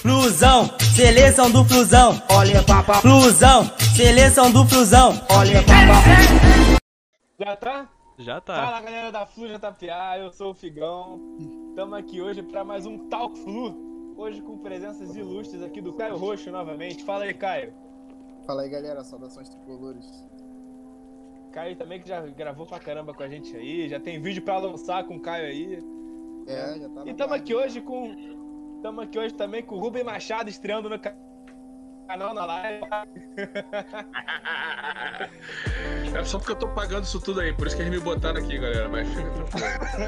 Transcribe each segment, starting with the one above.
Flusão, seleção do Flusão. Olha, papá. Flusão, seleção do Flusão. Olha, papá. Já tá? Já tá. Fala galera da Flu JPA, eu sou o Figão. Estamos aqui hoje para mais um Talk Flu. Hoje com presenças ilustres aqui do Caio Roxo novamente. Fala aí, Caio. Fala aí, galera. Saudações tricolores. Caio também que já gravou pra caramba com a gente aí. Já tem vídeo pra lançar com o Caio aí. É, já tá E estamos aqui hoje com. Estamos aqui hoje também com o Rubem Machado estreando no ca- canal na live. É só porque eu tô pagando isso tudo aí, por isso que eles me botaram aqui, galera. Mas fica tranquilo.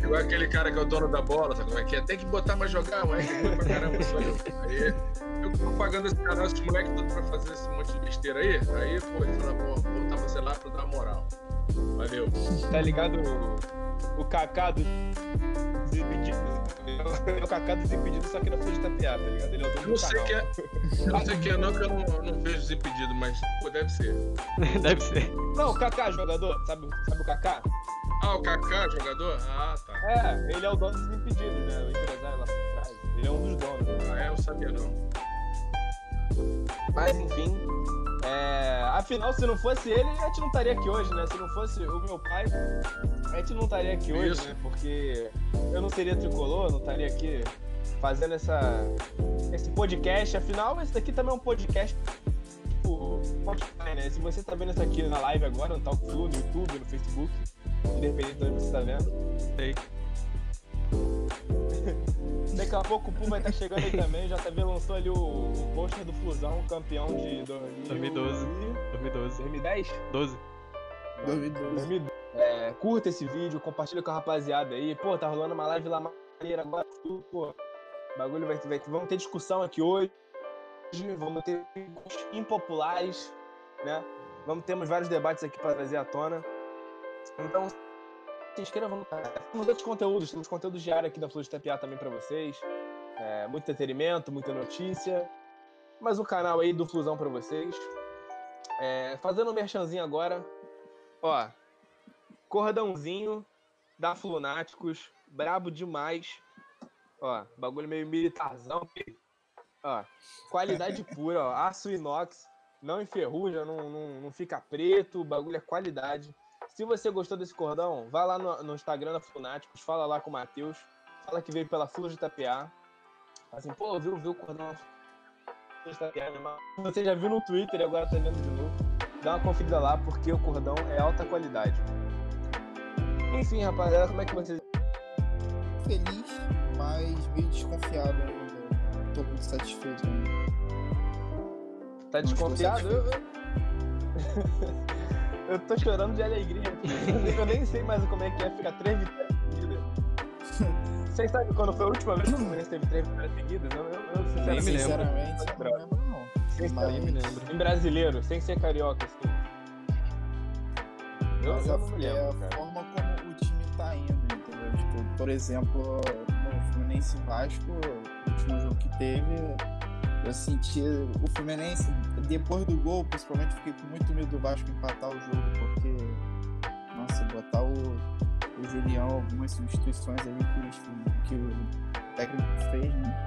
É. Igual aquele cara que é o dono da bola, sabe como é que é? Tem que botar mais jogar, mas é ruim pra caramba, sou eu. Aí eu tô pagando esse canal, esses moleques todos pra fazer esse monte de besteira aí. Aí, pô, ele falou, pô, vou botar você lá pra dar moral. Valeu. Tá ligado o, Kaká do Desimpedido? É o Kaká do Desimpedido, só que não foi de tapear, tá ligado? Ele é o dono Eu não do sei canal. que é. Não sei que é não, que eu não, não vejo desimpedido, mas pô, deve ser. Deve ser. Não, o Kaká, jogador, sabe, sabe o Kaká? Ah, o Kaká, jogador? Ah, tá. É, ele é o dono dos impedidos, né? O empresário lá por trás. Ele é um dos donos. Ah, é, eu sabia não. Mas enfim. é, Afinal, se não fosse ele, a gente não estaria aqui hoje, né? Se não fosse o meu pai, a gente não estaria aqui hoje, Isso. né? Porque eu não seria tricolor, não estaria aqui fazendo essa, esse podcast. Afinal, esse daqui também é um podcast tipo, Spotify, né? Se você tá vendo isso aqui na live agora, no Talk Flu, no YouTube, no Facebook, independente de onde você tá vendo. Sei. Daqui a pouco o Puma vai estar chegando aí também. Já também lançou ali o, o pôster do Flusão, campeão de 2012. 2012. 2010? 12. 2012. 2012. É, curta esse vídeo, compartilha com a rapaziada aí. Pô, tá rolando uma live lá maneira agora. tudo, Pô, o bagulho vai, vai vamos ter discussão aqui hoje. Vamos ter impopulares, né? Vamos temos vários debates aqui para trazer à tona. Então, se inscrevam no canal. Temos outros conteúdos, temos conteúdo diário aqui da Flor de TPA também para vocês. É, muito entretenimento, muita notícia. Mais um canal aí do Flusão para vocês. É, fazendo um merchanzinho agora. Ó, cordãozinho da Flunáticos, brabo demais. Ó, bagulho meio militarzão. Ó, qualidade pura, ó, aço inox, não enferruja, não, não, não fica preto, o bagulho é qualidade. Se você gostou desse cordão, vai lá no, no Instagram da Flunáticos, fala lá com o Matheus, fala que veio pela Flu de Itapeá. Assim, pô, viu, viu o cordão irmão? Você já viu no Twitter e agora tá vendo de novo. Dá uma conferida lá, porque o cordão é alta qualidade. Enfim, rapaziada, como é que vocês. Feliz, mas meio desconfiado Tô muito satisfeito ainda. Tá estou desconfiado? Eu, eu... eu tô chorando de alegria. Eu nem sei mais como é que é ficar três vitórias seguidas. Vocês sabem quando foi a última vez que o Fluminense teve três vitórias seguidas? Eu, eu, eu Nem sinceramente, me lembro. Sinceramente, eu não lembro não. Nem me lembro. Em brasileiro, sem ser carioca, assim. Eu, mas eu a, não me é lembro, a forma como o time tá indo, entendeu? Tipo, por exemplo, Fluminense e Vasco, o último jogo que teve, eu senti o Fluminense, depois do gol, principalmente, fiquei com muito medo do Vasco empatar o jogo, porque, nossa, botar o, o Julião, algumas substituições ali que, que o técnico fez, né?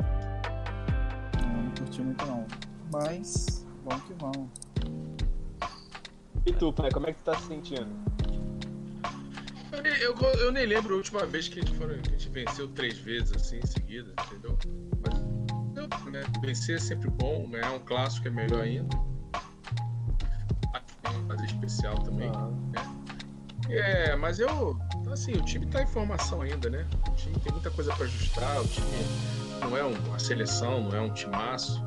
Não, não curti muito não. Mas, vamos que vamos. E tu, pai, como é que tu tá se sentindo? Eu, eu, eu nem lembro a última vez que a, gente foi- que a gente venceu três vezes assim em seguida, entendeu? Mas, eu, né, vencer é sempre bom, ganhar um clássico é melhor ainda. Uma fase especial também. É, mas eu. Assim, o time tá em formação ainda, né? O time tem muita coisa pra ajustar, o time não é um- uma seleção, não é um timaço.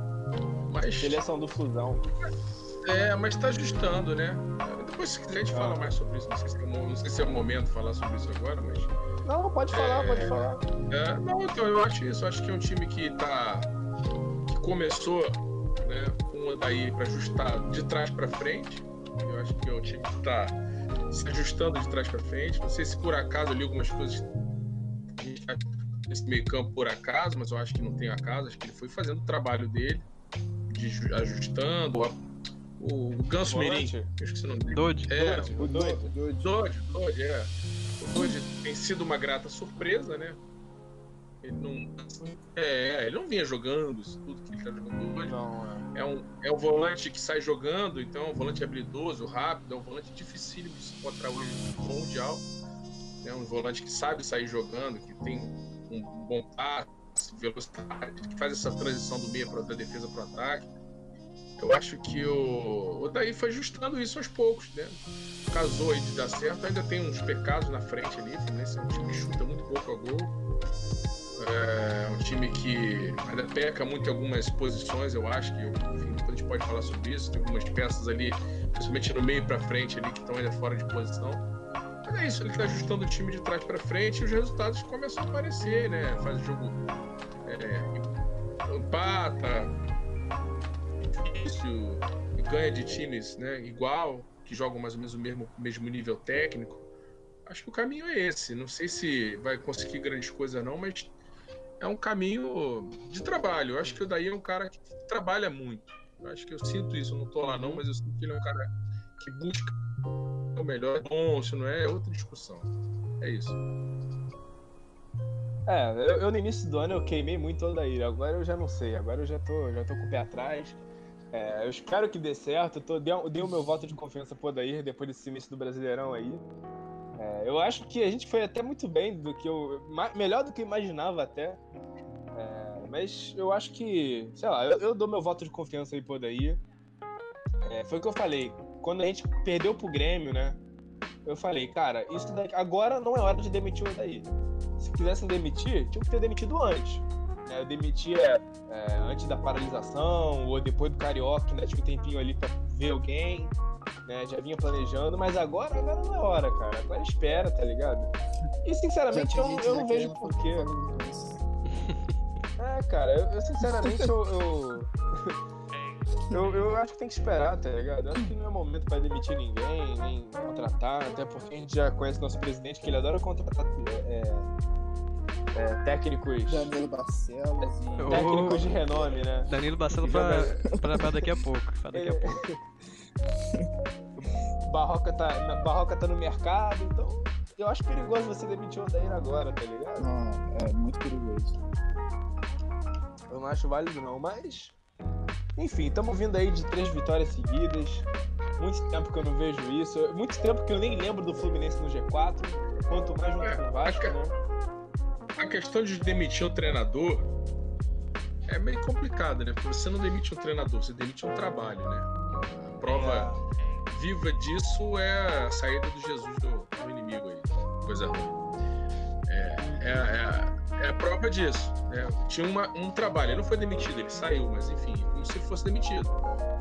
Mas. Seleção do Flusão. É, mas tá ajustando, né? Depois, se quiser, a gente fala mais sobre isso. Não sei, se é, o não sei se é o momento de falar sobre isso agora, mas. Não, pode falar, pode É. falar. É, não, então eu acho isso. Eu acho que é um time que tá. que começou, né, com daí pra ajustar de trás pra frente. Eu acho que é um time que tá se ajustando de trás pra frente. Não sei se por acaso ali algumas coisas. acha Nesse meio campo por acaso, mas eu acho que não tem acaso. Acho que ele foi fazendo o trabalho dele, de ju- ajustando. O, o Ganso Mirim, Volante? eu esqueci o nome dele. Dodge. É, O doido. Doido. Dodge, Dodge, é. O Dodge tem sido uma grata surpresa, né? Ele não. É, ele não vinha jogando isso tudo que ele tá jogando hoje. Não, é. É um, é um volante que sai jogando, então é um volante habilidoso, rápido, é um volante dificílimo de se encontrar hoje no mundial. É um volante que sabe sair jogando, que tem um bom passe, velocidade, que faz essa transição do meio pra, da defesa para o ataque. Eu acho que o, o Daí foi ajustando isso aos poucos, né? Casou aí de dar certo, ainda tem uns pecados na frente ali. O Fluminense é um time que chuta muito pouco a gol. É um time que ainda peca muito em algumas posições, eu acho que enfim, a gente pode falar sobre isso. Tem algumas peças ali, principalmente no meio para frente ali, que estão ainda fora de posição. Mas é isso, ele está ajustando o time de trás para frente e os resultados começam a aparecer, né? Faz o jogo. É, empata, difícil, ganha de times né, igual, que jogam mais ou menos o mesmo, mesmo nível técnico. Acho que o caminho é esse. Não sei se vai conseguir grandes coisas, não, mas é um caminho de trabalho. Eu acho que o Daí é um cara que trabalha muito. Eu acho que eu sinto isso. Eu não tô lá, não, mas eu sinto que ele é um cara que busca o melhor. Bom, se não é, é outra discussão. É isso. É, eu, eu, no início do ano eu queimei muito o Odair, agora eu já não sei, agora eu já tô, já tô com o pé atrás. É, eu espero que dê certo, tô, dei, dei o meu voto de confiança pro Odair depois desse início do Brasileirão aí. É, eu acho que a gente foi até muito bem do que eu. melhor do que eu imaginava até. É, mas eu acho que, sei lá, eu, eu, dou meu voto de confiança aí pro Odair. É, foi o que eu falei. Quando a gente perdeu pro Grêmio, né? Eu falei, cara, isso daqui, agora não é hora de demitir o Odair se quisessem demitir, tinham que ter demitido antes. Né? Eu demitia é, antes da paralisação, ou depois do Carioca, ainda tinha um tempinho ali pra ver alguém, né? Já vinha planejando, mas agora, agora não é hora, cara. Agora espera, tá ligado? E sinceramente eu, eu não vejo porquê. É, cara, eu, eu sinceramente eu, eu... Eu, eu acho que tem que esperar, tá ligado? Eu acho que não é momento pra demitir ninguém, nem contratar, até porque a gente já conhece nosso presidente, que ele adora contratar é, é, técnicos. Danilo Barcelos e... Técnicos de renome, né? Danilo Barcelos pra, pra, pra, daqui a pouco. Pra daqui a pouco. Barroca tá, Barroca tá no mercado, então eu acho perigoso você demitir o Odair agora, tá ligado? Não, é muito perigoso. Eu não acho válido não, mas enfim, estamos vindo aí de três vitórias seguidas. Muito tempo que eu não vejo isso. Muito tempo que eu nem lembro do Fluminense no G4. Quanto mais junto é, com o Vasco, né? A questão de demitir um treinador é meio complicado, né? Porque você não demite um treinador, você demite um trabalho, né? A prova é. viva disso é a saída do Jesus do, do inimigo aí. Coisa ruim. É, é, é é a prova disso. Né? Tinha uma, um trabalho, ele não foi demitido, ele saiu, mas enfim, como se fosse demitido.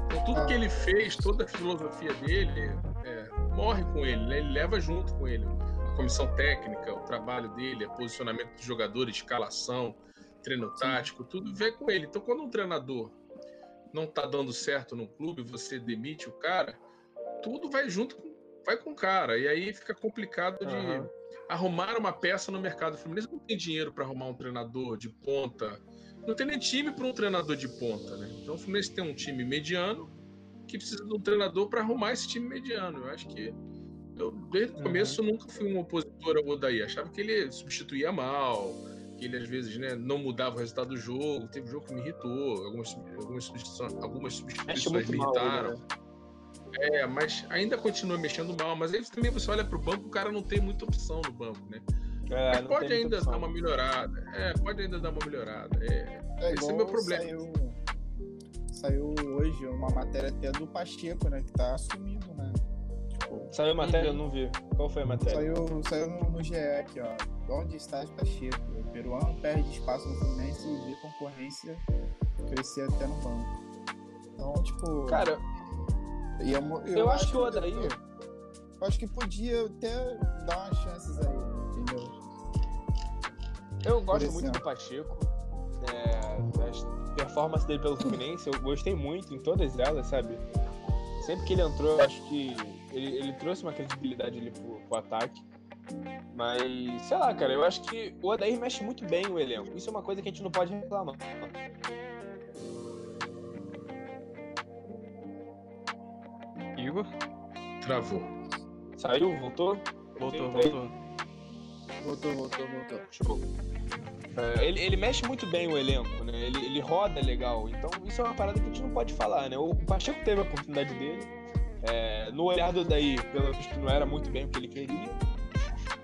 Então tudo que ele fez, toda a filosofia dele, é, morre com ele, né? ele leva junto com ele. Comissão técnica, o trabalho dele, o posicionamento dos jogadores, escalação, treino tático, tudo vem com ele. Então quando um treinador não tá dando certo no clube, você demite o cara, tudo vai junto com, vai com o cara. E aí fica complicado de. Uhum arrumar uma peça no mercado. O Fluminense não tem dinheiro para arrumar um treinador de ponta. Não tem nem time para um treinador de ponta, né? Então o Fluminense tem um time mediano que precisa de um treinador para arrumar esse time mediano. Eu acho que eu, desde o começo, uhum. nunca fui um opositor ao Odaí. Achava que ele substituía mal, que ele às vezes né, não mudava o resultado do jogo. Teve um jogo que me irritou, algumas, algumas substituições, algumas substituições me irritaram. Mal, né? É, mas ainda continua mexendo mal. Mas aí também você olha pro banco, o cara não tem muita opção no banco, né? É, pode ainda dar uma melhorada. É, pode ainda dar uma melhorada. É, é esse é o meu problema. Saiu, saiu hoje uma matéria até do Pacheco, né? Que tá assumindo, né? Saiu matéria, uhum. eu não vi. Qual foi a matéria? Saiu, saiu no, no GE aqui, ó. Onde está o Pacheco? O peruano perde espaço no Fluminense e vê concorrência crescer até no banco. Então, tipo. Cara, eu, eu, eu acho, acho, que o Odaí. Eu, eu acho que podia até dar umas chances aí, entendeu? Eu gosto muito do Pacheco. É, a performance dele pelo Fluminense, eu gostei muito em todas elas, sabe? Sempre que ele entrou, eu acho que ele, ele trouxe uma credibilidade ali pro, pro ataque. Mas, sei lá, cara, eu acho que o Odair mexe muito bem o elenco. Isso é uma coisa que a gente não pode reclamar. Igor? Travou. Saiu? Voltou? Voltou, voltou. Voltou, voltou, voltou. Show. É, ele, ele mexe muito bem o elenco, né? Ele, ele roda legal. Então isso é uma parada que a gente não pode falar, né? O Pacheco teve a oportunidade dele. É, no olhar do daí, pelo visto, não era muito bem o que ele queria.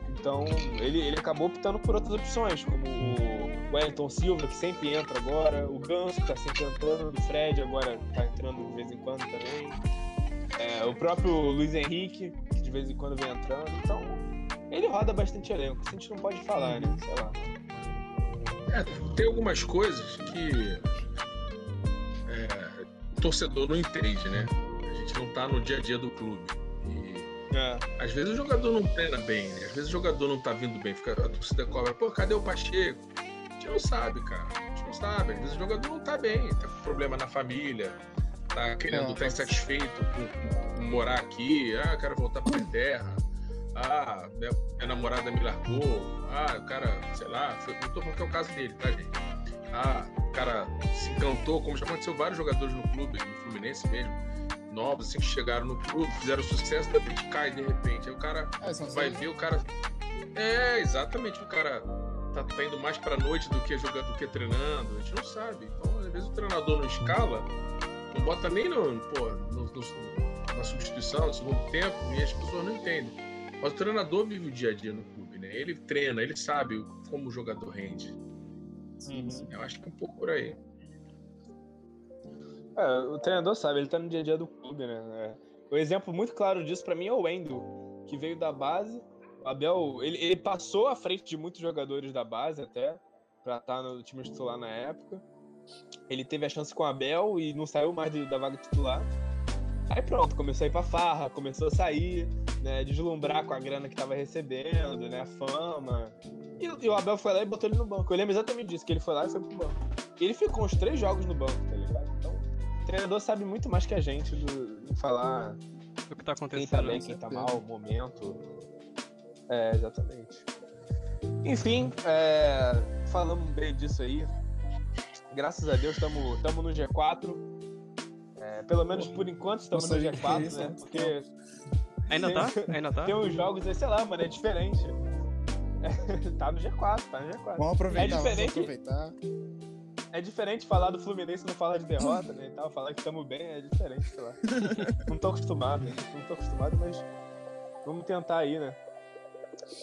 Então ele, ele acabou optando por outras opções, como o Wellington Silva, que sempre entra agora, o Ganso, que tá sempre entrando, o Fred agora tá entrando de vez em quando também. É, o próprio Luiz Henrique, que de vez em quando vem entrando. Então, ele roda bastante elenco. Isso a gente não pode falar, né? Sei lá. É, tem algumas coisas que é, o torcedor não entende, né? A gente não tá no dia a dia do clube. E É. às vezes o jogador não treina bem, né? Às vezes o jogador não tá vindo bem, fica, a torcida cobra, pô, cadê o Pacheco? A gente não sabe, cara. A gente não sabe. Às vezes o jogador não tá bem, tá com problema na família, tá querendo, É, tá insatisfeito com, com morar aqui, ah, quero voltar pra minha terra. Ah, minha, minha namorada me largou. Ah, o cara, sei lá, foi, não tô falando que é o caso dele, tá, gente? Ah, o cara se encantou, como já aconteceu vários jogadores no clube, no Fluminense mesmo, novos, assim, que chegaram no clube, fizeram sucesso, de repente cai de repente. Aí o cara É, vai ver o cara. É, exatamente, o cara tá, tá indo mais pra noite do que jogando, do que treinando. A gente não sabe. Então, às vezes o treinador não escala, não bota nem no, pô, no- no- na substituição, no segundo tempo, e as pessoas não entendem. Mas o treinador vive o dia a dia no clube, né? Ele treina, ele sabe como o jogador rende. Sim, sim. Eu acho que é um pouco por aí. É, o treinador sabe, ele tá no dia a dia do clube, né? É. O exemplo muito claro disso pra mim é o Wendel, que veio da base. O Abel, ele, ele passou à frente de muitos jogadores da base até, pra estar no time titular na época. Ele teve a chance com o Abel e não saiu mais de- da vaga titular. Aí pronto, começou a ir pra farra, começou a sair, né? Deslumbrar com a grana que tava recebendo, né? A fama. E, e o Abel foi lá e botou ele no banco. Eu lembro exatamente disso, que ele foi lá e foi pro banco. E ele ficou uns três jogos no banco, tá ligado? Então, o treinador sabe muito mais que a gente do, de falar O que tá quem acontecendo. tá bem, né? quem tá mal, o momento. É, exatamente. Enfim, é, falamos bem disso aí. Graças a Deus estamos no G4. É, pelo menos por enquanto estamos no Nossa, que G4, isso, né? Porque Ainda tá? Ainda tá? tem uns jogos aí, sei lá, mano, é diferente. tá no G4, tá no G4. Vamos aproveitar, É vamos diferente. aproveitar. É diferente falar do Fluminense e não falar de derrota, né? E tal, falar que estamos bem é diferente, sei lá. não tô acostumado, não tô acostumado, mas vamos tentar aí, né?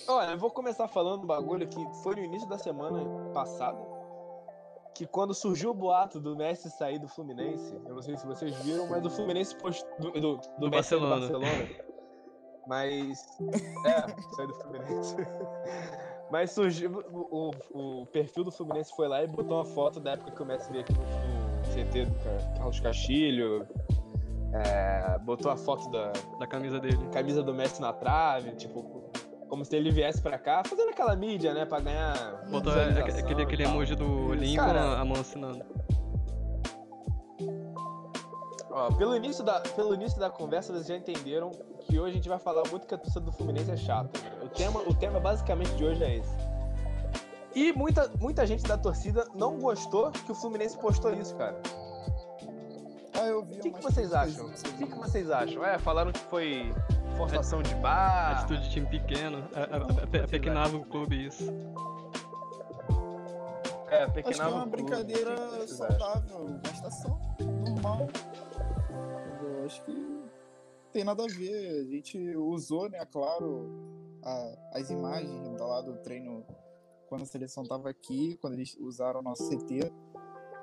Olha, eu vou começar falando um bagulho que foi no início da semana passada, que quando surgiu o boato do Messi sair do Fluminense, eu não sei se vocês viram, mas o Fluminense post... do, do, do, Do Barcelona. do Barcelona. Mas. É, saiu do Fluminense. Mas surgiu. O, o, o perfil do Fluminense foi lá e botou uma foto da época que o Messi veio aqui no, no CT do Ca- Carlos Castilho. é, botou a foto da Da camisa dele. camisa do Messi na trave, tipo, como se ele viesse pra cá, fazendo aquela mídia, né, pra ganhar. Botou aquele, aquele emoji do Lincoln, Cara. a mão assinando. Ó, pelo início, da, pelo início da conversa, vocês já entenderam que hoje a gente vai falar muito que a torcida do Fluminense é chata. O tema, o tema basicamente de hoje é esse. E muita, muita gente da torcida não gostou que o Fluminense postou isso, cara. Ah, eu vi O que, que vocês acham? O que, que vocês acham? É, falaram que foi forçação de bar. Atitude de time pequeno. A, a, a, pe- apequenava o clube isso. É, Acho que é pequenava uma o clube. brincadeira saudável, gastação normal. Acho que tem nada a ver. A gente usou, né, claro, a- as imagens da lá do treino quando a seleção tava aqui, quando eles usaram o nosso CT.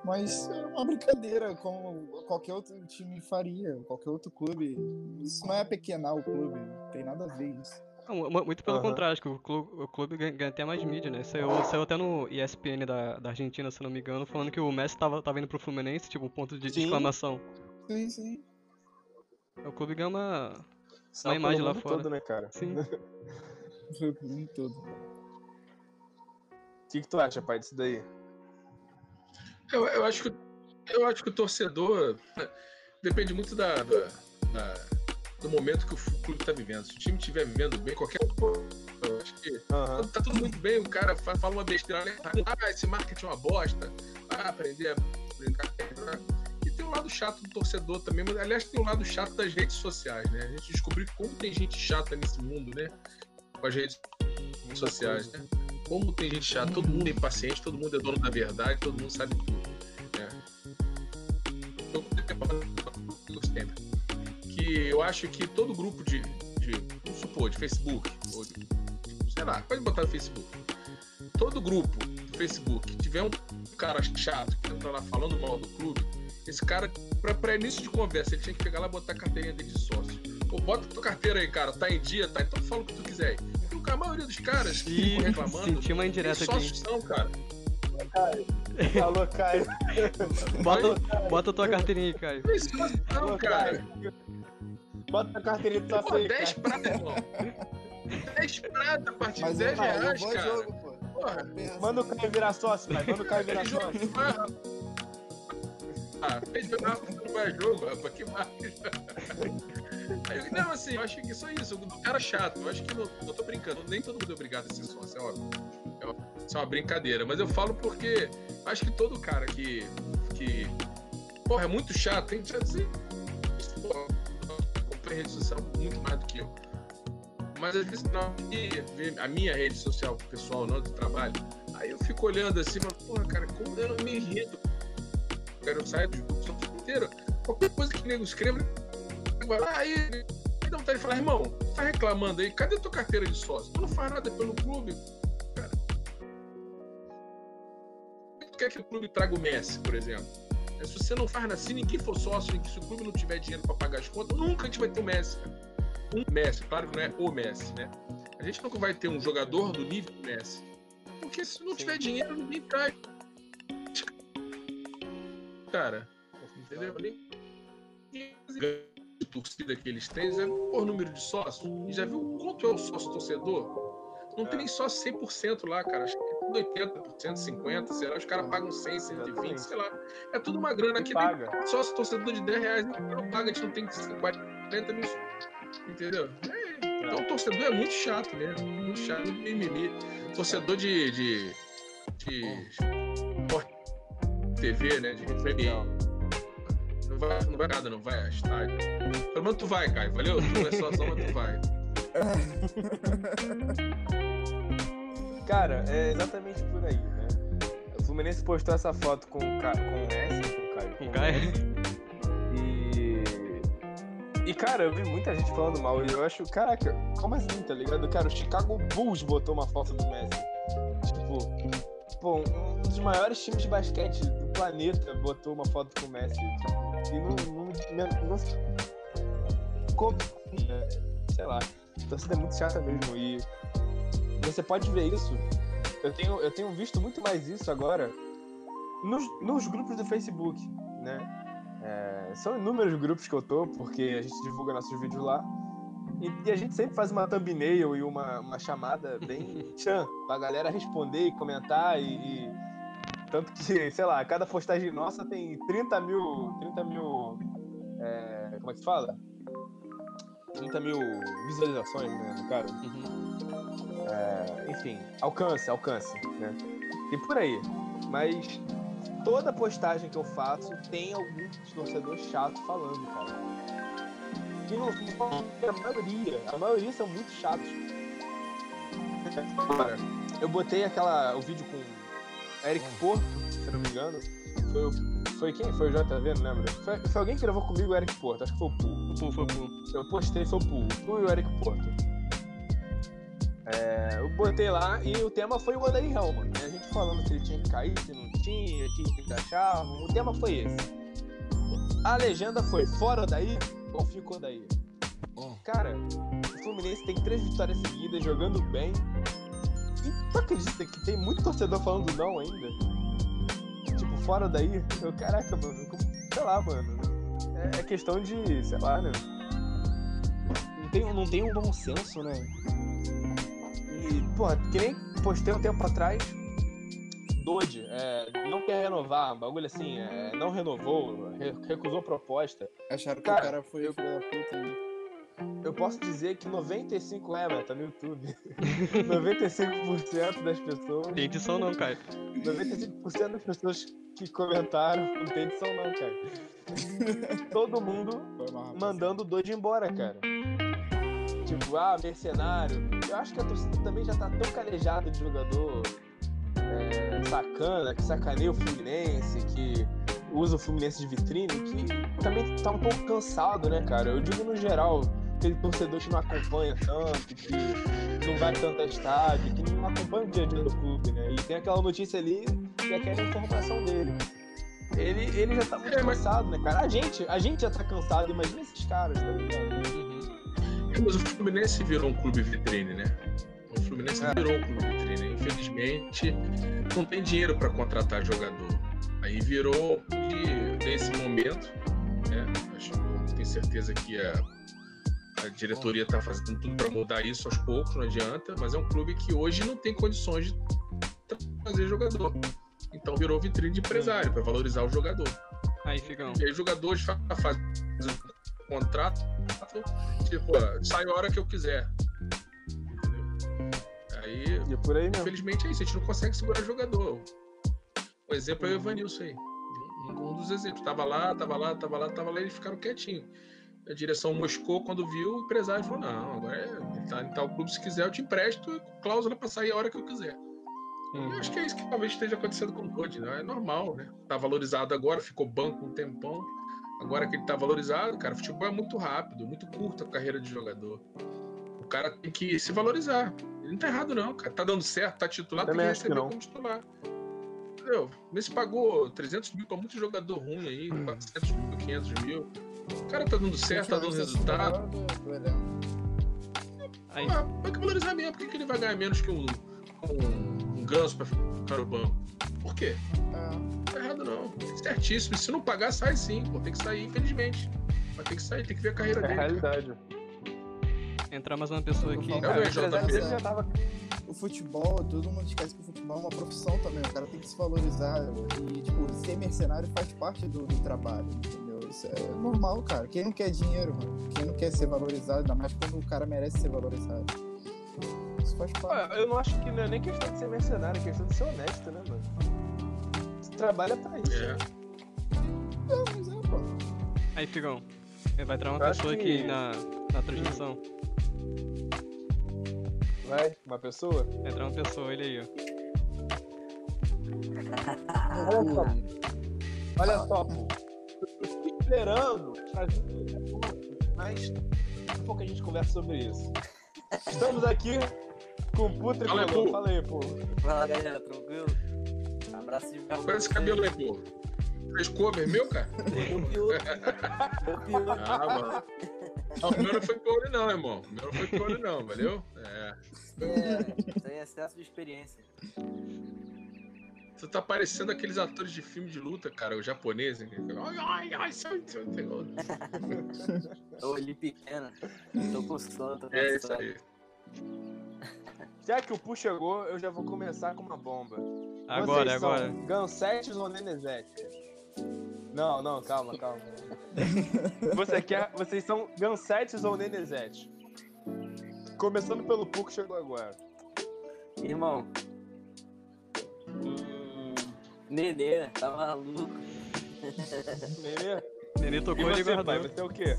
Mas é uma brincadeira, como qualquer outro time faria, qualquer outro clube. Isso não é pequenar o clube, não tem nada a ver isso. Não, muito pelo Aham. contrário, acho que o clube, o clube ganha, ganha até mais mídia, né? Saiu, saiu até no ESPN da, da Argentina, se não me engano, falando que o Messi tava, tava indo pro Fluminense, tipo, ponto de Sim. exclamação. Sim, sim. O clube ganha uma. Uma imagem pelo lá fora. todo, né, cara? Sim. Um todo. O que, que tu acha, pai, disso daí? Eu, eu acho que eu acho que o torcedor né, depende muito da, da- da- do momento que o clube está vivendo. Se o time estiver vivendo bem, qualquer coisa, eu acho que Aham. tá tudo muito bem. O cara fa- fala uma besteira, né? ah, esse marketing é uma bosta, ah, aprender a brincar. Tem um lado chato do torcedor também, mas aliás tem um lado chato das redes sociais, né? A gente descobriu como tem gente chata nesse mundo, né? Com as redes sociais, né? Como tem gente chata, todo mundo é impaciente, todo mundo é dono da verdade, todo mundo sabe tudo. Né? Sempre. Que eu acho que todo grupo de, de vamos supor, de Facebook, ou de, sei lá, pode botar no Facebook. Todo grupo do Facebook tiver um cara chato que entra lá falando mal do clube, esse cara, pra, pra início de conversa, ele tinha que pegar lá e botar a carteirinha dele de sócio. Pô, bota tua carteira aí, cara, tá em dia, tá? Então fala o que tu quiser aí. Porque a maioria dos caras que ficam reclamando. Senti uma indireta aqui. Sócios são, cara. Alô, Caio. Bota, bota tua carteirinha aí, Caio. Não Alô, cara. Caio. Bota a carteirinha do Pô, aí, 10 Caio. prata, irmão. 10 prata a partir Mas de é 10 mais, é um reais, cara. jogo, pô. Porra, Manda o Caio virar sócio, Caio. Manda o Caio virar sócio. Não. Ah, fez jogar não vai jogo, rapaz, que mais? Não, assim, eu acho que só isso, do cara chato, eu acho que não, eu tô brincando, nem todo mundo é obrigado a ser sócio, é óbvio. É. Isso é uma brincadeira, mas eu falo porque acho que todo cara que. que porra, é muito chato, tem que assim. Porra, acompanha rede social muito mais do que eu. Mas às vezes ver a minha rede social pessoal, não do trabalho, aí eu fico olhando assim, mas, porra, cara, como eu não me irrito. Cara, eu saio do grupo inteiro, qualquer coisa que o nego escreva, vai lá, aí, aí dá vontade de falar, irmão, tá reclamando aí, cadê tua carteira de sócio? Tu não faz nada pelo clube, cara. Tu quer que o clube traga o Messi, por exemplo? Se você não faz nada, se ninguém for sócio, e se o clube não tiver dinheiro pra pagar as contas, nunca a gente vai ter o Messi, cara. Um Messi, claro que não é o Messi, né? A gente nunca vai ter um jogador do nível do Messi. Porque se não tiver dinheiro, ninguém traz. Cara, entendeu? Nem de torcida que eles têm, já viu por número de sócios? E já viu quanto é o sócio torcedor? Não tem nem sócio 100% lá, cara. Acho que é tudo 80%, 50%, sei lá. Os caras pagam 100, 120, sei lá. É tudo uma grana aqui. Paga. Tem sócio torcedor de 10 reais, não paga, a gente não tem 40 mil. Entendeu? É, então o torcedor é muito chato mesmo. Muito chato, muito mimimi. Torcedor de. de. de. TV, né? De FM. Não vai, não vai nada, não vai a estádio. Pelo menos tu vai, Caio, valeu? Tu não é só mas tu vai. Cara, é exatamente por aí, né? O Fluminense postou essa foto com o Ca... com o Messi, com o Caio. Com o Caio. E. E, cara, eu vi muita gente falando mal. E eu acho, caraca, como assim, tá ligado? Cara, o Chicago Bulls botou uma foto do Messi. Tipo, pô, um dos maiores times de basquete do planeta botou uma foto com o Messi. Tipo, e não. não, não, né? Sei lá. A torcida é muito chata mesmo. E você pode ver isso. Eu tenho, eu tenho visto muito mais isso agora nos, nos grupos do Facebook, né? É, são inúmeros grupos que eu tô, porque a gente divulga nossos vídeos lá. E, e a gente sempre faz uma thumbnail e uma, uma chamada bem tchan pra galera responder e comentar e, e- Tanto que, sei lá, cada postagem nossa tem 30 mil. 30 mil. é, como é que se fala? 30 mil visualizações, né, no caso. Uhum. É, enfim, alcance, alcance, né? E por aí. Mas toda postagem que eu faço tem algum torcedor chato falando, cara. E não, a maioria, a maioria são muito chatos. Agora, eu botei aquela, o vídeo com Eric Porto, se não me engano. Foi, o- foi quem? Foi o JV, não lembro. Foi, foi alguém que gravou comigo o Eric Porto, acho que foi o Poo. Pô, foi pô. Eu postei, foi o Poo. O Poo e o Eric Porto. É, eu botei lá e o tema foi o Odair Helman. A gente falando se ele tinha que cair, se não tinha, o que achavam. O tema foi esse. A legenda foi fora daí ou ficou daí? Cara, o Fluminense tem três vitórias seguidas, jogando bem. Tu acredita que tem muito torcedor falando não ainda? Tipo, fora daí? Eu, caraca, mano, como- sei lá, mano. É, é questão de, sei lá, né? Não tem, não tem um bom senso, né? E, porra, que nem postei um tempo atrás. Dodge, é, não quer renovar, bagulho assim, é, não renovou, re- recusou proposta. Acharam que Cara, o cara foi filho da puta. né? Eu posso dizer que 95 é, mas tá no YouTube. 95% das pessoas. Tem edição não, Caio. 95% das pessoas que comentaram não tem edição não, cara. Todo mundo rapaziada. mandando o Dodge embora, cara. tipo, ah, mercenário. Eu acho que a torcida também já tá tão calejada de jogador é, sacana, que sacaneia o Fluminense, que usa o Fluminense de vitrine, que também tá um pouco cansado, né, cara? Eu digo no geral, aquele torcedor que não acompanha tanto, que não vai tanto a estádio, que não acompanha o dia a dia do clube, né? Ele tem aquela notícia ali e aquela informação dele. Ele, ele já tá muito É, cansado, né, cara? A gente, a gente já tá cansado, imagina esses caras, tá ligado? Uhum. É, Mas o Fluminense virou um clube vitrine, né? O Fluminense É. virou um clube vitrine. Infelizmente, não tem dinheiro para contratar jogador. Aí virou que nesse momento, né? Acho que tenho certeza que a, a diretoria está fazendo tudo para mudar isso aos poucos, não adianta. Mas é um clube que hoje não tem condições de trazer jogador. Então virou vitrine de empresário para valorizar o jogador. Aí, Figão. E aí os jogadores fa- fazem um contrato, tipo, sai a hora que eu quiser. Entendeu? Aí, E é por aí mesmo. infelizmente é isso, a gente não consegue segurar jogador. O exemplo é o Evanilson aí. Um, um dos exemplos. Tava lá, tava lá, tava lá, tava lá, e eles ficaram quietinhos. A direção moscou quando viu, o empresário falou: não, agora ele tá em tal clube, se quiser, eu te empresto, cláusula pra sair a hora que eu quiser. E eu acho que é isso que talvez esteja acontecendo com o Todd, né? É normal, né? Tá valorizado agora, ficou banco um tempão. Agora que ele tá valorizado, cara, futebol é muito rápido, muito curta a carreira de jogador. O cara tem que se valorizar. Ele não tá errado, não, cara. Tá dando certo, tá titular, Também tem que que receber não. como titular. Entendeu? Messi pagou 300 mil pra muito jogador ruim aí, 400 mil, 500 mil. O cara tá dando certo, tá dando resultado. Aí, Ah, tem que valorizar mesmo. Por que, que ele vai ganhar menos que um, um, um ganso pra ficar no banco? Por quê? É. Tá errado não. Certíssimo. E se não pagar, sai sim. Pô, tem que sair, infelizmente. Vai ter que sair, tem que ver a carreira É a dele. cara. realidade. entrar mais uma pessoa aqui. É o Cara, já tava. O futebol, todo mundo esquece que o futebol é uma profissão também. O cara tem que se valorizar. E, tipo, ser mercenário faz parte do, do trabalho, entendeu? Isso é normal, cara. Quem não quer dinheiro, mano? Quem não quer ser valorizado, ainda mais quando o cara merece ser valorizado. Isso faz parte. Eu não acho que não é nem questão de ser mercenário, é questão de ser honesto, né, mano? Você trabalha pra isso. É. Não, mas é, pô. Aí, Figão. Vai entrar uma Eu pessoa que- aqui na, na transmissão. Vai, uma pessoa? Vai entrar uma pessoa, ele aí, ó. Olha só, olha só, pô. Esperando. Mas daqui a pouco a gente conversa sobre isso. Estamos aqui com o puta Fala pô. Fala aí, pô. Fala galera, tranquilo? Abraço de Qual é esse cabelo aí, pô? Fez cover meu, cara? Eu pior. Eu pior. Ah, mano. Não, o meu não foi cover, não, irmão. O meu não foi cover, não, valeu? É. É, isso aí é excesso de experiência. Você tá parecendo aqueles atores de filme de luta, cara, o japonês. né? Ai, ai, ai, sai, sai, sai. Eu olhei pequena. Tô com sono, tô É isso aí. Já que o Pu chegou, eu já vou começar com uma bomba. Agora, Vocês agora. São Gansetes ou Nenezete? Não, não, calma, calma. Você quer, vocês são Gansetes ou Nenezete? Começando pelo Pu que chegou agora. Irmão. Hum, Nenê, tá maluco. Nenê? Nenê E tocou ele você, pai? guardou. Você é o quê?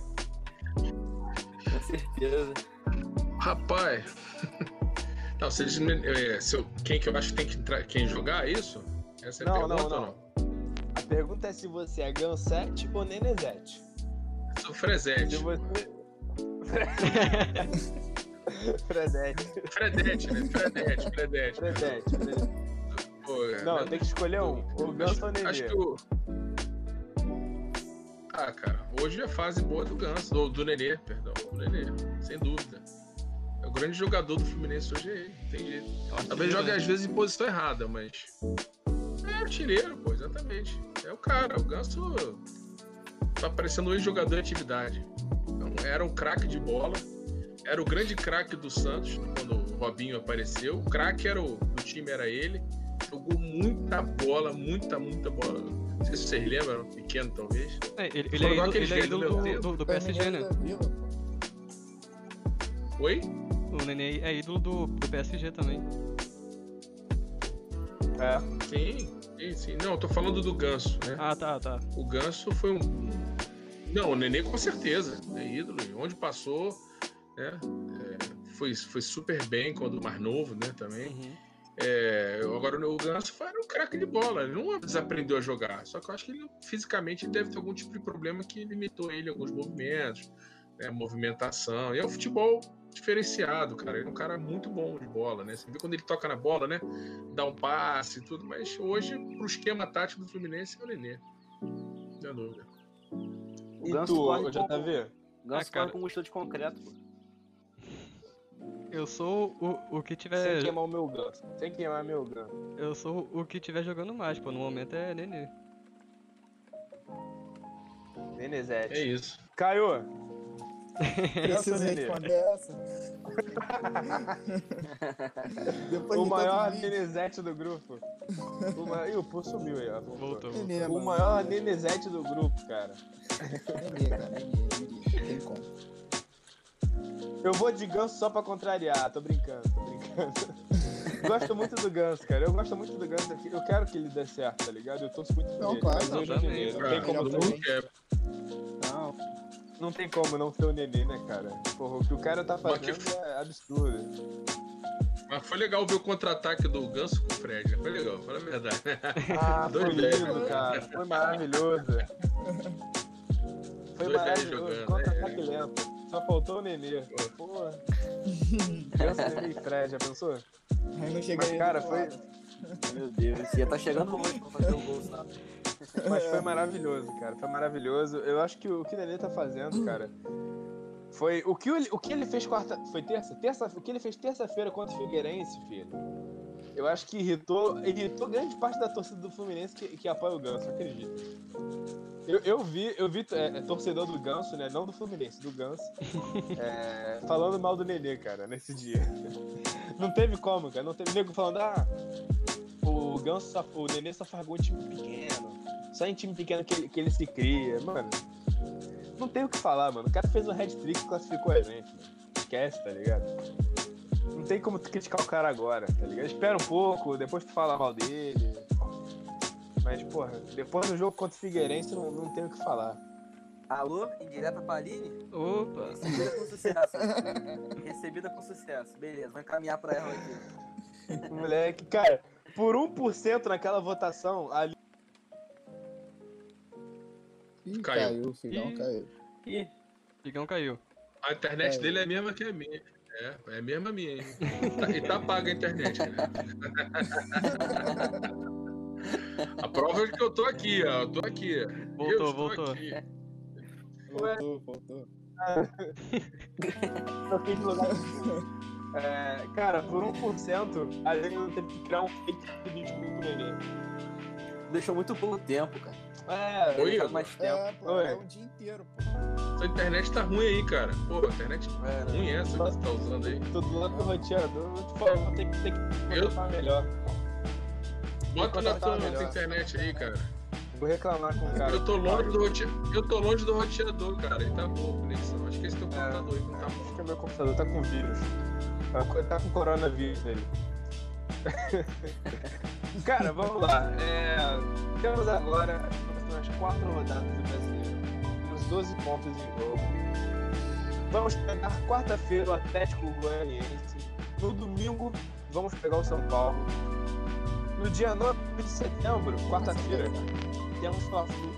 Com certeza. Rapaz. Não, vocês, é, se eu- quem que eu acho que tem que entrar, quem jogar, é isso? Essa é a Não, pergunta não, ou não. A pergunta é se você é Gansete ou Nenezete. Eu sou Frezete. Se você. Fredete. Fredete, né? Fredete, Fredete. Fredete. Fredete. Pô, é, Não, né? tem que escolher um. O Ganso ou o Acho Nenê. que o. Ah, cara, hoje é a fase boa do Ganso, do, do Nenê, perdão, do Nenê, sem dúvida. É o grande jogador do Fluminense hoje é ele, tem jeito. Talvez jogue às vezes em posição errada, mas. É artilheiro, pô, exatamente. É o cara, o Ganso tá parecendo um ex-jogador em atividade. Então, era um craque de bola, era o grande craque do Santos quando o Robinho apareceu. O craque era o, do time era ele. Jogou muita bola, muita, muita bola. Não sei se vocês lembram, pequeno talvez. É, ele, ele é igual ídolo, ele é do do, do, do PSG, né? Oi? O Nenê é ídolo do, do PSG também. É. Sim, sim, sim. Não, eu tô falando do Ganso, né? Ah, tá, tá. O Ganso foi um. Não, o Nenê com certeza. É ídolo. e Onde passou, né? foi, foi super bem quando mais novo, né, também. Uhum. É, agora o Ganso foi um craque de bola, ele não desaprendeu a jogar. Só que eu acho que ele fisicamente deve ter algum tipo de problema que limitou ele alguns movimentos, né, movimentação. E é um futebol diferenciado, cara. Ele é um cara muito bom de bola, né? Você vê quando ele toca na bola, né? Dá um passe e tudo, mas hoje, pro esquema tático do Fluminense, é o Nenê. Não tem dúvida. E Ganso tu, corre ô, com- JV? Ganso Ah, cara. com mochila de concreto, pô. Eu sou o, o que Sem tiver. queimar o meu ganso. Sem queimar meu ganso. Eu sou o que tiver jogando mais, pô. No momento é Nenê. Nenezete. É isso. Caio, Precisa Nenê. responder essa. Depois o de maior. Nenezete do grupo. O maior... Ih, o pô sumiu aí, ó. Voltou. Nenê, O mano. maior Nenezete do grupo, cara. Nenê, cara. Nenê, Nenê. Tem como. Eu vou de ganso só pra contrariar. Tô brincando, tô brincando. gosto muito do ganso, cara. Eu gosto muito do ganso. Eu quero que ele dê certo, tá ligado? Eu torço muito Não, claro, mas não, hoje é também. Não tem como não. Não, não tem como não ser o Nenê, né, cara? Porra, o que o cara tá Mas que fazendo é absurdo. Mas foi legal ver o contra-ataque do Ganso com o Fred. Foi legal, fala a verdade. Ah, foi lindo, velhos. cara. Foi maravilhoso. Foi Dois maravilhoso. jogando, Contra-ataque é. lento. Só faltou o Nenê. Porra. Pensa Nenê e Fred, já pensou? Aí não cheguei Mas, cara, foi. Meu Deus, ia tá chegando hoje pra fazer o gol, sabe? mas foi maravilhoso, cara. Foi maravilhoso. Eu acho que o que o Nenê tá fazendo, cara, foi. O que, ele, o que ele fez quarta. Foi terça? terça o que ele fez terça-feira contra o Figueirense, filho. Eu acho que irritou, irritou grande parte da torcida do Fluminense que, que apoia o Ganso, acredito. Eu, eu vi, eu vi é, é, torcedor do Ganso, né? Não do Fluminense, do Ganso. é, falando mal do Nenê, cara, nesse dia. Não teve como, cara. Não teve nego falando, ah, o Ganso, o Nenê só faz gol em time pequeno. Só em time pequeno que ele, que ele se cria. Mano, não tem o que falar, mano. O cara fez um hat-trick e classificou a gente, mano. Esquece, tá ligado? Não tem como tu criticar o cara agora, tá ligado? Espera um pouco, depois tu fala mal dele. Mas, porra, depois do jogo contra o Figueirense, não, não tem o que falar. Alô, indireta pra Aline? Opa! Recebida com sucesso. Recebida com sucesso. Beleza, vou encaminhar pra ela aqui. Moleque, cara, por 1% naquela votação, ali. Ih, Caiu. caiu, filhão, Ih. caiu. Ih, Figão caiu. A internet É. dele é a mesma que a minha. É, é a mesma minha, hein? E tá paga a internet, né? a prova é que eu tô aqui, ó. Eu tô aqui. eu Voltou, voltou. aqui. Voltou, voltou. Troquei de lugar. É, cara, por 1%, a gente não teve que criar um fake de vídeo com o Nenê. deixou muito pouco tempo, cara. É, Oi, Deixou mais tempo. É, pô, Oi. é o dia inteiro, pô. Sua internet tá ruim aí, cara. Pô, a internet é, ruim essa que você tá usando aí. Tô do lado do roteador, eu te falo, vou ter que, ter que Eu- melhor. Bota na tua, melhor. internet aí, cara. Vou reclamar com o cara. Eu tô longe do roteador. Eu tô longe do roteador, cara. Ele tá boa a conexão. Acho que esse teu computador aí não tá bom. Acho que o meu computador tá com vírus. Tá com- Tá com coronavírus nele. Cara, vamos lá. É, temos agora as quatro rodadas do brasileiro. Temos 12 pontos em jogo. Vamos pegar quarta-feira o Atlético Goianiense. No domingo, vamos pegar o São Paulo. No dia 9 de setembro, quarta-feira, temos o Fla-Flu.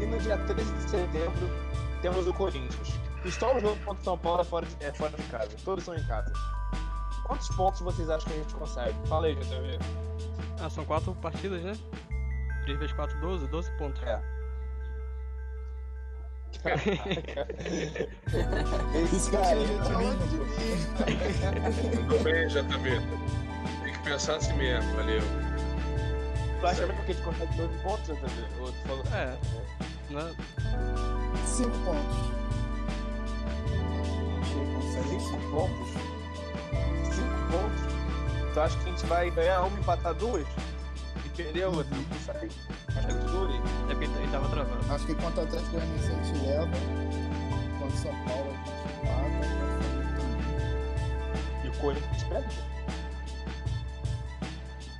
E no dia 13 de setembro, temos o Corinthians. E só o jogo contra o São Paulo é fora de, é fora de casa. Todos são em casa. Quantos pontos vocês acham que a gente consegue? Fala aí, JV. Ah, são quatro partidas, né? 3 vezes 4, 12, 12 pontos. É. Isso que eu tinha de otimismo, pô. Tudo bem, JB. Tem que pensar assim mesmo, valeu. Tu acha mesmo que a gente consegue 12 pontos, JV? Ou tu falou... É. Né? Cinco pontos. A gente consegue 5 cinco pontos? 5 pontos? Tu acha que a gente vai ganhar uma e empatar duas? E perder a outra? Não consegue? Acho que dure. É porque ele tava travando. Acho que contra o Atlético Goianiense a gente leva. Contra o São Paulo a gente empata. E o Corinthians perde?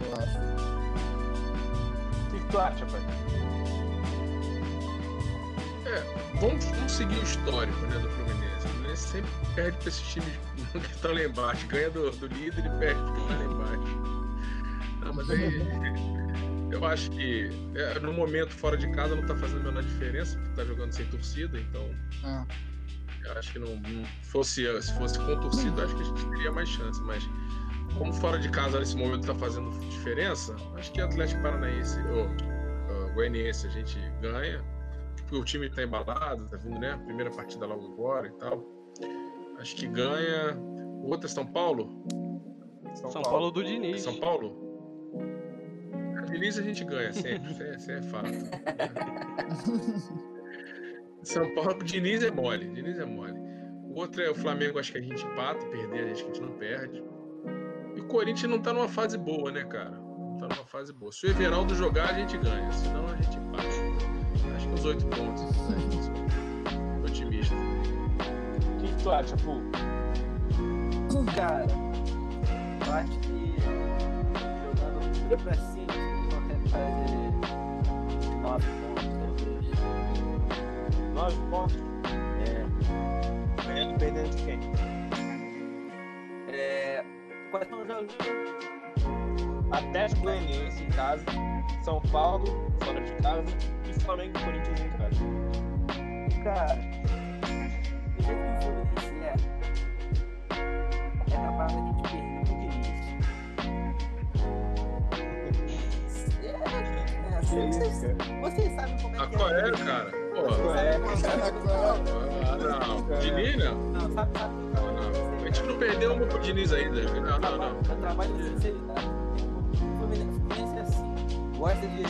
Eu acho. O que, que tu acha, pai? vamos, vamos seguir o histórico né, do Fluminense. O Fluminense sempre perde para esses times que estão lá embaixo. Ganha do, do líder e perde porque está lá embaixo. Não, mas aí. Eu acho que é, no momento fora de casa não tá fazendo a menor diferença, porque tá jogando sem torcida, então. Ah. Eu acho que não, não fosse, se fosse com torcida, acho que a gente teria mais chance, mas como fora de casa nesse momento tá fazendo diferença, acho que Atlético Paranaense ou uh, Goianiense a gente ganha. Porque o time tá embalado, tá vindo, né? Primeira partida logo agora e tal. Acho que ganha. Outra São Paulo? São, Paulo. do Diniz. São Paulo? A Diniz a gente ganha sempre, isso é, isso é fato. São Paulo, Diniz é mole, Diniz é mole. O outro é o Flamengo, acho que a gente empata, perder, acho que a gente não perde. O Corinthians não tá numa fase boa, né, cara? Não tá numa fase boa. Se o Everaldo jogar, a gente ganha, senão a gente empata. Acho que uns oito pontos. Né? Tô otimista. O que, que tu acha, Pô? Cara, eu acho que jogando pra cima, consegue fazer nove pontos, talvez. Nove pontos? É. Ganhando, perdendo de quem? É. Quais são os jogos? Atlético Goianiense em casa, São Paulo fora de casa e Flamengo e Corinthians em casa. Cara, do jeito que o Fluminense é, é capaz da gente perder no início. É, é, vocês, sabem como é que qual é. é, cara? Porra. É, Ah, não. Diniz, não. Não, sabe, sabe. Não, não. A gente não perdeu uma pro Diniz ainda. Não, não, não. Eu trabalho de sinceridade. O Fluminense é assim. Gosta de.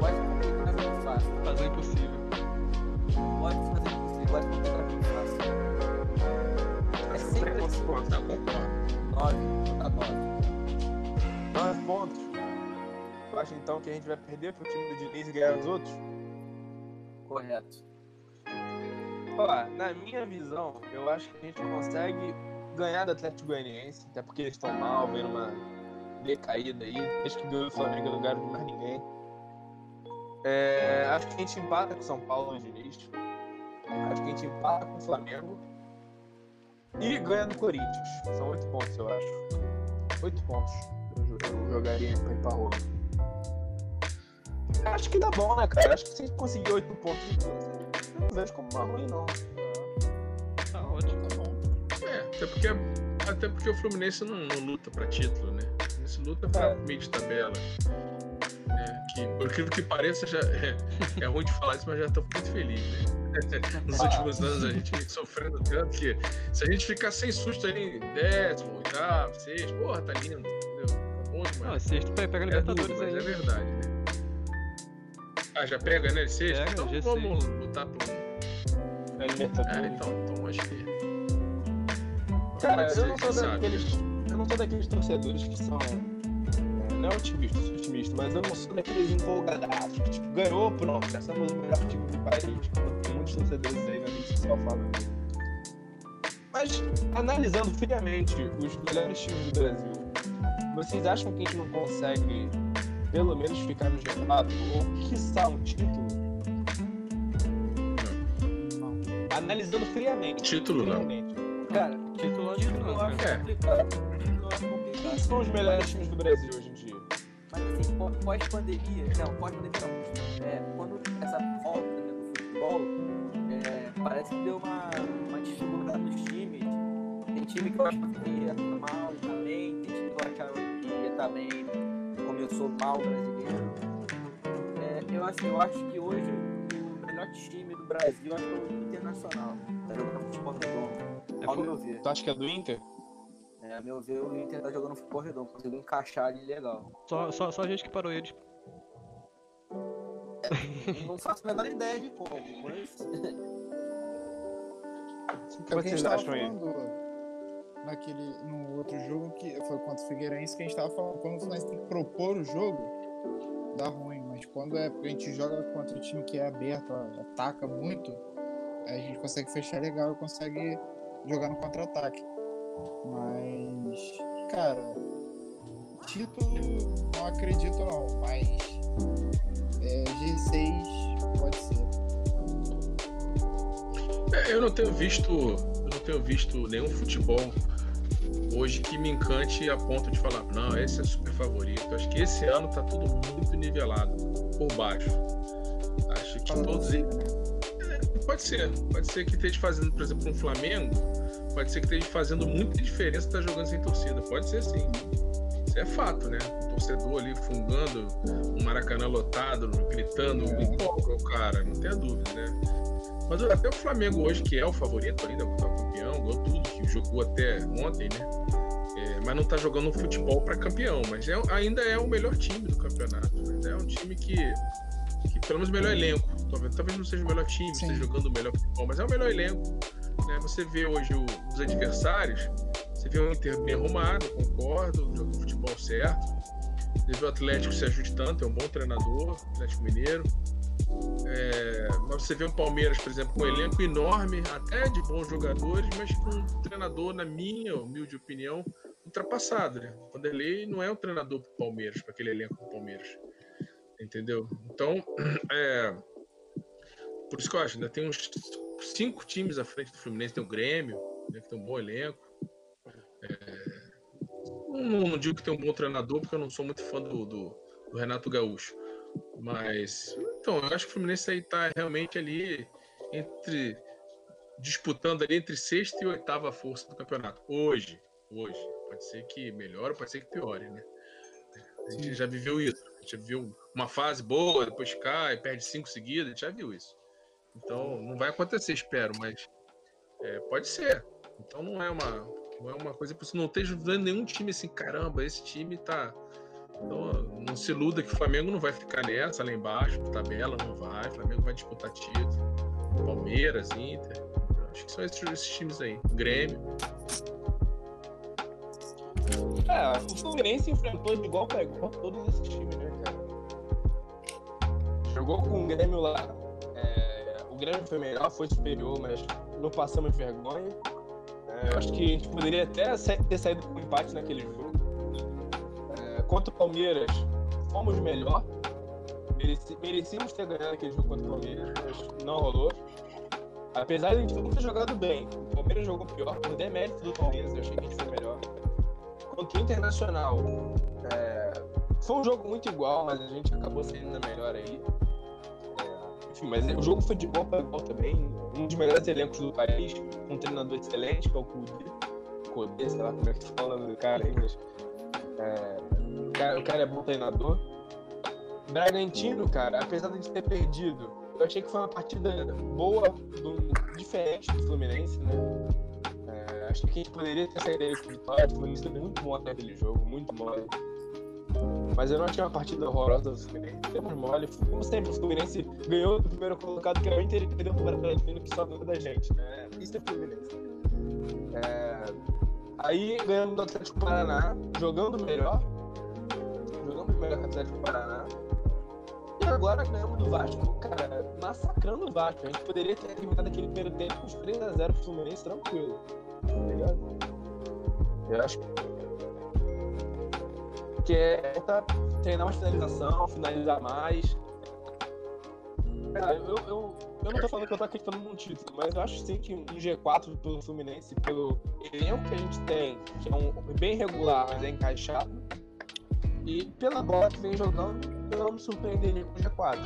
Gosta de complicar muito fácil. Fazer o impossível. Gosta de fazer impossível. Gosta de complicar muito fácil. É sempre assim. Tá, concordo. Nove, tá nove. Nove pontos. Tu acha então que a gente vai perder pro time do Diniz e ganhar os outros? Correto. Ó, na minha visão, eu acho que a gente consegue ganhar do Atlético Goianiense, até porque eles estão mal, vendo uma decaída aí. Desde que ganhou o Flamengo, não de mais ninguém. É, acho que a gente empata com o São Paulo no Diniz. Acho que a gente empata com o Flamengo. E ganha do Corinthians. São oito pontos, eu acho. Oito pontos. Eu, jo- eu jogaria pra rua. Acho que dá bom, né, cara? Acho que se a gente conseguir oito pontos, não vejo como uma ruim, não. Até porque, até porque o Fluminense não, não luta pra título, né? O Fluminense luta pra É. meio de tabela. né? Que, por incrível que pareça, já é, é ruim de falar isso, mas já tô muito feliz, né? Nos Ah. últimos anos a gente sofrendo tanto que se a gente ficar sem susto ali em décimo, oitavo, sexto, porra, tá lindo, entendeu? Tá bom Não, demais. sexto pe- pega É duro, Libertadores mas aí. é verdade, né? Ah, já pega, né? Sexto? Pega, então G6. vamos lutar por. É É, Libertadores. então, então acho que. Cara, eu não sou daqueles. Eu não sou daqueles torcedores que são. é, não é otimista, sou otimista, mas eu não sou daqueles empolgadaços que tipo, ganhou, pronto, já somos o melhor time do país. Tem muitos torcedores aí na rede social falando. Mas, analisando friamente os melhores times do Brasil, vocês acham que a gente não consegue, pelo menos, ficar no G4 ou, quiçá, um título? Analisando friamente. Título não. Cara, Título acho que título não, eu acho cara. complicado. Eu acho complicado. Quem são os melhores times do Brasil hoje em dia? Mas assim, pó- pós-pandemia, não, pós-pandemia não, é, quando essa volta né, do futebol, é, parece que deu uma, uma dificuldade nos times. Tem time que eu acho que ia estar mal também, tem time que eu achava que ia estar bem, começou mal o brasileiro. É, eu, acho, eu acho que hoje o melhor time do Brasil acho que é o Internacional. Tá jogando futebol redondo. É Ao meu ver. Tu acha que é do Inter? É, a meu ver, o Inter tá jogando futebol redondo, conseguiu encaixar ali legal. Só, só, só a gente que parou eles. Não faço a menor ideia de como, mas. O que É vocês acham aí? naquele, no outro jogo que foi contra o Figueirense que a gente tava falando. Quando o Fluminense tem que propor o jogo, dá ruim. Mas quando é, a gente joga contra o time que é aberto, ó, ataca muito, aí a gente consegue fechar legal e consegue jogar no contra-ataque. Mas, cara, título não acredito não, mas é, G6 pode ser. É, eu não tenho visto, eu não tenho visto nenhum futebol hoje que me encante a ponto de falar, não, esse é super favorito. Acho que esse ano tá tudo muito nivelado por baixo. Acho que todos eles. É, pode ser, pode ser que esteja fazendo, por exemplo, um Flamengo, pode ser que esteja fazendo muita diferença estar tá jogando sem torcida. Pode ser sim. Isso é fato, né? O torcedor ali fungando, um Maracanã lotado, gritando, empolga o cara, não tenha dúvida, né? Mas até o Flamengo hoje, que é o favorito ainda, o campeão, ganhou tudo, que jogou até ontem, né? É, mas não tá jogando futebol para campeão, mas é, ainda é o melhor time do campeonato. Né? É um time que, que pelo menos o melhor elenco. Talvez, não seja o melhor time, esteja jogando o melhor futebol, mas é o melhor elenco. Né? Você vê hoje o, os adversários, você vê o Inter bem arrumado, concordo, jogando futebol certo. Você vê o Atlético se ajustando, é um bom treinador, Atlético Mineiro. É, você vê o Palmeiras, por exemplo, com um elenco enorme, até de bons jogadores, mas com um treinador, na minha humilde opinião, ultrapassado. Né? O Vanderlei não é um treinador para o Palmeiras, para aquele elenco do Palmeiras. Entendeu? Então, é, por isso que eu acho, ainda tem uns cinco times à frente do Fluminense. Tem o Grêmio, né, que tem um bom elenco. É, não, não, digo que tem um bom treinador, porque eu não sou muito fã do, do, do Renato Gaúcho. Mas, então, eu acho que o Fluminense aí tá realmente ali entre. disputando ali entre sexta e oitava força do campeonato. Hoje, hoje. Pode ser que melhore, pode ser que piore, né? A gente Sim. já viveu isso. A gente já viu uma fase boa, depois cai, perde cinco seguidas, a gente já viu isso. Então, não vai acontecer, espero, mas é, pode ser. Então não é uma, não é uma coisa. Você não esteja vendo nenhum time assim, caramba, esse time tá então, não se iluda que o Flamengo não vai ficar nessa lá embaixo, tabela não vai. O Flamengo vai disputar título. Palmeiras, Inter. Acho que são esses, esses times aí. Grêmio. É, o Fluminense enfrentou de igual para igual todos esses times, né, cara? Jogou com o Grêmio lá. É, Grêmio foi melhor, foi superior, mas não passamos vergonha. É, eu acho que a gente poderia até ter saído com empate naquele jogo contra o Palmeiras, fomos melhor. Mereci, merecíamos ter ganhado aquele jogo contra o Palmeiras, mas não rolou. Apesar de a gente não ter jogado bem, o Palmeiras jogou pior, por demérito do Palmeiras, eu achei que a gente foi melhor. Contra o Internacional, é, foi um jogo muito igual, mas a gente acabou saindo melhor aí. Enfim, mas o jogo foi de igual igual também. Um dos melhores elencos do país, um treinador excelente, que é o Kudê. Kudê, sei lá como é que fala do cara aí, mas. É, o cara, o cara é bom treinador. Bragantino, cara, apesar de ter perdido, eu achei que foi uma partida boa, do, diferente do Fluminense, né? É, acho que a gente poderia ter saído aí com vitória. O Fluminense deu muito mole naquele jogo, muito mole. Mas eu não achei uma partida horrorosa do Fluminense. Temos mole. Como sempre, o Fluminense ganhou do primeiro colocado, que é o Inter, e perdeu pro Bragantino, que só ganhou da gente, né? Isso é Fluminense. É... Aí ganhamos do Atlético Paraná, jogando melhor, jogamos melhor que o Atlético Paraná. E agora ganhamos do Vasco, cara, massacrando o Vasco. A gente poderia ter terminado aquele primeiro tempo com os 3x0 pro Fluminense tranquilo. Tá ligado? Eu acho que é treinar mais finalização, finalizar mais. Cara, eu, eu, eu não tô falando que eu tô acreditando num título, mas eu acho sim que um G4 pelo Fluminense, pelo elenco que a gente tem, que é um bem regular, mas é encaixado, e pela bola que vem jogando, eu não me surpreenderia com o G4.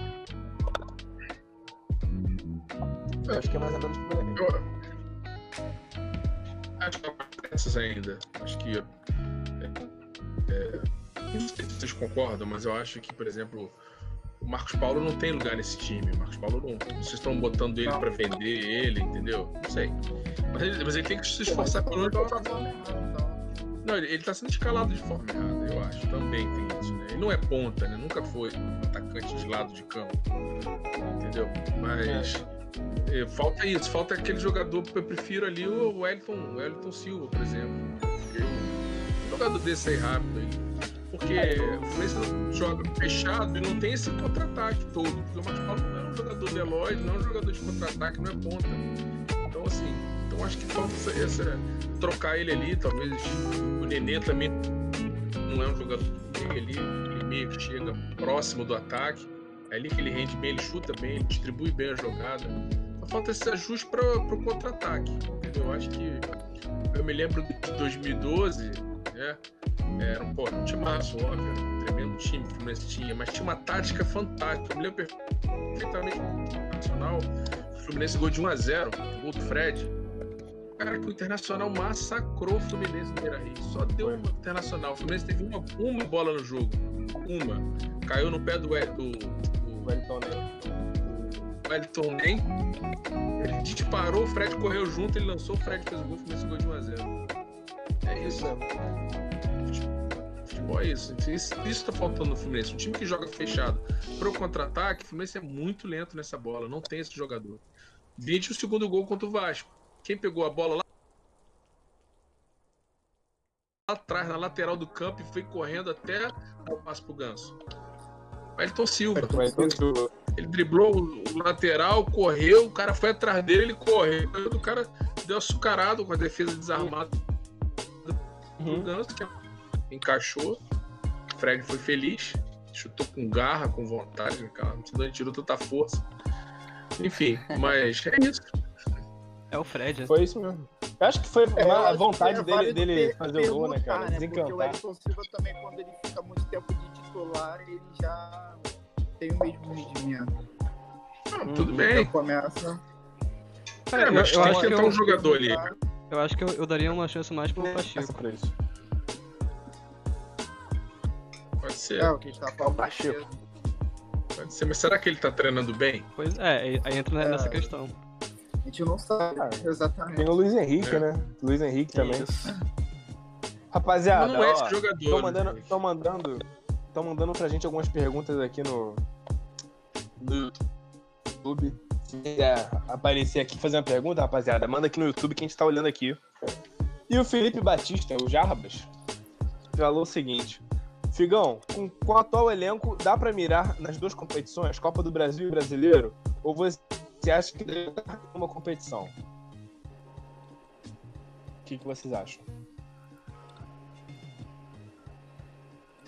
Eu acho que é mais ou menos por aí. acho que essas ainda. Acho que. É, é, não sei se vocês concordam, mas eu acho que, por exemplo, o Marcos Paulo não tem lugar nesse time. O Marcos Paulo não. Vocês estão botando ele para vender ele, entendeu? Não sei. Mas ele, mas ele tem que se esforçar pelo menos pra não, ele, ele tá sendo escalado de forma errada, eu acho. Também tem isso, né? Ele não é ponta, né? Nunca foi atacante de lado de campo. Entendeu? Mas. É. É, falta isso, falta aquele jogador que eu prefiro ali, o Wellington, o Wellington Silva, por exemplo. Um jogador desse aí rápido aí. Porque o Fluminense joga fechado e não tem esse contra-ataque todo. Porque o Marcos Paulo não é um jogador veloz, não é um jogador de contra-ataque, não é ponta. Então, assim, então acho que falta essa, essa, trocar ele ali, talvez o Nenê também não é um jogador que ali, ele meio que chega próximo do ataque. É ali que ele rende bem, ele chuta bem, ele distribui bem a jogada. Só falta esse ajuste para o contra-ataque. Eu acho que. Eu me lembro de 2012, né? Era um, pô, um timaço, óbvio. Um tremendo time que o Fluminense tinha, mas tinha uma tática fantástica. Eu me lembro perfeitamente do Nacional. O Fluminense gol de 1x0, gol do Fred. Cara, que o Internacional massacrou o Fluminense no Beira Rio. Só deu uma Internacional. O Fluminense teve uma, uma bola no jogo. Uma. Caiu no pé do, do, do Wellington Ney. Wellington Nem. Ele disparou, o Fred correu junto, ele lançou, o Fred fez o gol, o Fluminense gol de 1x0. É isso. Futebol é isso. Isso, isso tá faltando no Fluminense. Um time que joga fechado pro contra-ataque, o Fluminense é muito lento nessa bola. Não tem esse jogador. Vide o segundo gol contra o Vasco. Quem pegou a bola lá atrás, na lateral do campo, e foi correndo até o passo pro Ganso. Silva. Wellington Silva. Ele driblou o lateral, correu, o cara foi atrás dele, ele correu, o cara deu açucarado com a defesa desarmada do Uhum. Ganso, que encaixou. O Fred foi feliz, chutou com garra, com vontade, né, cara. Não tirou tanta força. Enfim, mas é isso. É o Fred, né? Foi isso mesmo. Eu acho que foi É, a vontade é dele, dele fazer o gol, né, cara? perguntar, Porque o. Wellington Silva também, quando ele fica muito tempo de titular, ele já tem o mesmo rendimento. Ah, tudo Hum, bem. Então começa. É, mas eu tem acho que eu, um jogador ali. Eu acho que eu, eu daria uma chance mais pro Pacheco. pra isso. Pode ser, É o que a gente tá falando. Pacheco. pode ser. Mas será que ele tá treinando bem? Pois é, aí- aí entra É. nessa questão. A gente não sabe Ah, exatamente. Tem o Luiz Henrique, É. né? Luiz Henrique também. Isso. Rapaziada, não é ó, esse jogador. Estão né, mandando, tão mandando, tão mandando pra gente algumas perguntas aqui no, no YouTube. Se quiser aparecer aqui e fazer uma pergunta, rapaziada, manda aqui no YouTube que a gente tá olhando aqui. E o Felipe Batista, o Jarbas, falou o seguinte: Figão, com, com o atual elenco, dá pra mirar nas duas competições, Copa do Brasil e Brasileiro? Ou você acha que deve uma competição? O que, que vocês acham?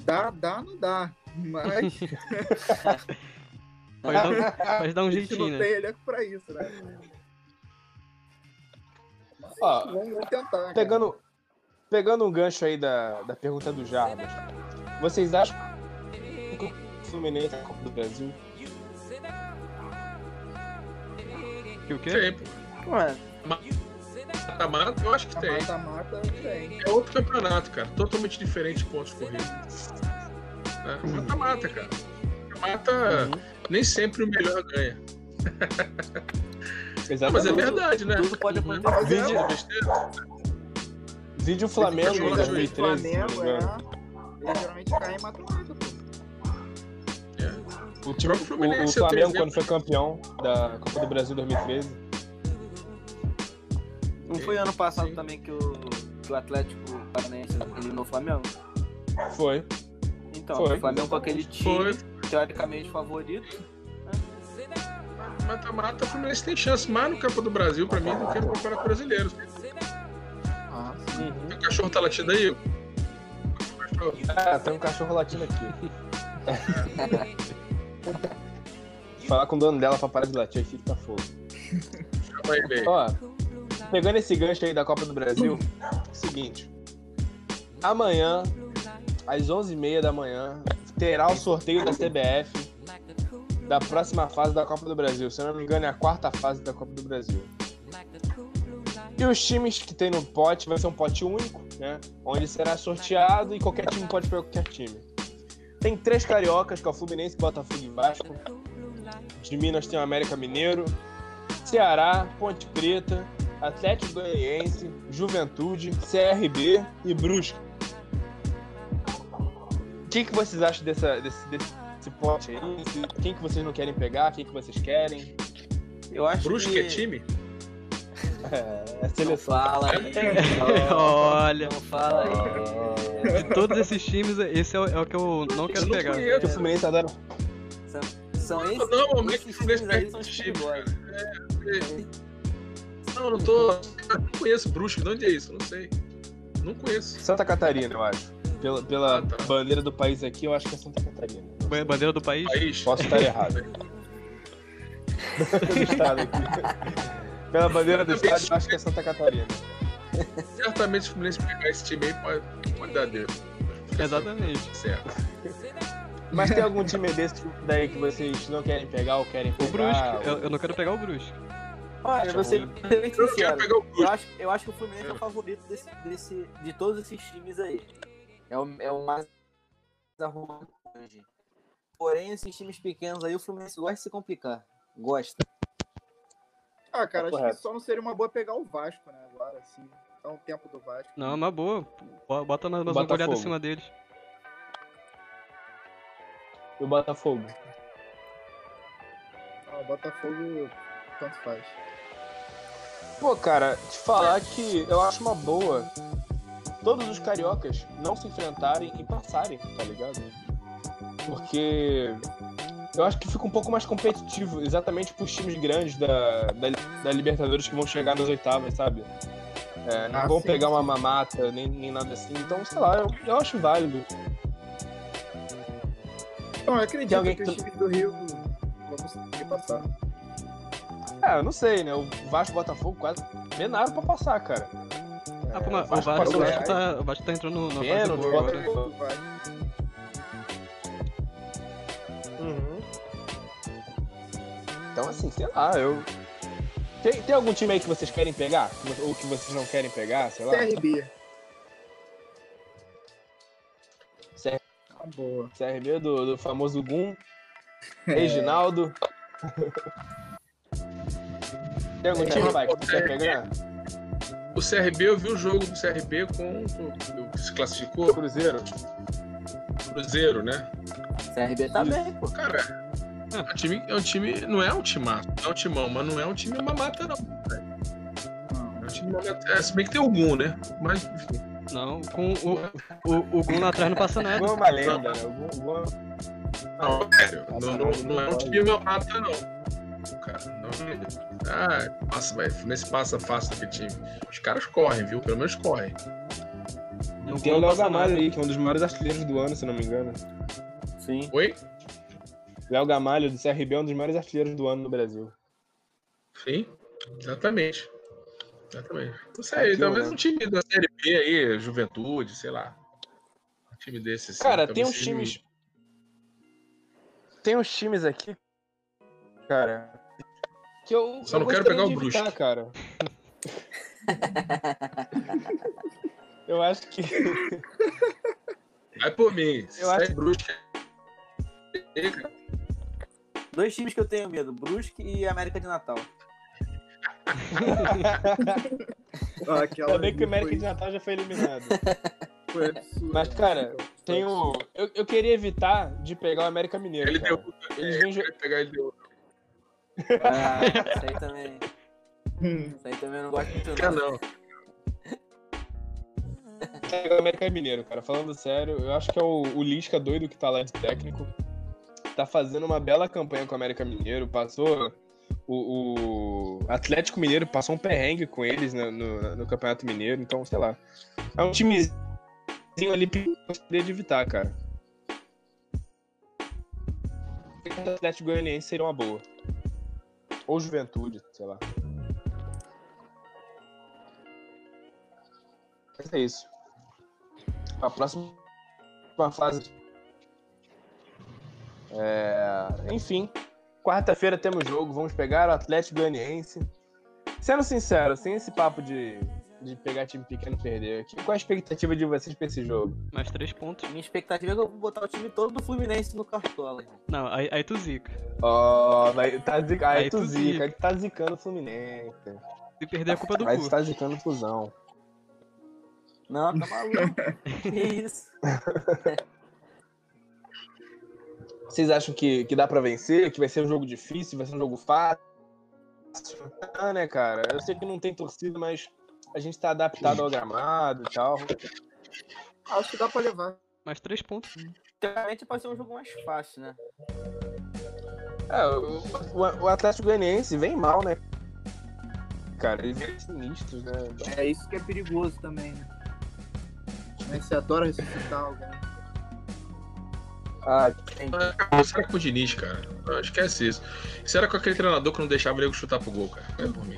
Dá, dá, não dá. Mas Pode dar, pode dar um a gente jeitinho, não né? tem elenco pra isso, né? Ó, Vamos, vamos tentar. cara. Pegando, pegando um gancho aí da, da pergunta do Jarbas, vocês acham que o Fluminense é a Copa do Brasil? Que o quê? Tem. Ué, Mata-mata, eu acho que tem. Mata-mata tem. É outro campeonato, cara. Totalmente diferente de pontos corridos. É, Mata-mata, cara. Mata-mata, nem sempre o melhor ganha. Não, mas é verdade, né? tudo pode Uhum. acontecer. Vídeo, Besteira. vídeo Flamengo em Vídeo 2013. se não Flamengo, me é. Ele geralmente cai em mata-mata, pô. O, time, próprio o, o Fluminense é outro Flamengo, exemplo. quando foi campeão da Copa do Brasil 2013, Não foi ano passado Sim. também que o, que o Atlético Paranaense eliminou o Flamengo? foi. Então, Foi. o Flamengo com aquele time Foi. Teoricamente favorito. Mata-mata, o Fluminense tem chance mais no Copa do Brasil, pra mim, do que no Campeonato Brasileiro. Ah, Uhum. O cachorro tá latindo aí? Ah, tem um cachorro latindo aqui. Falar com o dono dela pra parar de latir aqui tá fogo. Chama ele aí. Ó, pegando esse gancho aí da Copa do Brasil, seguinte. Amanhã, às 11h30 da manhã, terá o sorteio da CBF da próxima fase da Copa do Brasil. Se eu não me engano, é a quarta fase da Copa do Brasil. E os times que tem no pote vai ser um pote único, né? Onde será sorteado e qualquer time pode pegar qualquer time. Tem três cariocas, que é o Fluminense, Botafogo e Vasco. De Minas tem o América Mineiro. Ceará, Ponte Preta, Atlético Goianiense, Juventude, CRB e Brusque. O que, que vocês acham dessa, desse, desse, desse pote aí? Quem que vocês não querem pegar? Quem que vocês querem? Eu acho Brusque que. é time? É, é Não seleção. fala aí. Olha. Não fala aí. De todos esses times, esse é o, é o que eu não Eu quero não pegar. conheço. Que o Fluminense adora. São, são esses. Normalmente o esses times aí são esse os time, perigosos. Não, eu não tô. Eu não conheço Brusque, de onde é isso? Eu não sei. Não conheço. Santa Catarina, eu acho. Pela, pela Ah, tá. bandeira do país aqui, eu acho que é Santa Catarina. Ba- Bandeira do país? País. Posso estar errado. do estado aqui. Pela bandeira do estado, eu acho que é Santa Catarina. Certamente se o Fluminense pegar esse time aí, pode, pode dar dedo. Exatamente. Certo. Mas tem algum time desse daí que vocês não querem pegar ou querem O pegar? Brusque. Eu, eu não quero pegar o Brusque. Olha, Acho você Eu o Eu acho, eu acho que o Fluminense é o favorito desse, desse, de todos esses times aí. É o, é o mais arrumado hoje. Porém, esses times pequenos aí, o Fluminense gosta de se complicar. Gosta. Ah, cara, acho correto. que só não seria uma boa pegar o Vasco, né? Agora, assim. Dá um tempo do Vasco. Não, uma boa. Bo- Bota mais uma goleada em cima deles. E o Botafogo. Ah, o Botafogo, tanto faz. Pô, cara, te falar que eu acho uma boa todos os cariocas não se enfrentarem e passarem, tá ligado? Porque eu acho que fica um pouco mais competitivo, exatamente pros times grandes da, da, da Libertadores que vão chegar nas oitavas, sabe? É, não Ah, vão sim, pegar sim. uma mamata, nem, nem nada assim. Então, sei lá, eu, eu acho válido. Então, eu acredito Tem alguém que que os times do Rio vão conseguir passar. É, eu não sei, né? O Vasco e o Botafogo quase penaram pra passar, cara. Ah, pô, mas o Vasco né? tá, o Vasco tá entrando na fase Pênalti, boa bota- agora. Uhum. Então, assim, sei lá, eu. Tem, tem algum time aí que vocês querem pegar? Ou que vocês não querem pegar, sei lá? CRB. CR- Ah, boa. CRB do, do famoso Gum, Reginaldo. Tem algum time, pai, que tu quer pegar? O CRB, eu vi o jogo do CRB com o que se classificou Cruzeiro. Cruzeiro, né? CRB tá bem, pô. Cara, é um time, é um time, não é um timaço, não é um timão, mas não é um time mamata, não. velho. É um time mamata. É, se bem que tem algum, né? Mas, enfim. Não, com o, o, o Gun lá atrás não passa O nada. É uma lenda, né? O o Gum- Não, velho, não, não, não é um time mamata, não. Cara, não. Ah, passa, vai. Nesse passa fácil daquele time. Os caras correm, viu? Pelo menos correm. O Tem o não Léo Gamalho aí, que é um dos maiores artilheiros do ano, se não me engano. Sim. Oi? Léo Gamalho, do CRB, é um dos maiores artilheiros do ano no Brasil. Sim, exatamente. Exatamente. Não sei, Aqui, talvez né? um time da Série B aí, Juventude, sei lá. Um time desse, assim. Cara, tem uns times. Tem uns times aqui, cara. Que eu. Só eu não quero pegar o evitar, Brusque. cara. eu acho que. Vai por mim. Eu sai acho- Brusque. Dois times que eu tenho medo, Brusque e América de Natal. Ah, bem que o América foi- de Natal já foi eliminado. foi absurdo. Mas, cara, Tem o. Eu, eu queria evitar de pegar o América Mineiro. Ele cara. deu. Eles é, vêm ele pegar ele deu. Ah, isso aí também. Hum, Isso aí também eu não gosto muito, não. não. o América Mineiro, cara. Falando sério, eu acho que é o, o Lisca doido que tá lá de técnico. Tá fazendo uma bela campanha com o América Mineiro. Passou. O, o Atlético Mineiro passou um perrengue com eles no, no, no Campeonato Mineiro. Então, sei lá. É um timezinho ali que eu gostaria de evitar, cara. O Atlético Goianiense seria uma boa. Ou Juventude, sei lá. Mas é isso. A próxima fase. É... Enfim, quarta-feira temos jogo. Vamos pegar o Atlético Goianiense. Sendo sincero, sem esse papo de, de pegar time pequeno e perder, que- qual a expectativa de vocês pra esse jogo? Mais três pontos. Minha expectativa é que eu vou botar o time todo do Fluminense no cartola. Não, aí, aí tu zica. Ó, vai, tá zica, aí, Aí tu tu zica, zica. aí tu tá zicando o Fluminense. Se perder a culpa é do Aí cu. tu tá zicando o Fusão. Não, tá maluco. que isso? Vocês acham que, que dá pra vencer? Que vai ser um jogo difícil? Vai ser um jogo fácil? Ah, né, cara? Eu sei que não tem torcida, mas a gente tá adaptado ao gramado e tal. Acho que dá pra levar. Mais três pontos. Teoricamente pode ser um jogo mais fácil, né? É, o, o- o Atlético Goianiense vem mal, né? Cara, eles vêm sinistros, né? É isso que é perigoso também, né? Mas você adora ressuscitar alguém. Ah? Acabou, Isso era com o Diniz, cara. Não, esquece isso. Isso era com aquele treinador que não deixava o nego chutar pro gol, cara. É por mim.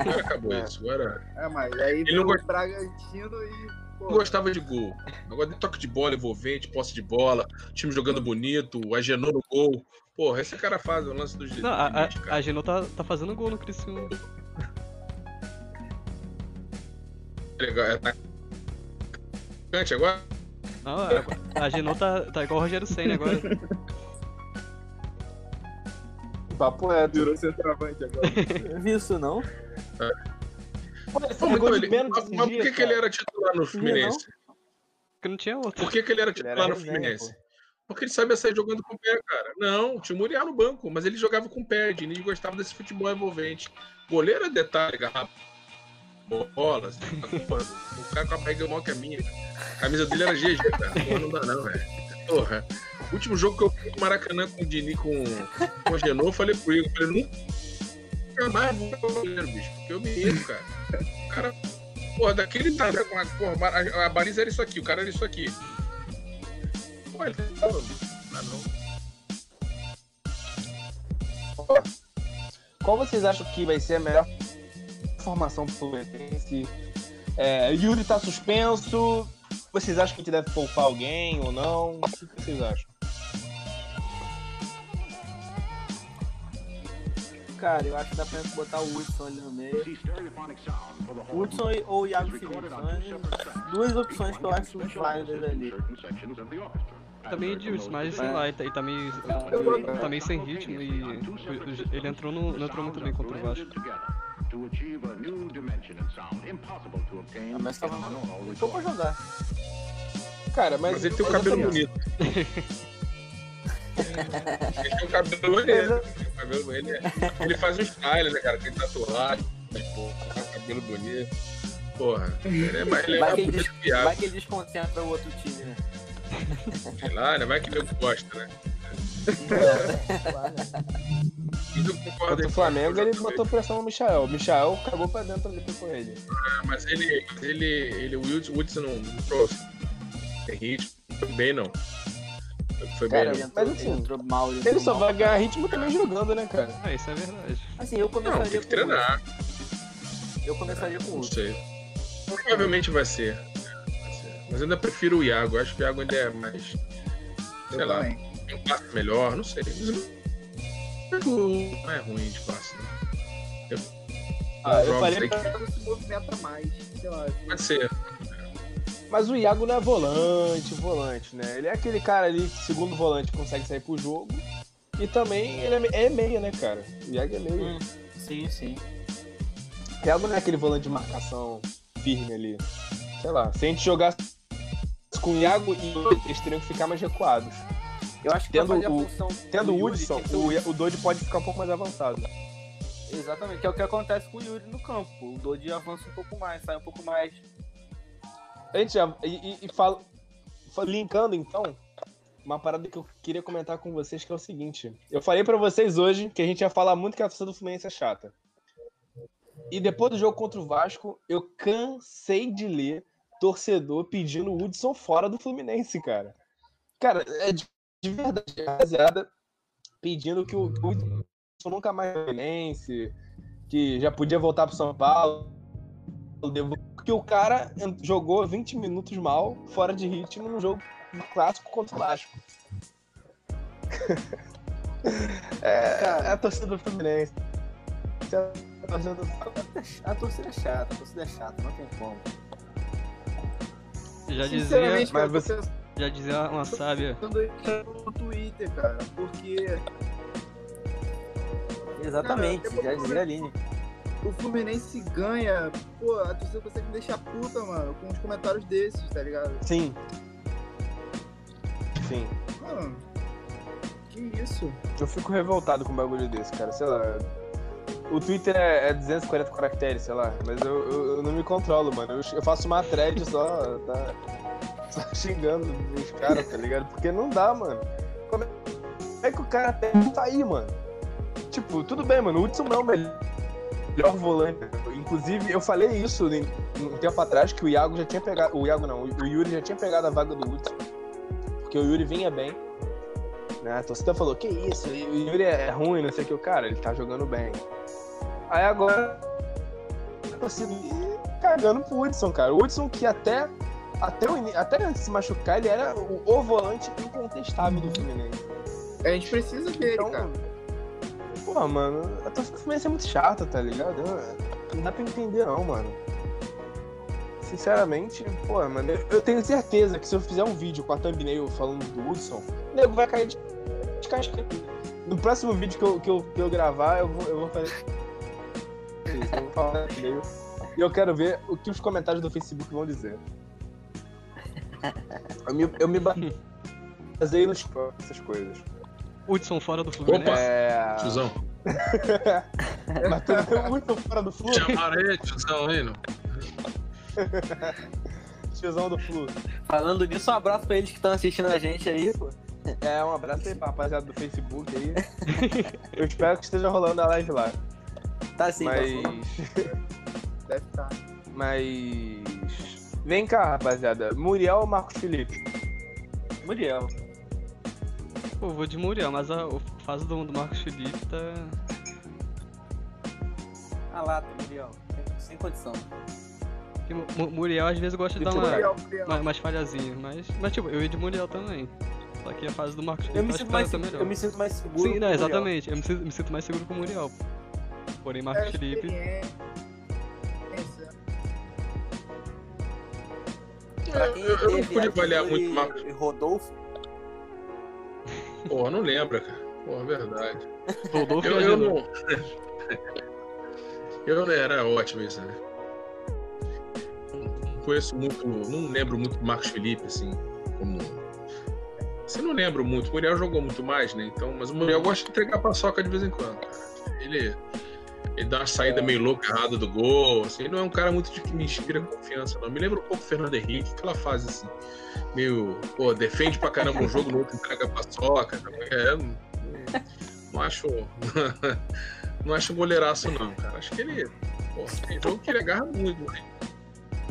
Agora acabou É. isso. Agora É, mas aí Ele veio não o gosta- Bragantino e. Pô, não gostava de gol. Agora de toque de bola envolvente, posse de bola, time jogando bonito, o Agenor no gol. Porra, esse cara faz o lance dos Não, a, Diniz, a, cara. a Geno tá, tá fazendo gol no Criciúma. Legal, é atacante agora? Não, a, a Geno tá, tá igual o Rogério Senna agora. Papo reto. virou centroavante agora. Não vi isso não. Pô, ele Pô, então ele- mas mas por dias, que, que ele era titular no Fluminense? Porque não tinha outro. Por que, que ele era Ele titular era no resenha, Fluminense? Porque ele sabia sair jogando com o pé, cara. Não, tinha o Muriel no banco, mas ele jogava com o pé. Diniz gostava desse futebol envolvente. Goleiro é detalhe, garrafa. Bola, assim, pô, o cara com a barriga maior que a minha. A camisa dele era GG, cara. Pô, não dá não, velho. Porra. O último jogo que eu fui no Maracanã com o Diniz, com, com o Genô, eu falei pro Igor, eu falei, nunca mais vou pro bicho, porque eu me irro, cara. O cara, porra, daquele tamanho, com a, porra, a, a baliza era isso aqui, o cara era isso aqui. Pô, ele tá falando, não, não. Qual vocês acham que vai ser a melhor formação Fluminense? É, Yuri tá suspenso. Vocês acham que a gente deve poupar alguém ou não? O que vocês acham? Cara, eu acho que dá pra botar o Hudson ali no meio. Hudson ou o Iago Felipe. São as duas opções que eu acho válidas ali. Tá meio Edilson, mas sei lá, ele tá, meio. tá meio sem ritmo e. Ele entrou no, não entrou muito bem contra o Vasco. Ah, Mas tava ficou pra jogar. Cara, mas, Mas ele tem um mas cabelo tô- bonito. ele tem um cabelo. Tem um cabelo- Ele, ele faz um style, né, cara? Tem tatuagem, um cabelo bonito. Porra, ele é mais ele é Vai que, ele bonito des- vai que ele desconcentra o outro time, né? Sei lá, né? Vai que ele gosta, né? Mas eu concordo Contra o com Flamengo, ele botou pressão no Michael. O Michael cagou pra dentro ali com ele. também. Mas ele, ele, ele o Hudson não, não trouxe. Tem ritmo, não foi bem não. Foi bem Cara, não. Ele entrou, mas assim, ele entrou mal. Ele, Ele só mal. vai ganhar ritmo também jogando, né, cara? É, isso é verdade. Assim, eu Não, começaria tem que com treinar. o Eu começaria com o Não sei. Provavelmente vai ser. Vai ser. Mas eu ainda prefiro o Iago. Acho que o Iago ainda é mais. Sei Eu lá, também. tem um melhor, não sei. Não é ruim de passe, não. Ah, eu falei que- Ela se movimenta mais, sei lá. Pode ser. Mas o Iago não é volante, volante, né? Ele é aquele cara ali que, segundo volante, consegue sair pro jogo. E também ele é é meia, né, cara? O Iago é meia. Hum, sim, sim. O Iago não é aquele volante de marcação firme ali. Sei lá, se a gente jogasse com o Iago e eles teriam que ficar mais recuados. Eu acho que Tendo o- Tendo do o Hudson, o, o Dodge pode ficar um pouco mais avançado. Exatamente, que é o que acontece com o Yuri no campo. O Dodi avança um pouco mais, sai um pouco mais. A gente já. E, e, e fala, fa- linkando então, uma parada que eu queria comentar com vocês que é o seguinte. Eu falei pra vocês hoje que a gente ia falar muito que a torcida do Fluminense é chata. E depois do jogo contra o Vasco, eu cansei de ler torcedor pedindo o Hudson fora do Fluminense, cara. Cara, é de, de verdade, rapaziada, pedindo que o, que o nunca mais Fluminense, que já podia voltar pro São Paulo. Porque o cara jogou 20 minutos mal, fora de ritmo, no jogo clássico contra o Vasco. é, é a torcida do Fluminense. É a torcida do- A torcida é chata, a torcida é chata, não tem como. Já dizia, mas tô já dizia uma sábia. no Twitter, cara. Porque Exatamente, Cara, já dizia a Aline. o Fluminense ganha, pô, a torcida consegue me deixar puta, mano, com os comentários desses, tá ligado? Sim. Sim. Mano, que isso? Eu fico revoltado com um bagulho desse, cara. Sei lá. O Twitter é, é 240 caracteres, sei lá. Mas eu, eu, eu não me controlo, mano. Eu, eu faço uma thread só, tá, só xingando os caras, tá ligado? Porque não dá, mano. Como é que o cara que tá aí, mano? Tipo, tudo bem, mano. O Hudson não é o melhor volante. Inclusive, eu falei isso um tempo atrás, que o Iago já tinha pegado. O Iago não, o Yuri já tinha pegado a vaga do Hudson. Porque o Yuri vinha bem. Né? A torcida falou, que isso, o Yuri é ruim, não sei o que. O cara, ele tá jogando bem. Aí agora a torcida cagando pro Hudson, cara. O Hudson que até, até, o até antes de se machucar, ele era o, o volante incontestável do Fluminense. A gente precisa dele, Então, cara. Pô, mano, a torcida do Fluminense é muito chata, tá ligado? Não dá pra entender não, mano. Sinceramente, pô, mano, eu- tenho certeza que se eu fizer um vídeo com a thumbnail falando do Hudson, o nego vai cair de, de casca. No próximo vídeo que eu, que eu, que eu gravar, eu vou, eu vou fazer isso. Eu vou falar thumbnail. E eu quero ver o que os comentários do Facebook vão dizer. Eu me, eu me baseei nos essas coisas. Hudson fora do Fluminense. Opa! É. Tiozão. Mas tu muito fora do Flu. Chamaram aí, tiozão não? Tiozão do Flu. Falando nisso, um abraço pra eles que estão assistindo a gente aí, pô. É, um abraço aí pra rapaziada do Facebook aí. Eu espero que esteja rolando a live lá. Tá sim, Mas. passou. Deve estar. Mas. Vem cá, rapaziada. Muriel ou Marcos Felipe? Muriel. Pô, eu vou de Muriel, mas a, a fase do, do Marcos Felipe tá. Ah lá, tá, Muriel. Sem, condição. que Mu- Mu- Muriel às vezes gosta de dar uma, Muriel, Muriel. uma, umas falhazinhas, mas, mas tipo, eu ia de Muriel também. Só que a fase do Marcos Eu Felipe me, acho sinto que mais, tá seguro- melhor. eu me sinto mais seguro. Sim, com não, o Muriel. exatamente. Eu me sinto, me sinto mais seguro com o Muriel. Porém, Marcos É Felipe. Pra Eu, quem eu- eu não pude avaliar muito e- o Marcos. e Rodolfo, Pô, não lembra, cara. Pô, é verdade. Rodolfo Eu, eu não. eu era ótimo isso, né? Não Conheço muito, não lembro muito do Marcos Felipe, assim, como. Você não lembra muito, o Muriel jogou muito mais, né? Então, mas o Muriel gosta de entregar paçoca de vez em quando. cara. Ele, ele dá uma saída meio louca errada do gol, assim, ele não é um cara muito de que me inspira confiança, não. Me lembra um pouco o Fernando Henrique, aquela fase assim, meio, pô, defende pra caramba um jogo, no outro entrega paçoca. É, não, não acho. não acho goleiraço, não, cara. Acho que ele. Pô, tem jogo que ele agarra muito, né?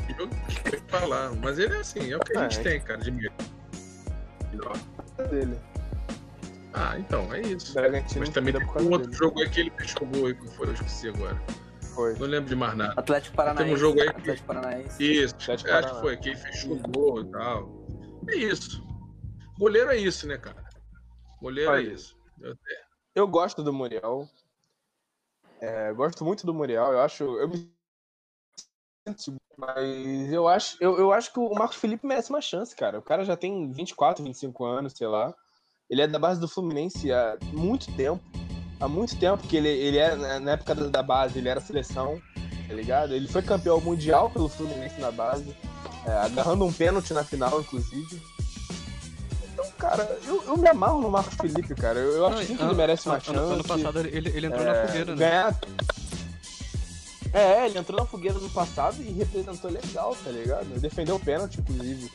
Tem jogo que falar. Mas ele é assim, é o que a É, gente é. tem, cara, de melhor. Dele. Ah, então, é isso. Bragantino. Mas também tem um outro dele. jogo aí que ele fechou o gol aí, que foi, eu esqueci agora. Foi. Não lembro de mais nada. Atlético Paranaense. Tem um jogo aí que- Atlético Paranaense. Isso, Atlético acho que foi, que ele fechou o gol e tal. É isso. Goleiro é isso, né, cara? Goleiro Olha, é isso. Eu- Eu gosto do Muriel. É, gosto muito do Muriel. Eu acho. Eu me mas eu acho, eu, eu acho que o Marcos Felipe merece uma chance, cara. O cara já tem 24, 25 anos, sei lá. Ele é da base do Fluminense há muito tempo. Há muito tempo que ele, ele era, na- época da, base, ele era seleção, tá ligado? Ele foi campeão mundial pelo Fluminense na base, é, agarrando um pênalti na final, inclusive. Então, cara, eu, eu me amarro no Marcos Felipe, cara. Eu, eu acho sim que ano- ele merece uma ano- chance. Ano passado ele, ele entrou É, na fogueira, né? ganhar. É, ele entrou na fogueira no passado e representou legal, tá ligado? Defendeu o pênalti, inclusive.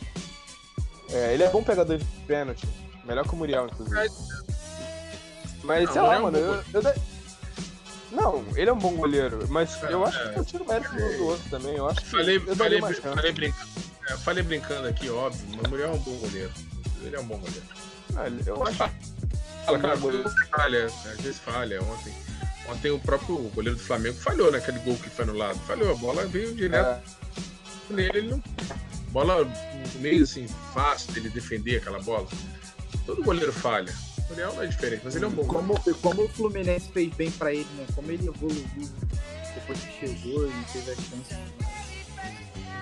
É, ele é bom pegador de pênalti. Melhor que o Muriel, inclusive. Mas, Não, sei o lá, Muriel é um mano. eu, eu Não, ele é um bom goleiro, mas É, eu acho é. que eu tiro mérito do, outro também. Eu acho que Falei, eu daria falei, chance. falei, brincando, é, falei brincando aqui, óbvio, mas o Muriel é um bom goleiro. Ele é um bom goleiro. Ah, Eu acho Fala, cara, vezes falha, às vezes falha. Ontem, ontem o próprio goleiro do Flamengo falhou naquele gol que foi anulado. Falhou, a bola veio direto é, nele, ele não. Bola meio assim, fácil dele defender aquela bola. Todo goleiro falha. O Muriel não é diferente, mas ele é um bom goleiro. Como, como o Fluminense fez bem pra ele, né? Como ele evoluiu depois que chegou e teve a chance.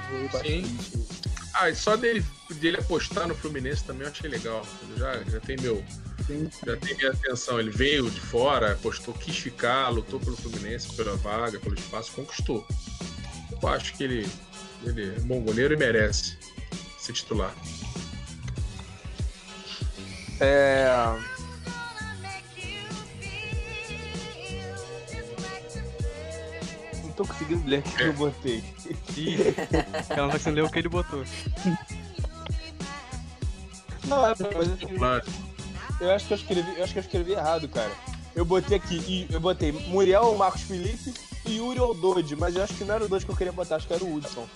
Evoluiu bastante. Ah, e só dele, dele apostar no Fluminense também eu achei legal. Ele já, já tem meu. Sim. Já tem minha atenção. Ele veio de fora, apostou, quis ficar, lutou pelo Fluminense, pela vaga, pelo espaço, conquistou. Eu acho que ele, ele é um bom goleiro e merece ser titular. É, Não tô conseguindo ler o que eu botei. Ih, cara não tá conseguindo ler o que ele botou. Não, é, mas eu, eu acho que eu escrevi, eu acho que eu escrevi errado, cara. Eu botei aqui, e eu botei Muriel ou Marcos Felipe e Yuri ou Dodge, mas eu acho que não era o Dodge que eu queria botar, acho que era o Hudson.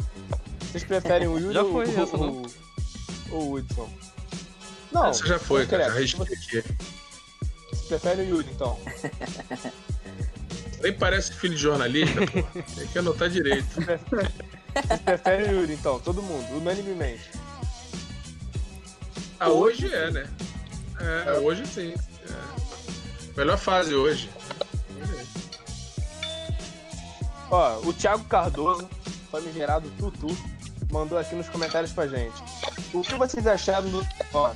Vocês preferem o Yuri Já ou, foi ou, ou, ou o Hudson? Não, Essa já foi, cara. Já risquei aqui. Você prefere o Yuri, então? Nem parece filho de jornalista, pô. Tem que anotar direito. Você prefere o Yuri, então? Todo mundo, unanimemente. Ah, hoje é, né? É, hoje sim. É. Melhor fase hoje. Ó, o Thiago Cardoso, famigerado Tutu, mandou aqui nos comentários pra gente. O que vocês acharam do. Ó,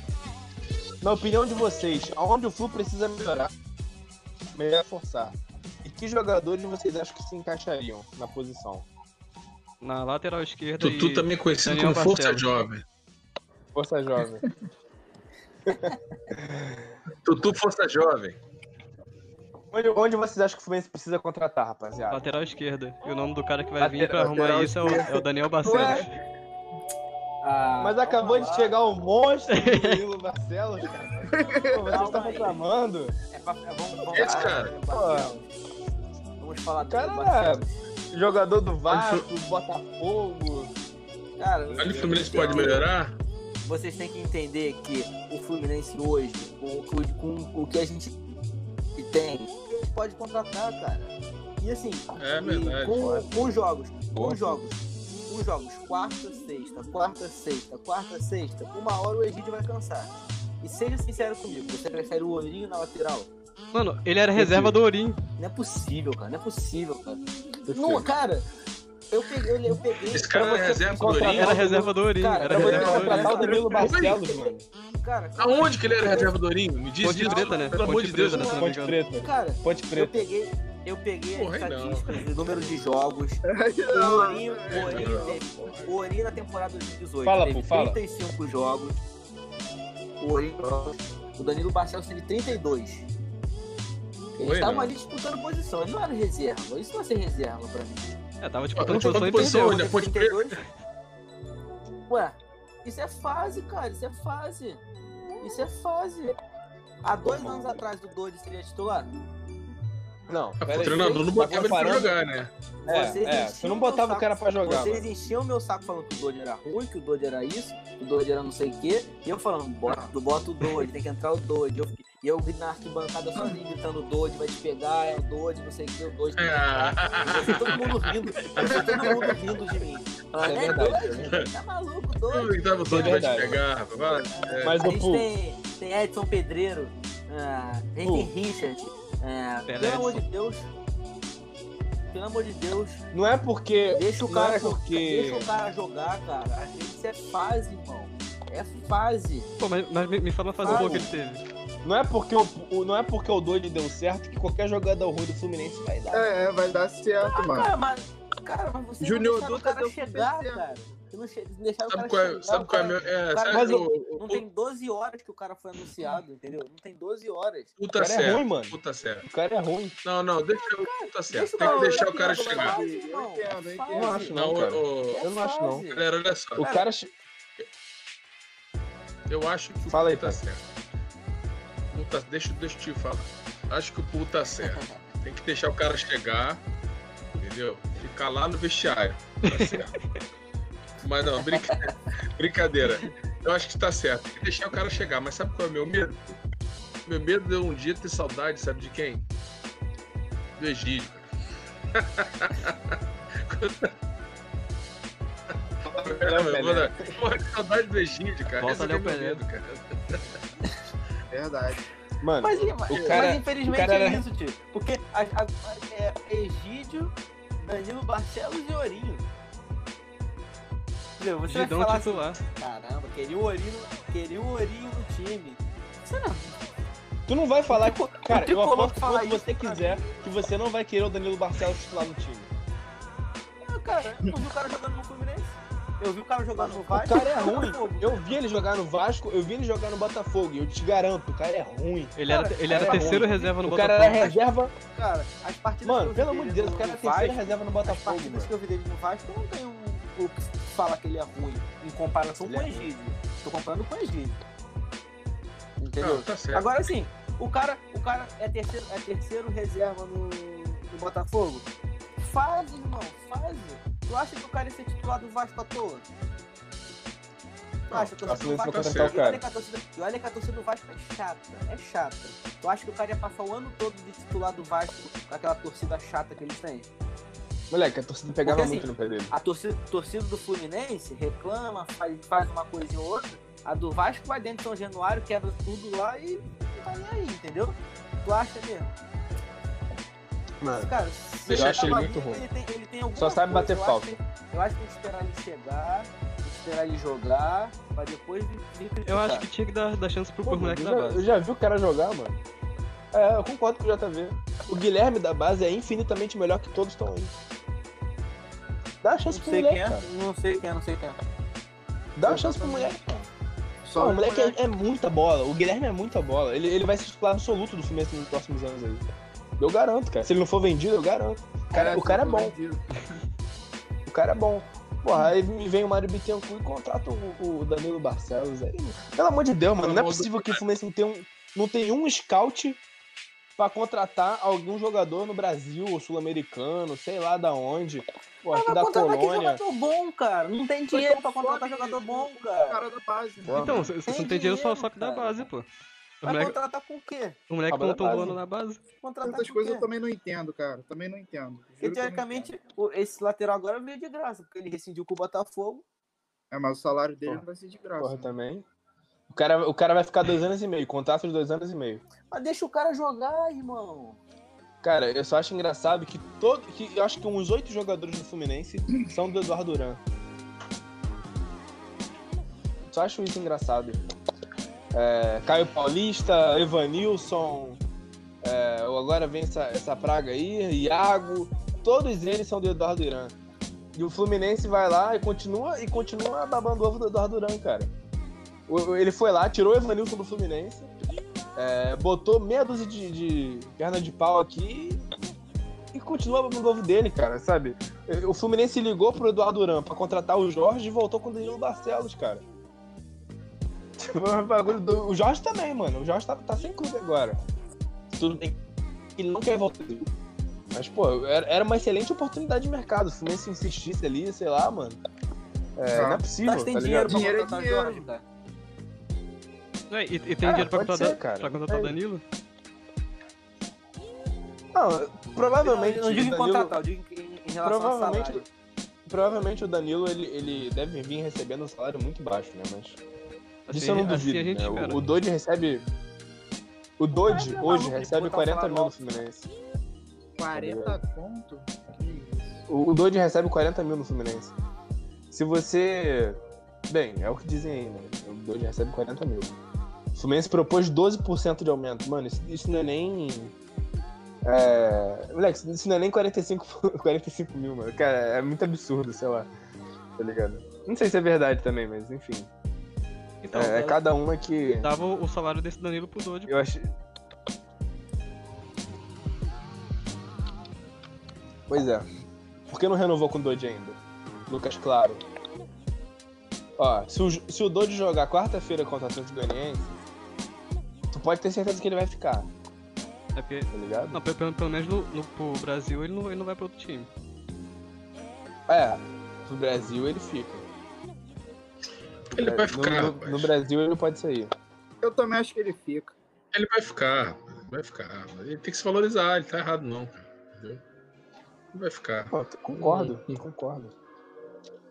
na opinião de vocês, aonde o Flu precisa melhorar? Melhor forçar. E que jogadores vocês acham que se encaixariam na posição? Na lateral esquerda Tutu e também conhecido Daniel como Força. Jovem. Força Jovem. Tutu Força Jovem. onde, onde vocês acham que o Fluminense precisa contratar, rapaziada? lateral esquerda. E o nome do cara que vai Lateral- vir pra arrumar isso é o, é o Daniel Barcelos. Ué? Ah, Mas acabou de chegar o monstro do Danilo Barcelos, cara. Pô, vocês estão reclamando? É pra, é, vamos, vamos, Esse lá, cara. né. Vamos falar do Cara, Barcelos. Jogador do Vasco, Botafogo. Cara, o Fluminense pode melhorar? vocês têm que entender que o Fluminense hoje, com, com- com o que a gente tem, a gente pode contratar, cara. E assim, É e verdade. com, com jogos, Boa. com jogos, com jogos, quarta, sexta, quarta, sexta, quarta, sexta, uma hora o Egídio vai cansar. E seja sincero comigo, você prefere o Ourinho na lateral? Mano, ele era reserva do Ourinho. Não é possível, cara, não é possível, cara. Não, cara, eu peguei, eu, eu peguei. Esse cara era reserva do Ourinho? Era reserva do Ourinho. Cara, Era reserva do contratar o Ourinho. Danilo Barcelos, mano. Cara, Aonde que ele era reserva do Ourinho? Me diz Ponte. Preta, né? Pelo amor Ponte de Deus, Preta, né? Ponte. Preta. cara, Ponte eu Preta. peguei, eu peguei Porra, estatísticas, o número de jogos. O Ourinho, o Ourinho, teve- o Ourinho na temporada 2018 Fala, teve pô, fala. 35 jogos. O Ourinho, o Danilo Barcelos teve 32. Eles estavam não. ali disputando posição, ele não era reserva. Isso não é ser reserva pra mim. É, tava Ah, disputando tá posição e posição perdeu. onde? É Ponte Preta? Ué, isso é fase, cara. Isso é fase. Isso é fase. Há dois anos atrás o Dodi seria titular. Não, Ah, pera O treinador não botava ele pra jogar, né? É, Vocês é, você não botava o cara pra jogar, Vocês mano. enchiam meu saco falando que o Dodi era ruim, que o Dodi era isso, que o Dodi era não sei o quê. E eu falando, bota, tu bota o Dodi, tem que entrar o Dodi. Eu, fiquei- e eu na arquibancada sozinho gritando, o Dodi vai te pegar, é o Dodi, não sei o quê, o Dodi tem que entrar. E você, todo mundo rindo, todo mundo rindo de mim. Falando, É é, verdade, Dodi, tá maluco, Dodi. gritava o Dodi vai te verdade. pegar. vai. Mas A gente tem, tem Edson Pedreiro, ah, tem Richard. Ah, Pera, pelo amor de Deus. Pelo amor de Deus, não é porque. deixa o não cara, é porque. deixa o cara jogar, cara. Isso é fase, irmão. É fase. Pô, mas, mas me, me fala uma fase boa que ele teve. Não é porque o, o- não é porque o Dodi deu certo que qualquer jogador ruim do Fluminense vai dar. É, vai dar certo, Ah, mano. cara, mas, cara, mas você Júnior não deixaram o cara deu chegar, cara. Não che- deixaram o Sabe cara qual é, sabe o qual é cara- meu. É, cara- sabe Mas o, o- Não o, tem 12 horas que o cara foi anunciado, entendeu? Não tem 12 horas. o O tá cara é certo. ruim, mano. o tá certo. O cara é ruim. Não, não, deixa o tá certo. Deixa o Tem que cara deixar o cara cara, chegar. Eu. Não acho Não, não, cara. Eu não acho, não. galera, olha só. O cara. Eu acho que o Fala aí, tá cara. certo. O Pu tá- deixa, deixa eu te falar. Acho que o Pu tá certo. Tem que deixar o cara chegar, entendeu? Ficar lá no vestiário. Tá certo. Mas não, brinca- brincadeira. Eu acho que tá certo. Tem que deixar o cara chegar. Mas sabe qual é o meu medo? Meu medo de um dia ter saudade, sabe de quem? Do Egídio. Porra, que saudade do Egídio, cara. Volta Esse é Léo meu Pelé. medo, cara. Verdade. Mano, Mas, o mas, cara- mas infelizmente o cara é isso, tio. Porque a, a, a- é Egídio, Danilo Barcelos e Ourinho. Entendeu? Você Gidão vai falar assim, caramba, queria o Ourinho, queria o Ourinho no time. Você não, tu não vai falar que. Cara, eu aposto quanto você quiser que você não vai querer o Danilo Barcelos titular no time. Ah, cara, eu vi o cara jogando no Fluminense. Eu vi o cara jogando no Vasco. O cara é ruim. Eu vi ele jogar no Vasco, eu vi ele jogar no Botafogo. E eu te garanto, o cara é ruim. Ele era, Cara, ele era cara, terceiro ruim. reserva no O cara Botafogo. era reserva. Cara, as partidas Mano, eu pelo amor de Deus, o cara é no terceira Vasco, reserva no As Botafogo, partidas mano. que eu vi dele no Vasco, eu não tenho um, o que fala que ele é ruim em comparação Ele com é o Egídio. Tô comparando com o Egídio. Entendeu? Não, tá. Agora sim, o cara, o cara é terceiro, é terceiro reserva no, no Botafogo. Fase, irmão, fase. Tu acha que o cara ia ser titular do Vasco à toa? Tu acha que torcida do Vasco... o cara. a torcida- E olha que a torcida do Vasco é chata, é chata. Tu acha que o cara ia passar o ano todo de titular do Vasco com aquela torcida chata que eles têm? Moleque, a torcida pegava Porque, muito assim, no pé dele. A torcida, torcida do Fluminense reclama, faz, faz uma coisinha ou outra. A do Vasco vai dentro de São Januário, quebra tudo lá e não tá nem aí, entendeu? Tu acha mesmo? Mano, Cara, se Eu ele acho ele muito ruim. Ele tem, ele tem Só sabe coisa, bater eu falta. Acho que, eu acho que tem que esperar ele chegar, tem que esperar ele jogar, pra depois vir. Eu acho que tinha que dar, dar chance pro, Pô, moleque eu, da já, base. eu já vi o cara jogar, mano. É, eu concordo com o JV. O Guilherme da base é infinitamente melhor que todos estão aí. Dá a chance Não pro moleque, é, não sei quem é, não sei quem é. Dá a chance pro moleque, cara. Só Pô, o o moleque é, é muita bola. O Guilherme é muita bola. Ele, ele vai ser titular absoluto do Fluminense nos próximos anos aí. Eu garanto, cara. Se ele não for vendido, eu garanto. O cara, o cara é bom. O cara é bom. Porra, aí me vem o Mário Bittencourt e contrata o, o Danilo Barcelos aí. Pelo amor de Deus, mano. Não é possível que o Fluminense não tenha um, não tenha um scout pra contratar algum jogador no Brasil ou sul-americano, sei lá da onde. Pô, aqui da contratar que jogador bom, cara. Não tem dinheiro pra contratar jogador bom, cara. cara da base. né? Pô, Então, mano. você não tem dinheiro só, só que da base, pô. O Vai moleque, contratar com o quê? o moleque da tão base. voando na base. Contratar com coisas o eu também não entendo, cara. Também não entendo. Porque teoricamente, o- esse lateral agora veio de graça, porque ele rescindiu com o Botafogo. É, mas o salário dele Porra. não vai ser de graça. Porra, né? também. O cara, o cara vai ficar dois anos e meio, contrato de dois anos e meio. Mas deixa o cara jogar, irmão. Cara, eu só acho engraçado que todo. Que eu acho que uns oito jogadores do Fluminense são do Eduardo Duran. Só acho isso engraçado. É, Caio Paulista, Evanilson, é, agora vem essa, essa praga aí, Iago, todos eles são do Eduardo Duran. E o Fluminense vai lá e continua, e continua babando ovo do Eduardo Duran, cara. Ele foi lá, tirou o Evanilson do Fluminense, é, botou meia dúzia de, de perna de pau aqui e continua babando o ovo dele, cara, sabe? O Fluminense ligou pro Eduardo Duran pra contratar o Jorge e voltou com o Danilo Barcelos, cara. Tipo, é O Jorge também, mano. O Jorge tá, tá sem clube agora. Tudo bem que ele não quer voltar. Mas, pô, era, uma excelente oportunidade de mercado. Se o Fluminense insistisse ali, sei lá, mano. É, não é possível, Mas tem tá dinheiro ligado? pra Dinheiro é dinheiro. Jorge, cara. É, e, e tem Ah, dinheiro pra ser, cara. pra contratar o É. Danilo? Não, provavelmente. não, não digo em contratar, eu digo em, em relação ao Provavelmente, salário. provavelmente o Danilo ele, ele deve vir recebendo um salário muito baixo, né? Mas Assim, disso eu não assim duvido. a gente né? O, o Dodge recebe. O Dodge é hoje recebe botar o 40 salário mil no. Fluminense. 40 conto? Que isso? O, o Dodge recebe 40 mil no Fluminense. Se você. Bem, é o que dizem aí, né? O Dodge recebe 40 mil. O Fluminense propôs 12% de aumento. Mano, isso, isso não é nem. É. Moleque, isso não é nem 45, 45 mil, mano. Cara, é muito absurdo, sei lá. Tá ligado? Não sei se é verdade também, mas enfim. Então, é, é cada uma que. dava o salário desse Danilo pro Dodge. Eu acho. Pois é. Por que não renovou com o Dodge ainda? Lucas Claro. Ó, se o, se o Dodge jogar quarta-feira contra o Atlético Goianiense, tu pode ter certeza que ele vai ficar, É porque, tá ligado? não, pelo, pelo menos no, no, pro Brasil ele não, ele não vai pra outro time. É, pro Brasil ele fica. Ele vai ficar, no, no, rapaz. no Brasil ele pode sair. Eu também acho que ele fica. Ele vai ficar, vai ficar. Ele tem que se valorizar, ele tá errado não, cara. Entendeu? Ele vai ficar. Pô, concordo, concordo.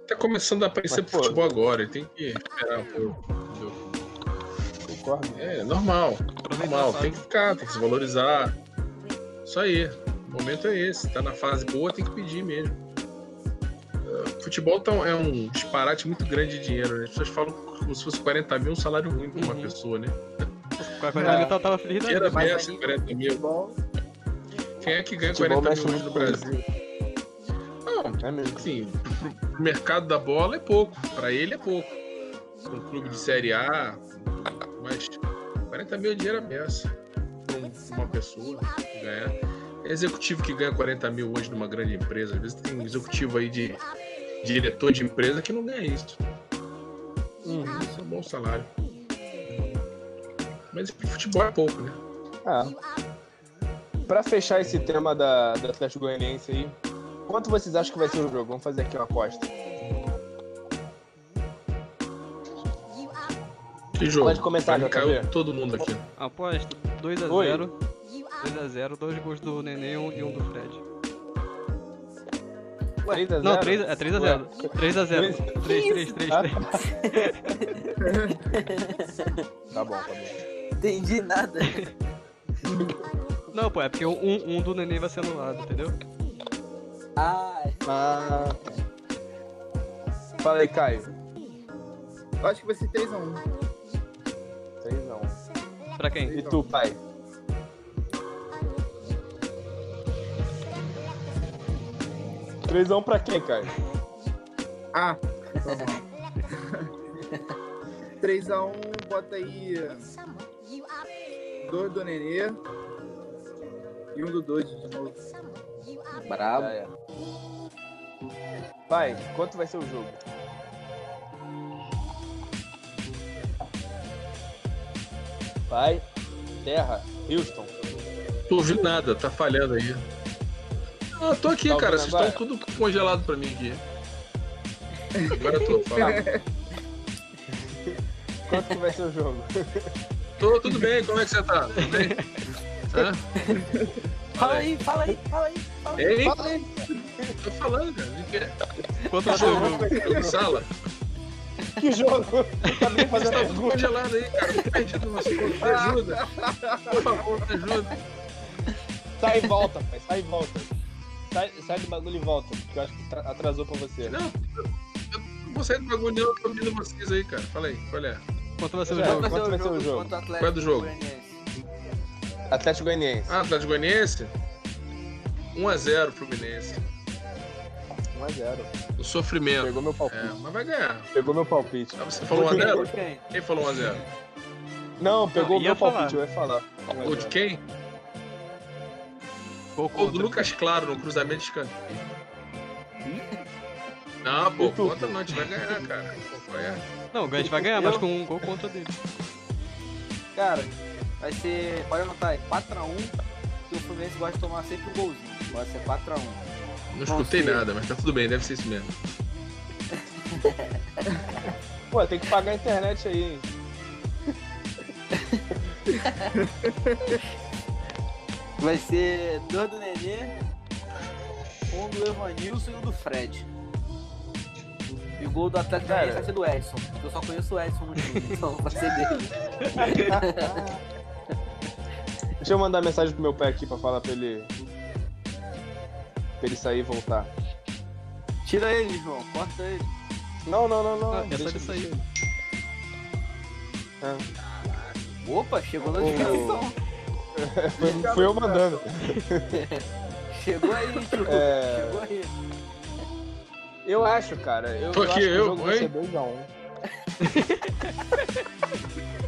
Tá começando a aparecer Mas, pro pô- futebol agora, ele tem que esperar um pouco. entendeu? Concordo. É, normal. Normal, tem que ficar, tem que se valorizar. Isso aí. O momento é esse. Tá na fase boa, tem que pedir mesmo. Uh, Futebol tá, é um disparate muito grande de dinheiro, né? As pessoas falam como se fosse 40 mil um salário ruim pra uma Uhum. pessoa, né? Com a qualidade É. tava, tava feliz da vida. Aberto, aí, 40 mil. futebol, Quem é que ganha Futebol 40 mexe mil hoje no Brasil? Não, É mesmo. assim, pro, mercado da bola é pouco. Pra ele é pouco. Um clube de Série A, 40 mil é pra um- uma pessoa ganhar. Executivo que ganha 40 mil hoje numa grande empresa. Às vezes tem executivo aí de, de diretor de empresa que não ganha isso. Uhum. Isso é um bom salário. Mas futebol é pouco, né? Ah. Pra fechar esse tema da, do Atlético Goianiense aí, quanto vocês acham que vai ser o jogo? Vamos fazer aqui uma aposta. Que jogo? Pode começar, Vai. Caiu todo mundo aqui. Aposto Oi. 2x0. 2x0, dois gols do Nenê e um e um do Fred. 3 a 0? Não, 3, é 3x0. 3x0. 3, 3, 3, Ah, 3. Tá bom, tá bom. Entendi nada. Não, pô, é porque um, um do Nenê vai ser anulado, entendeu? Ah, Ah, tá. Fala aí, Caio. Eu acho que vai ser 3x1. 3 a 1. Pra quem? E tu, pai? Três a um pra quem, Caio? Ah, tá bom. 3x1, bota aí. Dois do Nenê. E um do dois de novo. brabo. É. Pai, quanto vai ser o jogo? Pai, terra, Houston. Tô ouvindo nada, tá falhando aí. Ah, tô aqui, Tá cara. Vocês estão tudo congelado pra mim aqui. Agora eu tô, fala. Quanto que vai ser o jogo? Tô, tudo bem, como é que você tá? Tudo bem? Hã? Fala aí, fala aí, fala aí. Fala aí. Ei, tô falando, cara. Quanto vai o jogo? Jogo, sala. Que jogo? Tá nem Vocês fazendo estão tudo pergunta. congelado aí, cara. Perdido no. Me ajuda. Por favor, me ajuda. Sai e volta, pai, sai e volta. Sai, sai do bagulho e volta, porque eu acho que tra- atrasou pra você. Não, eu não vou sair do bagulho, não. Eu tô ouvindo vocês aí, cara. Fala aí, qual é? Quanto vai ser o jogo? Quanto vai ser o jogo? Qual é do jogo? Goianiense? Atlético Goianiense. Ah, Atlético Goianiense? 1x0 Fluminense. 1x0. O sofrimento. Pegou meu palpite. É, mas vai ganhar. Pegou meu palpite. Ah, você falou Gol 1x0? de quem? Quem falou 1x0? Não, pegou Não, meu falar. palpite, eu ia falar. Gol de quem? Gol Gol do. Lucas Claro no cruzamento de escanteio. Não, pô, conta não, a gente vai ganhar, cara. Pô, é? Não, a gente vai ganhar, mas com um gol contra dele. Cara, vai ser. Pode anotar aí, 4x1. Que o Fluminense gosta de tomar sempre um golzinho. Vai ser 4x1. Não escutei ser- nada, mas tá tudo bem, deve ser isso mesmo. Pô, tem que pagar a internet aí, hein? Vai ser dois do Nenê, um do Evanilson e um do Fred. E o gol do Atlético Cara. Vai ser do Edson. porque Eu só conheço o Edson no time, então vai ser dele. Deixa eu mandar mensagem pro meu pai aqui pra falar pra ele. Pra ele sair e voltar. Tira ele, João. Corta ele. Não, não, não, não. Ah, é só deixa- ele sair. Opa, chegou a Ô. notificação. Foi, fui eu mandando. Chegou aí, tio. É. Chegou aí. Eu acho, cara. Eu, Tô eu aqui, acho que eu, o jogo vai ser 2x1.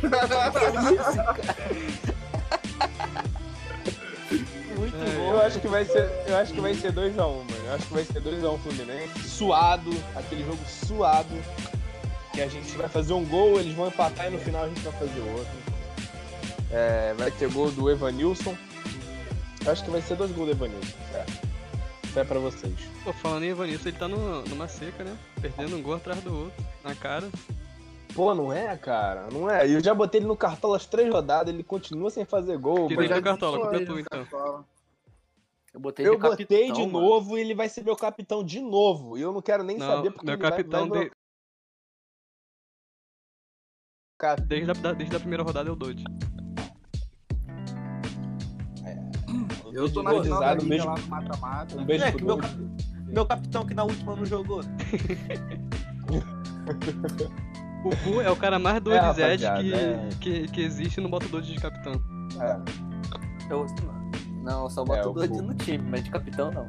Muito É, bom. Eu acho que vai ser, eu acho que vai ser 2 a 1, mano. Eu acho que vai ser 2 a 1 Fluminense, suado, aquele jogo suado, que a gente vai fazer um gol, eles vão empatar e no final a gente vai fazer outro. É, vai ter gol do Evanilson. Eu acho que vai ser dois gols do Evanilson. É. Isso é pra vocês. Pô, falando em Evanilson, ele tá no, numa seca, né? Perdendo um gol atrás do outro, na cara. Pô, não é, cara? Não é. Eu já botei ele no cartola as três rodadas, ele continua sem fazer gol. Tira mano. ele do cartola, é no então. Cartola. Eu botei Eu de capitão, botei de mano. novo e ele vai ser meu capitão de novo. E eu não quero nem Não, saber porque meu ele vai- capitão vai, de- Cara, desde, a, desde a primeira rodada é o Dodge. Eu tô na final da Risada, um liga beijo, lá no mata-mata. um beijo É, pro meu, cap- meu capitão que na última não jogou. O Gu é o cara mais É, Dodge rapaziada, que, é. que, que existe no bota Dodge de capitão. É. Eu, não, eu só É, boto o Gu. no time, mas de capitão não.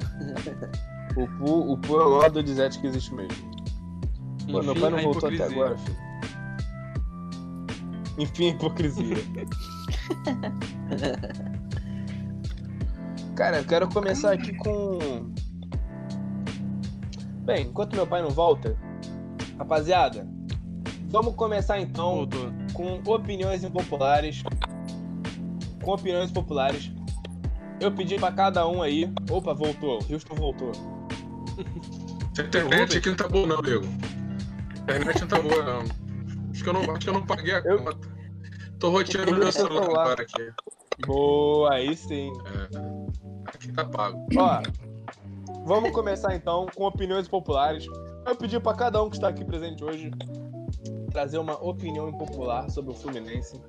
O Pu, o Pu é o maior Dodizete que existe mesmo. Pô, meu Enfim, pai não voltou até hipocrisia. agora, filho. Enfim, a hipocrisia. Cara, eu quero começar aqui com. Bem, enquanto meu pai não volta, rapaziada, vamos começar então Voltou. com opiniões impopulares. Com opiniões populares. Eu pedi pra cada um aí. Opa, voltou. Houston voltou. A internet aqui não tá boa, não, Diego. A internet não tá boa, não. Acho que eu não, acho que eu não paguei a Eu- conta. Tô roteando Eu meu seu celular celular. agora aqui. Boa, aí sim. É. Aqui tá pago. Ó, vamos começar então com opiniões populares. Eu pedi pra cada um que está aqui presente hoje trazer uma opinião impopular sobre o Fluminense.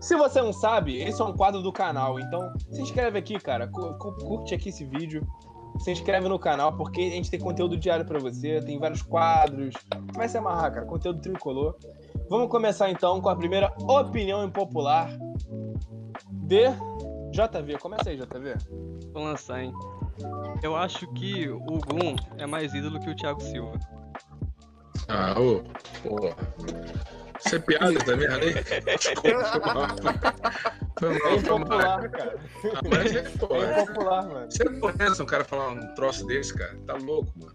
Se você não sabe, esse é um quadro do canal, então se inscreve aqui, cara. cu- cu- Curte aqui esse vídeo. Se inscreve no canal, porque a gente tem conteúdo diário pra você, tem vários quadros. Vai se amarrar, cara. Conteúdo tricolor. Vamos começar então com a primeira opinião impopular de JV. Começa aí, JV. Vou lançar, hein? Eu acho que o Gum é mais ídolo que o Thiago Silva. Ah, ô, porra. Isso é piada também, né? Foi É mal, foi mal. impopular, cara. Ah, mas é, pô, É impopular, mano. Você não conhece um cara falar um troço desse, cara? Tá louco, mano.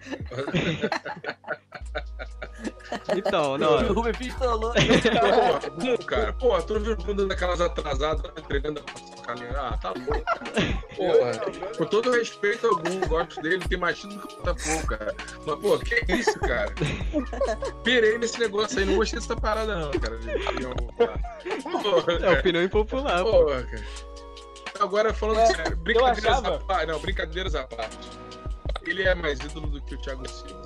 Então, não, O Rubem pistolou. Porra, cara, pô, tô vendo mundo daquelas atrasadas tá entregando a caminhão. Ah, tá louco. Porra, com todo respeito ao algum, gosto dele, tem mais do que o Botafogo, cara. Mas, pô, que isso, cara? Pirei nesse negócio aí, não gostei dessa parada, não, cara. de cara. Porra, é cara. opinião impopular. pô. Porra, cara. Agora falando É, sério, brincadeiras à parte. Não, brincadeiras à parte. Ele é mais ídolo do que o Thiago Silva.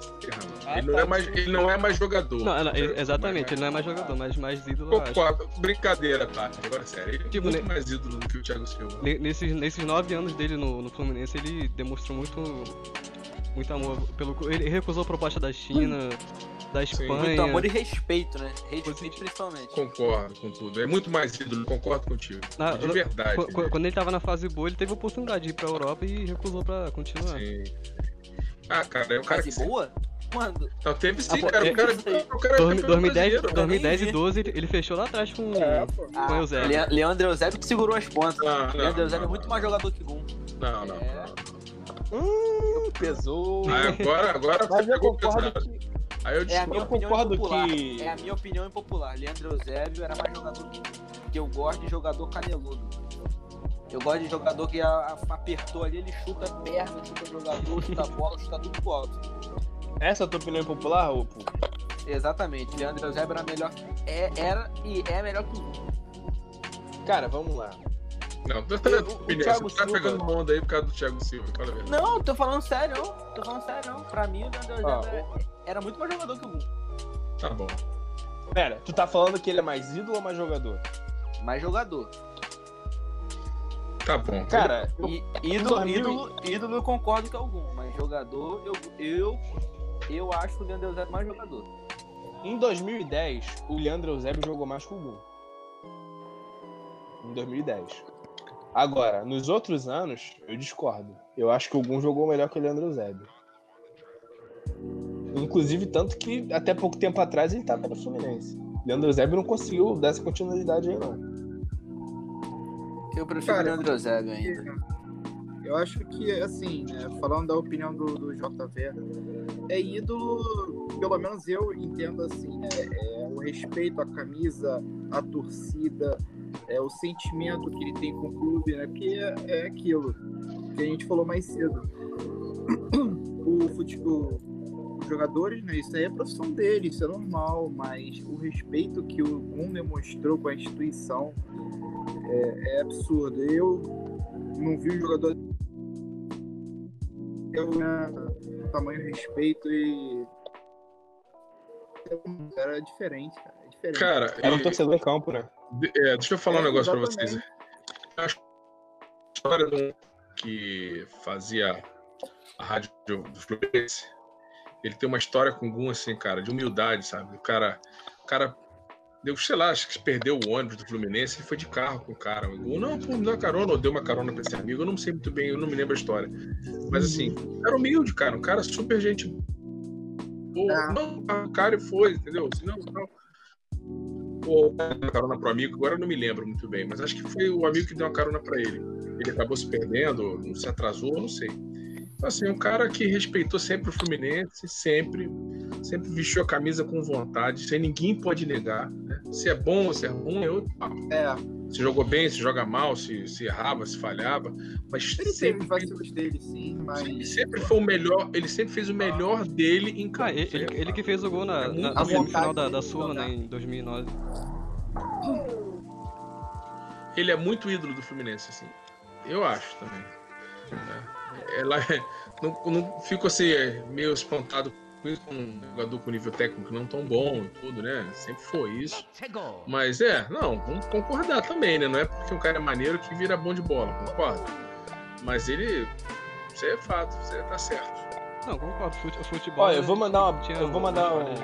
Ah, ele, não tá. é mais, ele não é mais jogador. Não, não, Mas- exatamente, ele não é mais jogador, mas mais ídolo. Concordo. Brincadeira, tá? Agora sério. Ele é Tipo, muito né? mais ídolo do que o Thiago Silva. Ne- Nesses, nesses nove anos dele no, no Fluminense, ele demonstrou muito, muito amor. Pelo, ele recusou a proposta da China, da Sim. Espanha. Muito amor e respeito, né? Respeito principalmente. Concordo com tudo. É muito mais ídolo, concordo contigo. Na- de verdade. Qu- Quando ele tava na fase boa, ele teve a oportunidade de ir pra Europa e recusou pra continuar. Sim. Ah, cara, é o cara Fase que. boa? Quando? Não, teve sim, Ah, pô, cara. é- O cara, o cara é Dormi- campeão 2010, brasileiro. 2010 e vi. 12 ele, ele fechou lá atrás com, É, pô. com o Eusébio. Le- Leandro Eusébio que segurou as pontas. Não, não, Leandro Eusébio não, é muito não. mais jogador que Gum. Não, não. É. Hum, pesou. Ah, agora, agora Mas você pegou pesado. que. Aí eu É a discordo. minha Eu opinião concordo impopular. que- É a minha opinião impopular. Leandro Eusébio era mais jogador que eu gosto de jogador caneludo. Eu gosto de jogador que a- a- apertou ali, ele chuta a perna, chuta o jogador, chuta a bola, chuta tudo pro alto. Essa é a tua opinião impopular, Rupo? Exatamente. Leandro Eusébio era melhor. É, era e é melhor que o. Cara, vamos lá. Não, tu O- tá o. Thiago tá Silva- pegando onda aí por causa do Thiago Silva. Fala a verdade. Não, tô falando sério, não. Tô falando sério, não. Pra mim, o Leandro Eusébio Ah, era, era muito mais jogador que o Gum. Tá bom. Pera, tu tá falando que ele é mais ídolo ou mais jogador? Mais jogador. Tá bom. Cara, E, ídolo, 2000 ídolo, ídolo eu concordo que é algum, mas jogador, eu, eu, eu acho o Leandro Eusébio mais jogador. em 2010, o Leandro Eusébio jogou mais que o Gum. Em 2010. Agora, nos outros anos, eu discordo. Eu acho que o Gum jogou melhor que o Leandro Eusébio. Inclusive, tanto que até pouco tempo atrás ele tava no Fluminense. Leandro Eusébio não conseguiu dar essa continuidade aí, não. Eu prefiro Cara, o Leandro Eusébio ainda. Eu acho que, assim, né, falando da opinião do, do JV, é ídolo, pelo menos eu entendo assim, né, é o respeito à camisa, à torcida, é o sentimento que ele tem com o clube, né? Porque é, é aquilo que a gente falou mais cedo. O futebol, os jogadores, né? Isso aí é a profissão deles, isso é normal, mas o respeito que o um demonstrou com a instituição é, é absurdo. Eu não vi o jogador eu né, tamanho respeito e era diferente, cara. É diferente. Cara, Era um e- torcedor em campo, né? É, deixa eu falar um É, negócio pra exatamente. vocês. A história de um que fazia a rádio do Fluminense, ele tem uma história com Gum, assim, cara, de humildade, sabe? O cara, o cara deu, sei lá, acho que perdeu o ônibus do Fluminense e foi de carro com o cara. O Gum, não, pô, me deu uma carona, ou deu uma carona pra esse amigo, eu não sei muito bem, eu não me lembro a história. Mas assim, era humilde, cara, um cara super gente. Pô, É. não, o cara foi, entendeu? Assim, não, deu uma carona pro amigo, agora eu não me lembro muito bem, mas acho que foi o amigo que deu uma carona pra ele. Ele acabou se perdendo, não se atrasou, não sei. Então, assim, um cara que respeitou sempre o Fluminense, sempre, sempre vestiu a camisa com vontade, sem ninguém pode negar. Né? Se é bom ou se é ruim, é outro papo. É, se jogou bem, se joga mal, se, se errava, se falhava. Mas Ele sempre, vacilos dele, sim, ele mas. sempre foi o melhor, ele sempre fez o melhor dele em campo. Ah, ele, ele, ele que fez o gol na, na, A na semifinal da, da Sula, né, em 2009. Ele é muito ídolo do Fluminense, assim. Eu acho também. Ela não, não fico assim, é, meio espantado com isso, com um jogador com nível técnico não tão bom e tudo, né? Sempre foi isso. Mas é, não, vamos concordar também, né? Não é porque um cara é maneiro que vira bom de bola, concorda? Mas ele. Isso é fato, você tá certo. Não, concordo. Fute, futebol. Olha, eu vou mandar uma- eu vou mandar um-.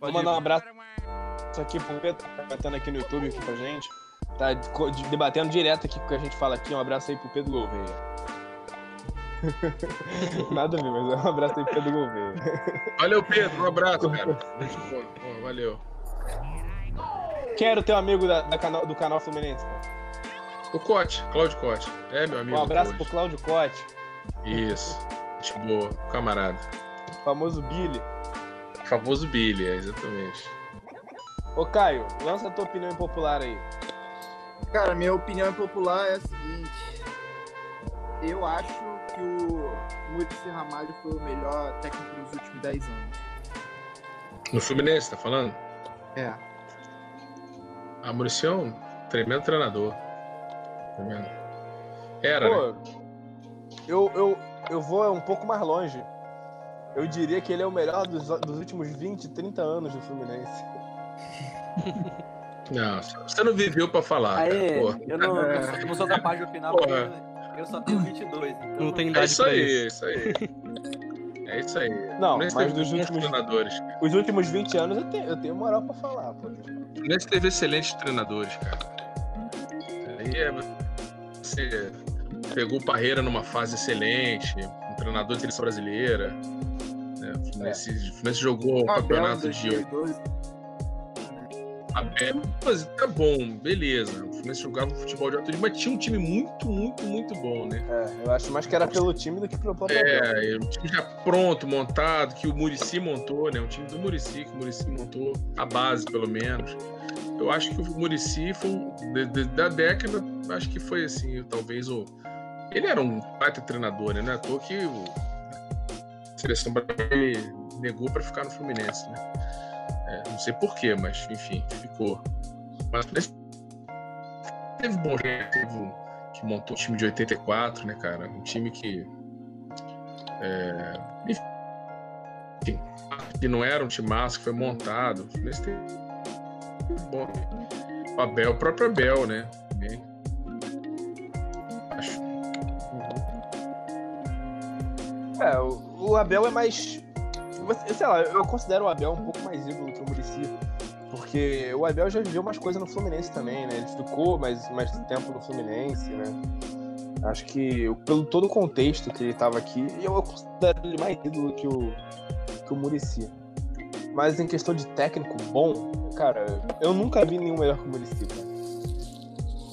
Vou mandar um abraço aqui pro Pedro, que tá comentando aqui no YouTube aqui com a gente. Tá debatendo direto aqui com o que a gente fala aqui. Um abraço aí pro Pedro Gouveia. Nada a ver, mas um abraço aí pro Pedro Gouveia. Valeu, Pedro. Um abraço, cara. Pô, Valeu. Quero ter um amigo da, da canal, do canal Fluminense. O Cote, Cláudio Cote. É, meu amigo. Um abraço pro Cláudio Cote, Isso. Gente boa, camarada. o famoso Billy. Famoso Billy, é, exatamente. Ô Caio, lança a tua opinião impopular aí. Cara, minha opinião popular é a seguinte. Eu acho que o Muricy Ramalho foi o melhor técnico dos últimos 10 anos. No Fluminense, tá falando? É. A Muricy é um tremendo treinador. Tremendo. Era, né? Pô, eu, eu, eu vou um pouco mais longe. Eu diria que ele é o melhor dos, dos últimos 20, 30 anos do Fluminense. Não, você não viveu pra falar. Aê, cara, eu não, eu não sou capaz de opinar Porra. porque eu só tenho 22. Então Não tem É idade isso pra aí, isso. é isso aí. É isso aí. Não, Fluminense mas dos últimos, treinadores. os últimos 20 anos eu tenho, eu tenho moral pra falar. Pô. O Fluminense teve excelentes treinadores, cara. Aí é, você pegou o Parreira numa fase excelente, um treinador de seleção brasileira. né? O Fluminense, Fluminense jogou o campeonato de 2012. Abel, mas tá bom, beleza. O Fluminense jogava um futebol de alto nível, mas tinha um time muito, muito, muito bom, né? É, eu acho mais que era pelo time do que pelo próprio. É, um time já pronto, montado, que o Murici montou, né? Um time do Murici, que o Murici montou, a base, pelo menos. Eu acho que o Murici foi, de- de- da década, acho que foi assim, talvez o. Ele era um baita treinador, né? Não é à toa que o a seleção brasileira negou para ficar no Fluminense, né? É, não sei porquê, mas enfim, ficou. Mas teve bom teve um que montou o time de 84, né, cara? Um time que. É, enfim, que não era um time massa, que foi montado. Fluminense teve bom. O Abel, o próprio Abel, né? Também. Acho. É, o, o Abel é mais. Sei lá, eu considero o Abel um pouco mais ídolo. Porque o Abel já viveu umas coisas no Fluminense também, né? Ele ficou mais, mais tempo no Fluminense, né? Acho que pelo todo o contexto que ele tava aqui, eu considero ele mais ídolo que o, que o Murici. Mas em questão de técnico bom, cara, eu nunca vi nenhum melhor que o Murici.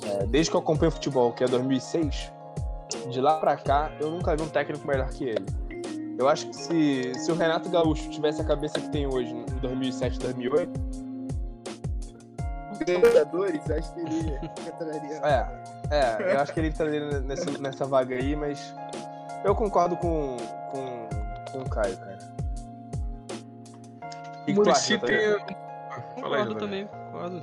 É, desde que eu acompanho futebol, que é 2006, de lá pra cá, eu nunca vi um técnico melhor que ele. Eu acho que se, se o Renato Gaúcho tivesse a cabeça que tem hoje, em 2007, 2008, Libertadores, acho que ele entraria. é, é, eu acho que ele estaria nessa, nessa vaga aí, mas eu concordo com, com, com o Caio, cara. O que tu Murici acha, tem. Aí, Concordo Natália. também, concordo.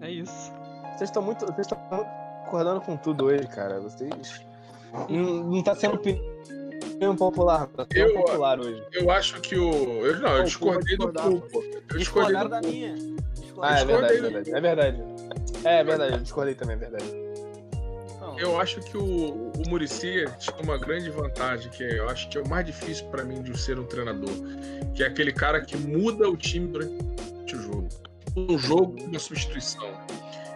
É isso. Vocês estão muito, vocês estão muito concordando com tudo hoje, cara. Vocês não, não tá sendo opinião popular, tá sendo Eu- popular hoje. Eu acho que o. Eu, não, eu discordei do pô. Eu discordei do da minha. Ah, é verdade, é verdade. É verdade. É verdade, eu discordei também, é verdade. Eu acho que o, o Murici tinha uma grande vantagem, que eu acho que é o mais difícil pra mim de ser um treinador, que é aquele cara que muda o time durante o jogo. Um jogo, uma substituição.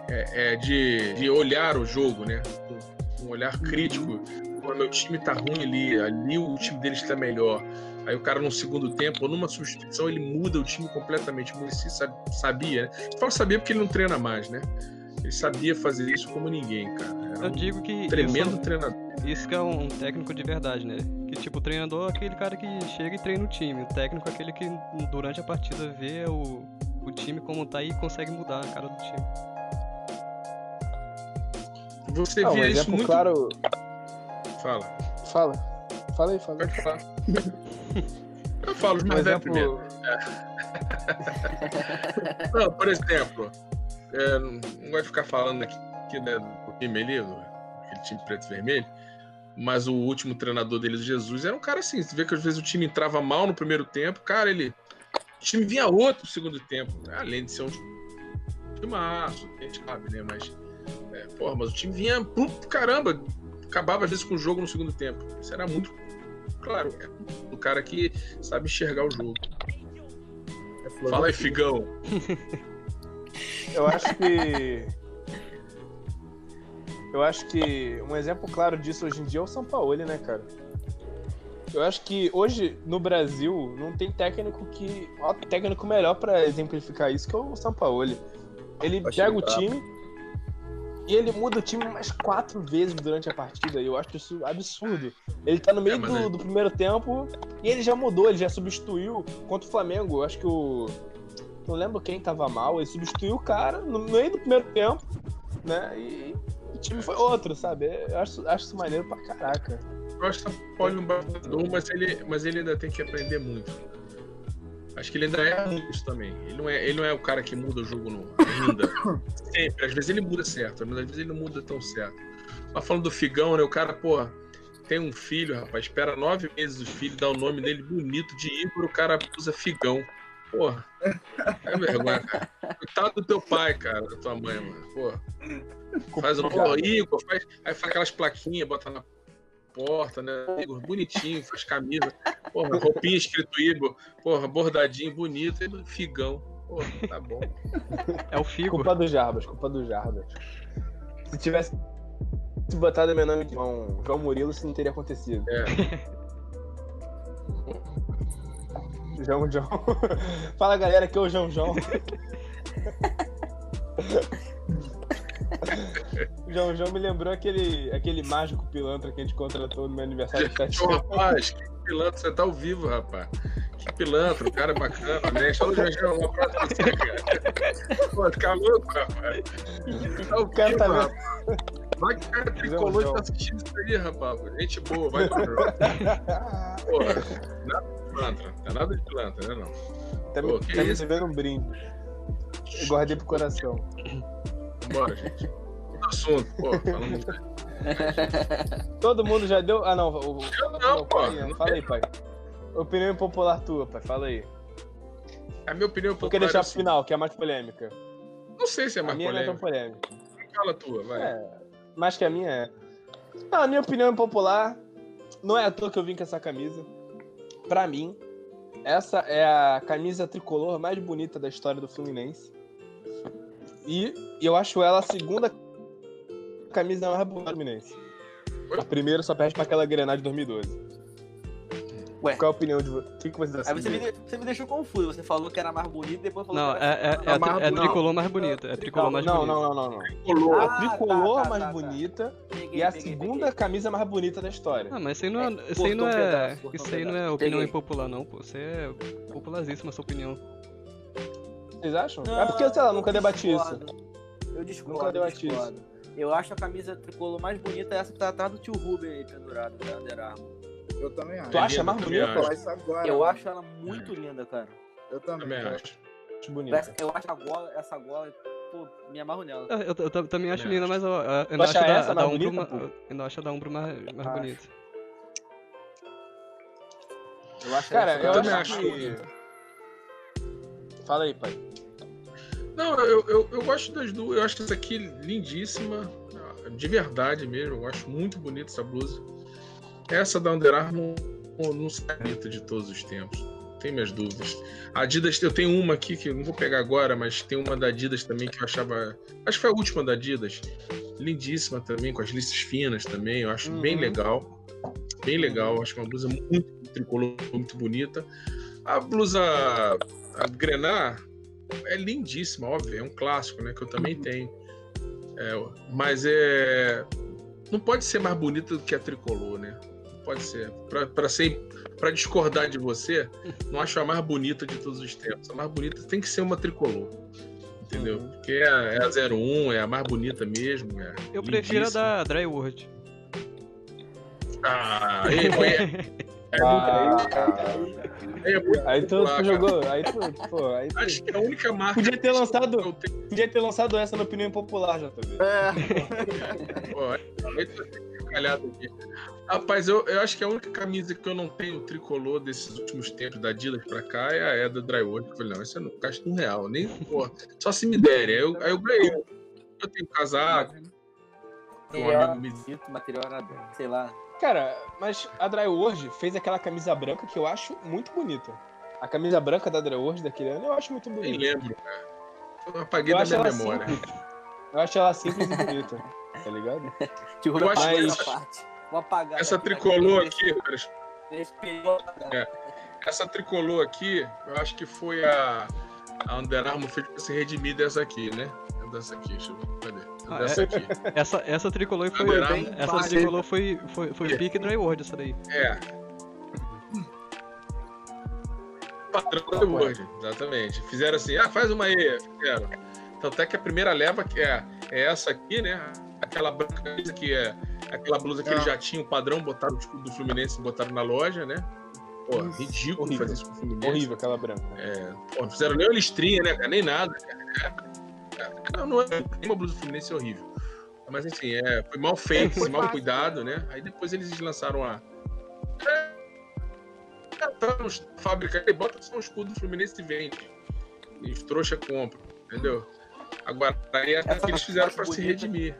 É, é de, de olhar o jogo, né? Com um olhar crítico. Quando meu time tá ruim ali, ali o time dele está melhor. Aí o cara no segundo tempo, ou numa substituição, ele muda o time completamente. O Murici sabia, né? Eu falo sabia porque ele não treina mais, né? Ele sabia fazer isso como ninguém, cara. Era Eu um digo que tremendo isso, treinador. isso que é um técnico de verdade, né? Que tipo, o treinador é aquele cara que chega e treina o time. O técnico é aquele que durante a partida vê o, o time como tá e consegue mudar a cara do time. Você Não, um via isso exemplo muito. claro. Fala. Fala. Fala aí, fala aí. Pode falar. Eu falo Um mais velhos exemplo. primeiro. Não, por exemplo, é, não gosto de ficar falando aqui, aqui né, do time ali, do- aquele time preto e vermelho, mas o último treinador deles, Jesus, era um cara assim. Você vê que às vezes o time entrava mal no primeiro tempo, cara, ele. O time vinha outro no segundo tempo. né, Além de ser um time maço, a gente sabe, né? Mas. É, porra, mas o time vinha. pum, caramba! Acabava às vezes com o jogo no segundo tempo. Isso era muito. Claro, é do cara que sabe enxergar o jogo. É Fala aí, Figão. Eu acho que. Eu acho que um exemplo claro disso hoje em dia é o São Paulo, né, cara? Eu acho que hoje no Brasil não tem técnico que. Ó, técnico melhor pra exemplificar isso que é o São Paulo. Ele pega o brabo. time e ele muda o time mais quatro vezes durante a partida. E eu acho isso absurdo. Ele tá no meio É, do, ele- do primeiro tempo e ele já mudou, ele já substituiu contra o Flamengo. Eu acho que o. Não lembro quem tava mal, ele substituiu o cara no meio do primeiro tempo, né? E o time foi outro, sabe? Eu acho, acho isso maneiro pra caraca. Eu acho que Paulo é um batedor, mas ele, mas ele ainda tem que aprender muito. Acho que ele ainda é isso também. Ele não é, ele não é o cara que muda o jogo no, ainda. Sempre. Às vezes ele muda certo, mas às vezes ele não muda tão certo. Mas falando do Figão, né? O cara, pô, tem um filho, rapaz, espera nove meses o filho, dá o nome dele bonito de Igor, o cara usa Figão. Porra. É vergonha, cara. Coitado do teu pai, cara, da tua mãe, mano. Porra. Faz o pô, Igor, faz, aí faz aquelas plaquinhas, bota na porta, né? Igor, bonitinho, faz camisa. Porra, roupinha escrito Igor, porra, bordadinho, bonito, e figão. Porra, tá bom. É o Figo. Culpa do Jarbas, culpa do Jarbas. Se tivesse botado meu nome de João, João Murilo, isso não teria acontecido. É. João João. Fala galera, aqui é o João João. João João me lembrou aquele, aquele mágico pilantra que a gente contratou no meu aniversário de 7 Ô, rapaz, que pilantra, você tá ao vivo, rapaz. Que pilantra, o cara é bacana. Olha o Janjão, um abraço pra você, cara. Pô, fica louco, rapaz. Tá O cara vivo, tá vendo? Vai que o cara tricolor Janjão. tá assistindo isso aí, rapaz. Gente boa, vai pro jogo. Porra, nada de pilantra, é nada de pilantra, né, não? Tá me, Pô, tá me isso? devendo um brinde. Eu guardei pro coração. Vambora, gente. Outro assunto, pô, falando. Todo mundo já deu. Ah, não. O, Eu não, pô. fala aí, pai. Opinião impopular tua, pai. Fala aí. A minha opinião Vou popular querer deixar é pro assim, final, que é a mais polêmica. Não sei se é a mais minha não é tão polêmica. Fala a tua, vai. É, mais que a minha é. Não, a minha opinião impopular não é à toa que eu vim com essa camisa. Pra mim, essa é a camisa tricolor mais bonita da história do Fluminense. E eu acho ela a segunda camisa mais bonita do Fluminense. A primeira só perde pra aquela Grenade de 2012. Ué. Qual a opinião de vocês? O que, que vocês Aí você me, acham? de- você me deixou confuso. Você falou que era mais bonito e depois falou Não, que é, era é, é, a tri- é tricolor mais bonita. É tricolor mais Não, bonita. não, não, não, não. Tricolor. A Ah, tricolor tá, tá, mais tá, tá. bonita Peguei, e a peguei, segunda peguei. camisa mais bonita da história. Ah, mas isso aí não é, É, isso aí não cortou um é, pedaço, cortou isso aí não é pedaço. opinião Peguei. impopular não, pô. Você é popularíssima essa opinião. Vocês acham? Não, é porque, sei lá, eu nunca debati isso. discordo. Eu discordo, Nunca eu debati discordo. Eu acho a camisa tricolor mais bonita essa que tá atrás do tio Ruben aí pendurado da Under Armour. Eu também acho. Tu acha mais bonita? Eu falar isso agora. Eu acho ela muito linda, cara. Eu também. Também acho. Acho bonita. Essa- Eu acho a gola, essa gola, pô, me amarro nela. Eu, eu- eu tam- também acho linda, mas eu, eu, eu não acho a da, mais Umbro, bonita, ma- eu não acho a da Umbro mais, mais bonita. Eu acho Cara, eu também acho que... Fala aí, pai. Não, eu, eu, eu gosto das duas. Eu acho essa aqui lindíssima. De verdade mesmo. Eu acho muito bonita essa blusa. Essa da Under Armour não, não bonita de todos os tempos. Tem minhas dúvidas. A Adidas, eu tenho uma aqui que eu não vou pegar agora, mas tem uma da Adidas também que eu achava. Acho que foi a última da Adidas. Lindíssima também, com as listas finas também. Eu acho bem Uhum. legal. Bem legal. Acho que uma blusa muito tricolor, muito bonita. A blusa a Grenar é lindíssima, óbvio, é um clássico, né? Que eu também tenho. É, mas é. Não pode ser mais bonita do que a tricolor, né? pode ser. Pra, ser, pra discordar de você, não acho a mais bonita de todos os tempos. A mais bonita tem que ser uma tricolor. Entendeu? Uhum. Porque é, a- é a 01, é a mais bonita mesmo. É Eu prefiro a da Dry World. Ah, aí, Ah, aí é muito aí tu, cara. jogou. Aí tu, pô, aí tu. Acho que é a única marca. Podia ter lançado- eu tenho- Podia ter lançado essa na opinião popular. É. Pô, aí tu tem calhado aqui. Rapaz, eu, eu acho que a única camisa que eu não tenho tricolor desses últimos tempos da Adidas pra cá é a, é a da Drywood. Eu falei, não, essa eu não gasto um real. Nem, pô, só se me derem. Aí eu, aí eu ganhei. Eu tenho casaco, um amigo me material era, sei lá. Cara, mas a Dryworld fez aquela camisa branca que eu acho muito bonita. A camisa branca da Dryworld daquele ano eu acho muito nem bonita. lembro, cara. Eu apaguei Eu da minha memória. simples. Eu acho ela simples e bonita. Tá ligado? De Eu acho que essa- parte. Vou apagar. Essa daqui, tricolor aqui, cara, apagar. essa tricolor aqui, eu acho que foi a, a Under Armour fez pra se redimir dessa aqui, né? É Dessa aqui, deixa eu ver. Cadê? É Ah, dessa é? aqui. Essa, essa tricolor foi. Foi bem essa tricolor foi, foi, foi pique Dry World, essa daí. É. Padrão da Word, exatamente. Fizeram assim, ah, faz uma aí, fizeram. Tanto é que a primeira leva, que é, é essa aqui, né? Aquela branca que é aquela blusa que Ah. eles já tinham padrão, botaram o escudo do Fluminense e botaram na loja, né? Pô, Isso. ridículo Horrível. fazer isso com o Fluminense. Horrível aquela branca. É, pô, não fizeram nem uma listrinha, né, cara? Nem nada, cara. Não, não é. Uma blusa do Fluminense é horrível. Mas assim, é, foi mal feito, foi mal fácil, cuidado, né? Aí depois eles lançaram a. É, tá fábrica aí, bota só um escudo do Fluminense e vende. E os trouxa compram, entendeu? Agora, aí é Essa que eles fizeram pra se bonita. redimir.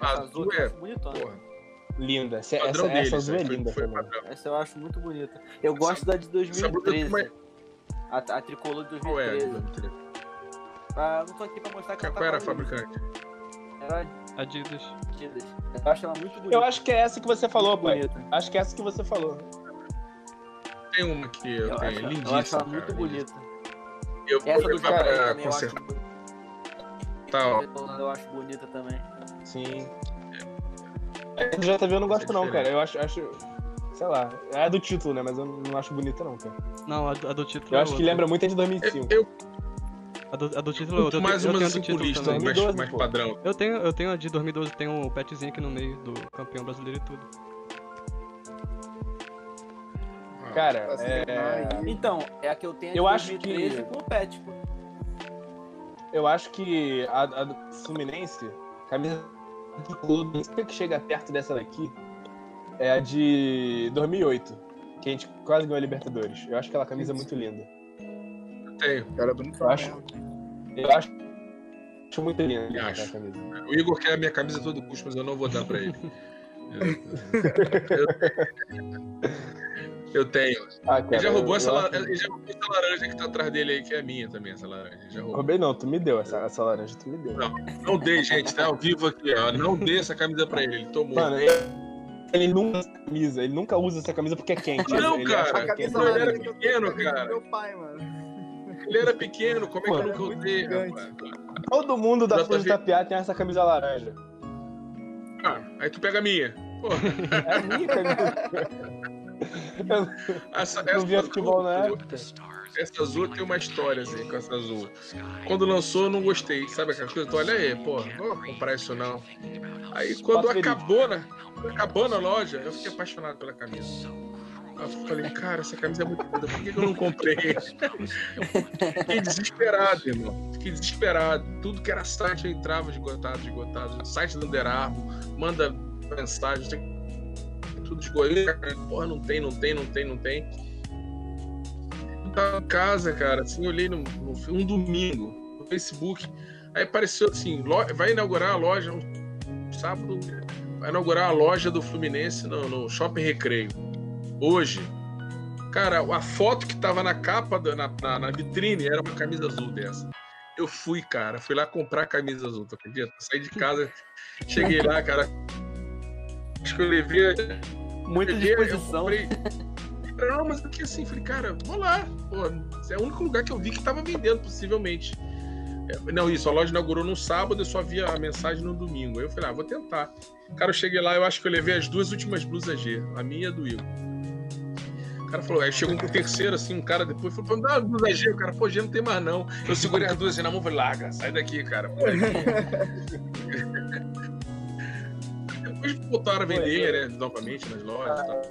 A Essa azul azul eu é, porra, Linda. Essa, essa, padrão essa deles. azul é foi- linda foi. Essa eu acho muito bonita. Eu Essa- gosto da de essa blusa tem 2013. uma- A, a tricolor de Qual é? 2013. Ah, eu não tô aqui pra mostrar que ela Qual tá era a a fabricante? Era Adidas. Adidas. Eu acho ela muito bonita. Eu acho que é essa que você falou, muito pai. bonita. Acho que é essa que você falou. Tem uma que eu, Eu, tenho, acho, lindíssima. eu acho ela cara, muito bonita. Eu vou Essa do levar pra eu consertar. bonita. ó. Eu acho bonita também. Sim. É, do JV eu não gosto não, cara. Eu acho, acho. Sei lá. É a do título, né? Mas eu não acho bonita não, cara. Não, a, a do título. Eu é acho que lembra muito a de 2005. Eu A do, a do título Eu mais tenho- eu umas tenho a do título simbolistas, também. mais, 2012, mais padrão. Eu tenho, eu tenho a de 2012, tem um petzinho aqui no meio do campeão brasileiro e tudo. Ah, Cara, é. Então, é a que eu tenho de Eu acho 2013 que- com o Pet, pô. Eu acho que a, a do Fluminense, camisa de clube, sempre que chega perto dessa daqui, é a de 2008, que a gente quase ganhou a Libertadores. Eu acho aquela camisa muito linda. Eu tenho. Cara, bonito Eu acho- Eu acho, acho muito aquela Acho. camisa. O Igor quer a minha camisa a todo custo, mas eu não vou dar pra ele. Eu, eu tenho. Ah, cara, Ele já roubou essa, la- ele já roubou essa laranja que tá atrás dele aí, que é minha também, essa laranja. Ele já roubou. Roubei não, tu me deu essa, essa laranja, tu me deu. Não. Não dê, gente, tá ao vivo aqui, ó. Não dê essa camisa pra ele, ele tomou. Mano, ele, ele nunca usa essa camisa, ele nunca usa essa camisa porque é quente. Não, ele cara, A que é camisa Ele era pequeno, é camisa cara. do meu pai, mano. Ele era pequeno, como é que eu gigante. rapaz? Todo mundo da tá de vi- Tapiá tem essa camisa laranja. Ah, aí tu pega a minha. Pô, É a minha camisa. Eu essa, não via essa futebol na azul, época. essa azul tem uma história, assim, com essa azul. Quando lançou, eu não gostei. Sabe aquela coisa? Tu olha aí, pô, não vou comprar isso não. Aí quando acabou, né? Acabou na loja, eu fiquei apaixonado pela camisa. Eu falei, cara, essa camisa é muito linda, por que eu não comprei? Fiquei desesperado, irmão. Fiquei desesperado. Tudo que era site eu entrava esgotado, esgotado. Site do Under Armour, manda mensagem, tem tudo esgotado. Porra, não tem, não tem, não tem, não tem. Eu tava em casa, cara, assim, olhei no, no- um domingo no Facebook. Aí apareceu assim: vai inaugurar a loja um sábado, vai inaugurar a loja do Fluminense no, no Shopping Recreio. Hoje. Cara, a foto que tava na capa, da- na, na, na vitrine, era uma camisa azul dessa. Eu fui, cara, fui lá comprar a camisa azul, tu acredita? Saí de casa, cheguei lá, cara. Acho que eu levei. Muita eu disposição. comprei. Não, mas aqui assim, falei, cara, vou lá. Pô, é o único lugar que eu vi que tava vendendo, possivelmente. É, Não, isso, a loja inaugurou no sábado, eu só via a mensagem no domingo. Aí eu falei, ah, vou tentar. Cara, eu cheguei lá, eu acho que eu levei as duas últimas blusas G, a minha e a do Igor. O cara falou, aí chegou com o terceiro, assim, um cara depois falou, dá a blusa G, o cara, pô, G não tem mais não. Eu segurei as duas assim na mão e falei, larga, sai daqui, cara. Depois voltaram a vender, né, novamente nas lojas e tal.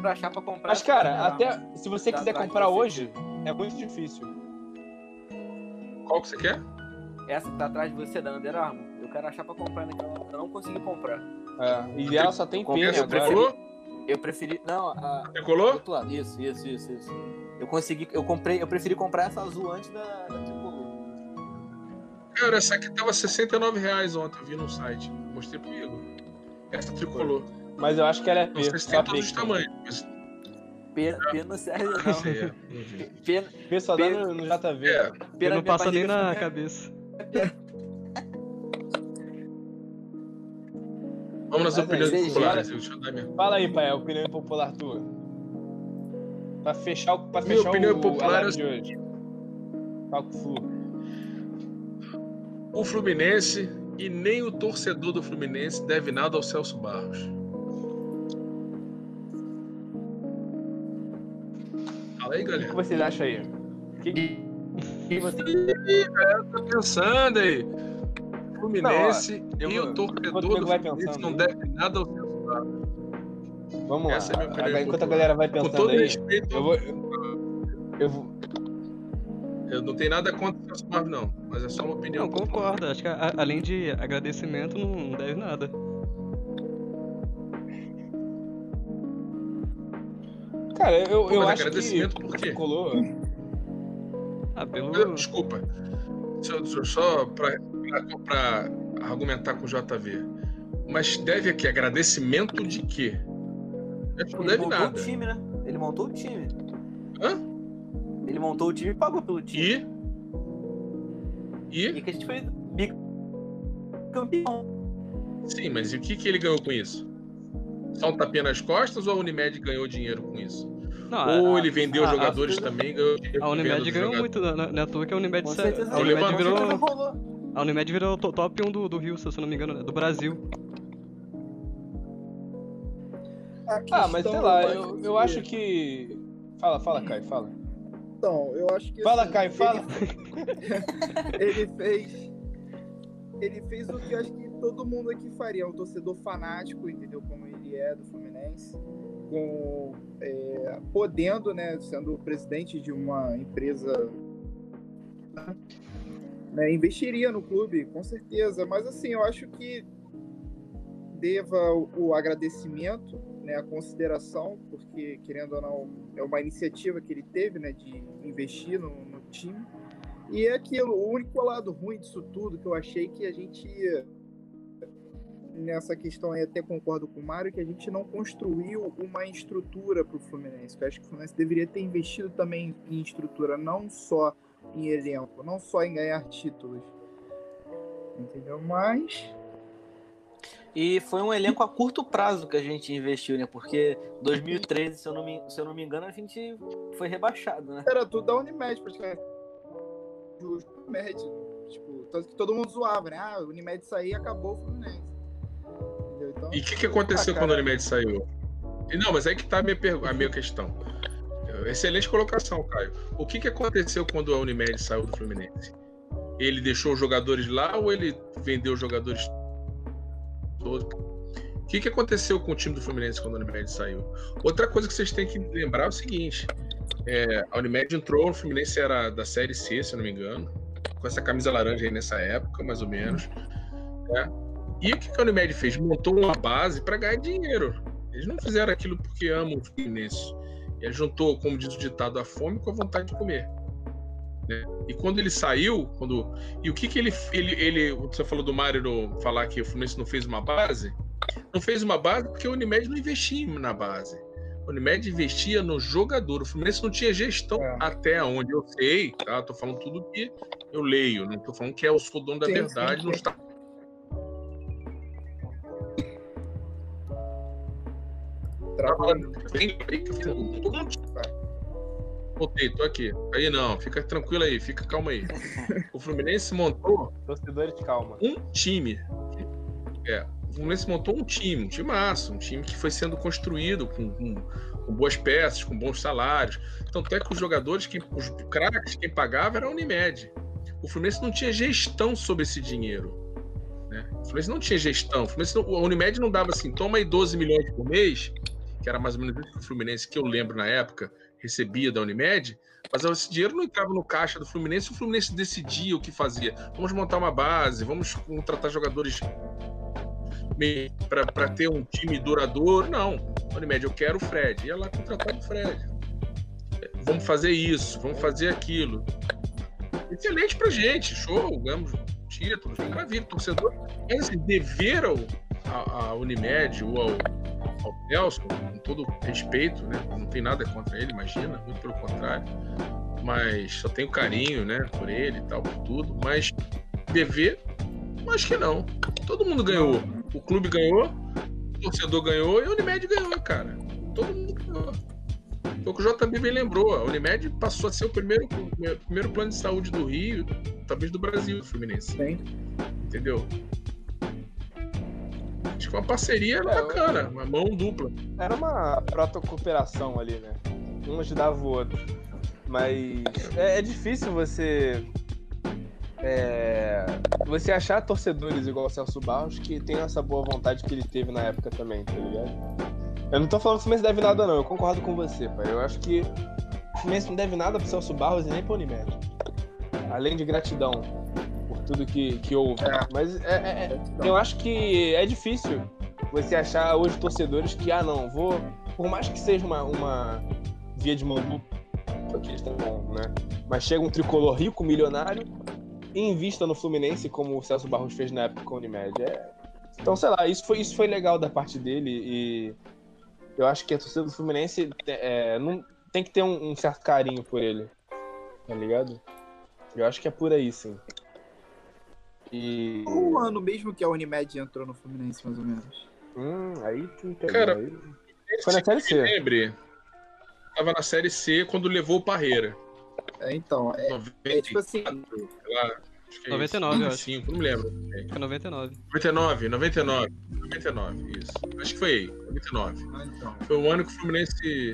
pra achar pra comprar. Mas, cara, até se você quiser comprar você. hoje, é muito difícil. Qual que você quer? Essa que tá atrás de você da Under Armour, eu quero achar pra comprar, né? que Eu não consegui comprar. É, e ela só tem pena agora. tricolor? Eu preferi. Não, a. Outro lado. Isso, isso, isso, isso. Eu consegui. Eu comprei. Eu preferi comprar essa azul antes da, da tricolor. Cara, essa aqui tava 69 reais ontem, eu vi no site. Mostrei pro Igor. Essa tricolor. Mas eu acho que ela é Não P, sei se só tem P. todos os tamanhos. Mas... Pena, pena não serve, Não não. sei, é. Pena, P só dá P- no, no JV. É, pena não passa nem na cabeça. Vamos nas Mas opiniões aí, populares. Deixa eu dar minha. Fala aí, pai, a opinião popular tua. Pra fechar, o- pra Minha fechar opinião o, popular é de hoje. Papo Flu. O Fluminense e nem o torcedor do Fluminense deve nada ao Celso Barros. Fala aí, O que galera. vocês acham aí? O que, que você... Ih, galera, tá pensando aí. Fluminense eu e vou- o torcedor do Fluminense não deve nada ao. Vamos lá. Essa é a minha opinião Agora, enquanto a galera vai Com pensando todo aí, respeito, eu vou... Eu vou... eu não tenho nada contra o Celso não. Mas é só uma opinião. Não, concordo. Acho que a- além de agradecimento, não não deve nada. Cara, eu, eu Mas acho que... agradecimento por quê? Colou... Ah, pelo. Eu- Desculpa. Só, só- só pra, pra- pra argumentar com o JV. Mas deve aqui agradecimento de quê? Acho que não Ele deve montou nada. o time, né? Ele montou o time. Hã? Ele montou o time e pagou pelo time. E? E E? que a gente foi bicampeão. Sim, mas e o que, que ele ganhou com isso? Só um tapinha nas costas ou a Unimed ganhou dinheiro com isso? Não, ou a- ele vendeu a- jogadores a- também e ganhou dinheiro A Unimed ganhou muito, na- não é à toa que a Unimed, Com certeza, a Unimed virou, Com certeza rolou. A Unimed virou to- top 1 do, do Rio, se eu não me engano, né? do Brasil. Ah, mas sei lá, eu, eu acho que... Fala, fala, Caio, fala. Então, eu acho que. Fala, assim, Caio, fala. Ele, ele fez. Ele fez o que eu acho que todo mundo aqui faria. Um torcedor fanático, entendeu? Como ele é do Fluminense. Com, é, podendo, né? Sendo o presidente de uma empresa. Né, investiria no clube, com certeza. Mas assim, eu acho que deva o, o agradecimento, né, a consideração, porque querendo ou não é uma iniciativa que ele teve, né, de investir no, no time. E é aquilo, o único lado ruim disso tudo que eu achei que a gente nessa questão aí até concordo com o Mário que a gente não construiu uma estrutura para o Fluminense. Eu acho que o Fluminense deveria ter investido também em estrutura, não só em elenco, não só em ganhar títulos. Entendeu? Mas E foi um elenco a curto prazo que a gente investiu, né? Porque 2013, se eu não me, se eu não me engano, a gente foi rebaixado, né? era tudo da Unimed, praticamente. Justo, Unimed. Tipo, tanto que todo mundo zoava, né? Ah, o Unimed sair e acabou o Fluminense. Entendeu? Então, E o que, que aconteceu Ah, quando a Unimed saiu? Não, mas aí que tá a minha, pergu- a minha questão. Excelente colocação, Caio. O que, que aconteceu quando a Unimed saiu do Fluminense? Ele deixou os jogadores lá ou ele vendeu os jogadores todos? O que, que aconteceu com o time do Fluminense quando a Unimed saiu? Outra coisa que vocês têm que lembrar é o seguinte: é, a Unimed entrou, o Fluminense era da Série C, se eu não me engano, com essa camisa laranja aí nessa época, mais ou menos. né? E o que que a Unimed fez? Montou uma base para ganhar dinheiro. Eles não fizeram aquilo porque amam o Fluminense. Ele juntou, como diz o ditado, a fome com a vontade de comer. né? E quando ele saiu, quando e o que que ele ele, ele você falou do Mário falar que o Fluminense não fez uma base? Não fez uma base porque o Unimed não investia na base. O Unimed investia no jogador. O Fluminense não tinha gestão É. até onde eu sei, tá? Tô falando tudo que eu leio, não tô falando que é o sou dono da Sim, verdade, sim, não está travou. Vem, vem, que Voltei, tô aqui. Aí não, fica tranquilo aí, fica calma aí. O Fluminense montou Torcedores, calma. um time. É, o Fluminense montou um time, um time massa, um time que foi sendo construído com, com- com boas peças, com bons salários. Tanto é que os jogadores, quem, os craques, quem pagava era a Unimed. O Fluminense não tinha gestão sobre esse dinheiro. né? O Fluminense não tinha gestão. O Fluminense não- a Unimed não dava assim, toma aí 12 milhões por mês, que era mais ou menos isso que o Fluminense, que eu lembro na época, recebia da Unimed, mas esse dinheiro não entrava no caixa do Fluminense, o Fluminense decidia o que fazia. Vamos montar uma base, vamos contratar jogadores para ter um time duradouro. Não, Unimed, eu quero o Fred. Ia lá contratar o Fred. Vamos fazer isso, vamos fazer aquilo. Excelente pra gente, show, ganhamos títulos, maravilha, torcedor. Mas assim, dever ao, a, a Unimed ou ao, ao Nelson, com todo respeito, né? Não tem nada contra ele, imagina, muito pelo contrário. Mas só tenho carinho, né, por ele e tal, por tudo. Mas dever, acho que não. Todo mundo ganhou. O clube ganhou, o torcedor ganhou e a Unimed ganhou, cara. Todo mundo ganhou. Foi o que o JB bem lembrou. A Unimed passou a ser o primeiro, o primeiro plano de saúde do Rio, talvez do Brasil, o Fluminense. Sim. Entendeu? Acho que uma parceria É, bacana, uma mão dupla. Era uma proto-cooperação ali, né? Um ajudava o outro. Mas é, é difícil você. é, você achar torcedores igual o Celso Barros que tem essa boa vontade que ele teve na época também, tá ligado? Eu não tô falando que o Fluminense deve nada, não. Eu concordo com você, pai. Eu acho que o Fluminense não deve nada pro Celso Barros e nem pro Unimed. Além de gratidão por tudo que, que houve. Mas é- é- é, eu acho que é difícil você achar hoje torcedores que, ah, não, vou. Por mais que seja uma, uma via de mão dupla, que eles estão bom, né? Mas chega um tricolor rico, milionário, e invista no Fluminense, como o Celso Barros fez na época com a Unimed. É- Então, sei lá, isso foi, isso foi legal da parte dele e eu acho que a torcida do Fluminense é, não, tem que ter um, um certo carinho por ele. Tá ligado? Eu acho que é por aí, sim. E. Qual o ano mesmo que a Unimed entrou no Fluminense, mais ou menos? Hum, aí tu Cara, aí. Foi na Série C. Lembre, tava na Série C quando levou o Parreira. É, então, é, 94, é tipo assim, lá, acho que é 99, eu acho. 95, não me lembro. Fica 99. 99, 99, 99, isso. Acho que foi aí, 99. ah, então. Foi o ano que o Fluminense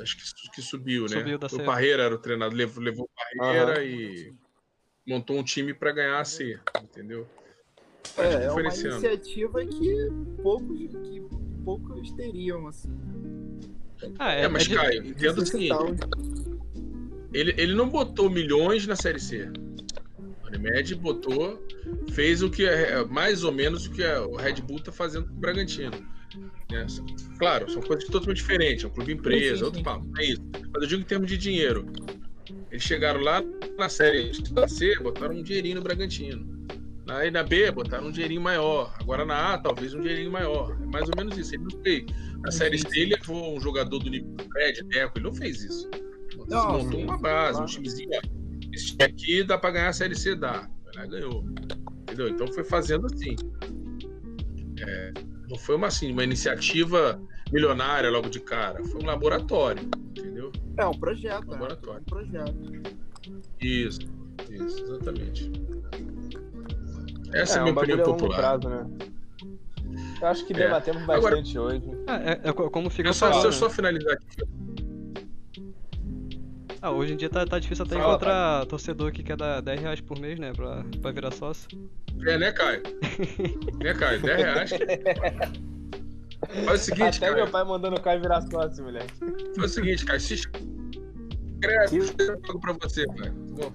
acho que, que subiu, né? Subiu da o C. Parreira era o treinador, levou, levou o Parreira e montou um time pra ganhar a C, entendeu? Que É, é uma iniciativa que poucos, que poucos teriam, assim. Ah, é, É, mas é de- Caio, entenda o seguinte, ele, ele não botou milhões na Série C. A Unimed botou, fez o que é mais ou menos o que a- o Red Bull tá fazendo com o Bragantino. né? Claro, são coisas totalmente diferentes, é um clube empresa, Sim, sim, outro sim. papo, é isso. Mas eu digo em termos de dinheiro. Eles chegaram lá na série C, botaram um dinheirinho no Bragantino. Aí na B, botaram um dinheirinho maior. Agora na A, talvez um dinheirinho maior. É mais ou menos isso. Ele não fez. Na série C, ele levou um jogador do nível do Fred, Deco, ele não fez isso. Não, montou sim, uma base, um timezinho. Esse time aqui dá pra ganhar a série C, dá. Ganhou. Entendeu? Então foi fazendo assim. É, não foi uma, assim, uma iniciativa milionária logo de cara. Foi um laboratório. Entendeu? É um projeto, né? Laboratório. Um projeto. Isso. Isso, exatamente. Essa é, a um minha opinião bagulho a longo popular. prazo, né? Eu acho que É. debatemos Agora- bastante hoje. Ah, é, é co- como fica Eu só, se eu né? só finalizar aqui. Ah, hoje em dia tá, tá difícil até Fala, encontrar torcedor que quer dar 10 reais por mês, né? Pra, pra virar sócio. É, né, Caio? né, Caio? 10 reais. Faz o seguinte, Até Caio. meu pai mandando o Caio virar sócio, moleque. Faz o seguinte, Caio. Se inscreve, eu pago pra você. Tá bom?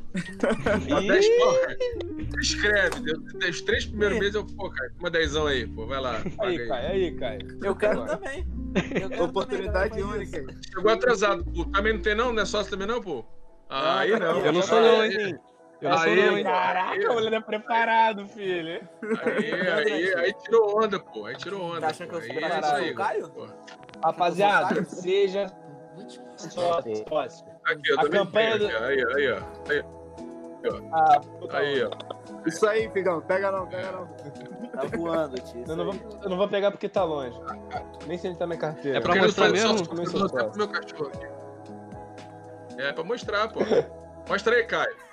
Dá 10 pau, Caio. Se inscreve. Os três primeiros meses eu, pô, Caio, uma dezão aí, pô. Vai lá. paga Aí, Caio, aí, Caio. Eu quero Agora. também. Eu quero Oportunidade também, única. Chegou atrasado, pô. Também não tem não? Não é sócio também não, pô? Ah, aí não. Eu não sou não, hein? Eu não sou? Caraca, o moleque é preparado, filho. Aí, aí, aí tirou onda, pô. Aí tirou onda. Tá achando pô. que eu sou é isso aí, preparado, Caio? pô. Rapaziada, Eu sou seja sócio. sócio. Aqui, eu A também campanha tenho, do- Aí, aí, ó. Aí, Ah, puta aí, ó. Isso aí, Figão. Pega não, pega não. Tá voando, tio. Eu não, vou, eu não vou pegar porque tá longe. Nem sei onde tá minha carteira. É pra mostrar mesmo? Sou só sócio. pro meu cachorro aqui. É pra mostrar, pô. Mostra aí, Caio.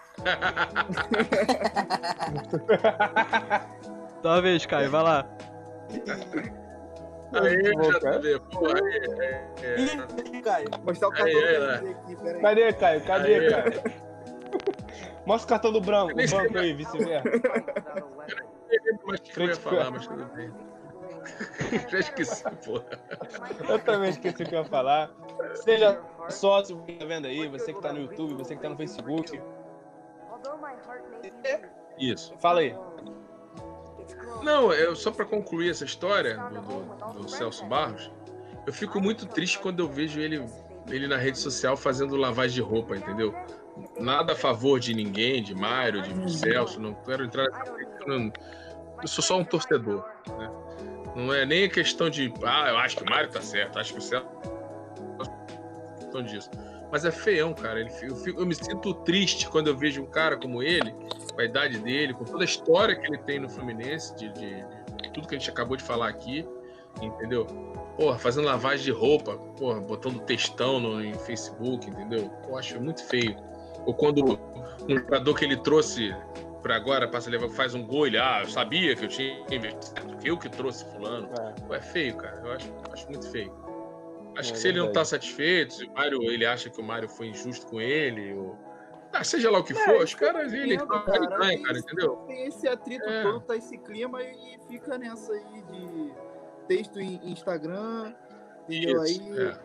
Tua vez, Caio, vai lá. Aí, Bom, cara. JB, pô, aí, é, é, Ih, Caio. Mostrar o Aí, cartão aí, do lá. MD aqui, peraí. Cadê, Caio? Cadê, Aí. Caio? Mostra o cartão do branco, o sei banco aí, vice-versa. mas o que eu ia falar, mas tudo bem. Já esqueci, pô. Eu também esqueci o que eu ia falar. Seja sócio, tá vendo aí, você que tá no YouTube, você que tá no Facebook. Isso. Fala aí. Não, é só pra concluir essa história do, do- do Celso Barros, eu fico muito triste quando eu vejo ele, ele na rede social fazendo lavagem de roupa, entendeu? Nada a favor de ninguém, de Mário, de Celso, não quero entrar. Eu, não- eu sou só um torcedor, né? Não é nem a questão de, ah, eu acho que o Mário tá certo, acho que o Celso. questão disso. Mas é feião, cara. Ele, eu, eu me sinto triste quando eu vejo um cara como ele, com a idade dele, com toda a história que ele tem no Fluminense, de, de- de tudo que a gente acabou de falar aqui, entendeu? Porra, fazendo lavagem de roupa, porra, botando textão no, em Facebook, entendeu? Eu acho muito feio. Ou quando um jogador que ele trouxe pra agora, passa a levar, faz um gol, ele, ah, eu sabia que eu tinha investido, eu que trouxe fulano. É. Pô, é feio, cara. Eu acho, acho muito feio. Acho É que se ele não verdade. tá satisfeito, se o Mário, ele acha que o Mário foi injusto com ele, ou... Ah, seja lá o que É, for, os caras, ele, ele cara. cara, esse- entendeu? Tem esse atrito É. todo, tá esse clima e fica nessa aí de texto em Instagram, entendeu? Isso, aí é.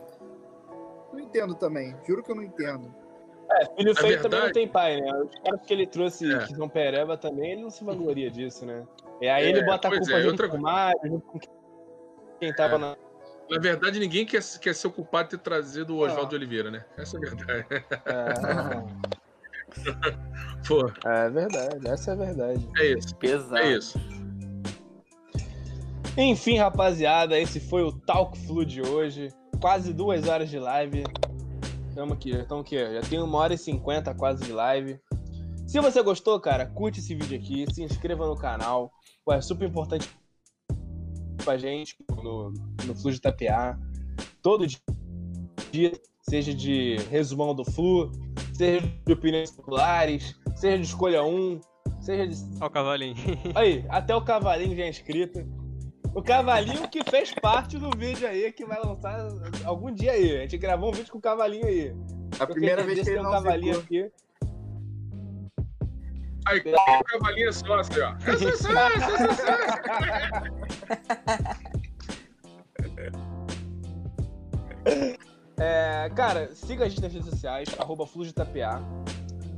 não entendo também, juro que eu não entendo. É, filho Na feio também não verdade- tem pai, né? Os caras que ele trouxe, É. que são pereba também, ele não se vangloria disso, né? E aí É, ele bota a culpa é, junto outra- com o Mário, junto com quem tava É. na. Na verdade, ninguém quer, quer ser o culpado de ter trazido o Ah. Oswaldo Oliveira, né? Essa é a verdade. É, Pô, é verdade, essa é a verdade. é isso, Pesado. é isso. Enfim, rapaziada, esse foi o Talk Flu de hoje. Quase duas horas de live. Estamos aqui, já estamos aqui, já tem uma hora e cinquenta quase de live. Se você gostou, cara, curte esse vídeo aqui, se inscreva no canal. É super importante pra gente no, no Flu de Tapear. Todo dia, seja de resumão do Flu, seja de opiniões populares, seja de escolha 1, seja de Ó o cavalinho. Aí, até o cavalinho já é inscrito. O cavalinho que fez parte do vídeo aí, que vai lançar algum dia aí. A gente gravou um vídeo com o cavalinho aí. A primeira vez que tem ele um não cavalinho ficou. aqui. Aí, o cavalinho é sócio, ó. É cara, siga a gente nas redes sociais, arroba.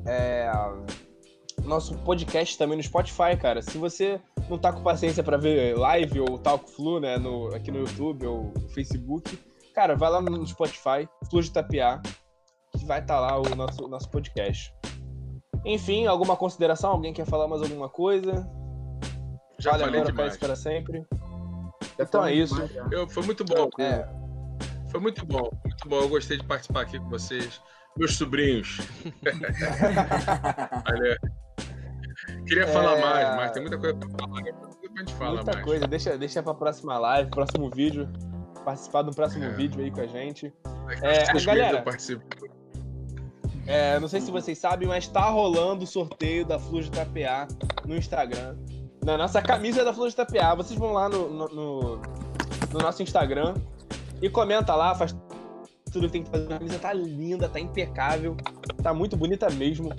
É, nosso podcast também no Spotify, cara. Se você não tá com paciência pra ver live ou Talk Flu, né, no, aqui no YouTube ou no Facebook, cara, vai lá no Spotify, Flujo Tapear, que vai estar lá o nosso, nosso podcast. Enfim, alguma consideração? Alguém quer falar mais alguma coisa? Já vale falei agora, demais. para sempre. Já Então é isso. demais. Eu, foi muito bom. É, Foi muito bom, muito bom. Eu gostei de participar aqui com vocês. Meus sobrinhos. Olha, Queria falar É. mais, mas tem muita coisa pra falar. Depois a gente fala muita mais. coisa. Deixa, deixa pra próxima live, próximo vídeo. Participar do próximo É. vídeo aí com a gente. É, seis galera, eu participo. É, não sei se vocês sabem, mas tá rolando o sorteio da Flor de Tapear no Instagram. Na nossa camisa da Flor de Tapear. Vocês vão lá no, no, no- no nosso Instagram e comenta lá, faz tudo que tem que fazer. A camisa tá linda, tá impecável, tá muito bonita mesmo.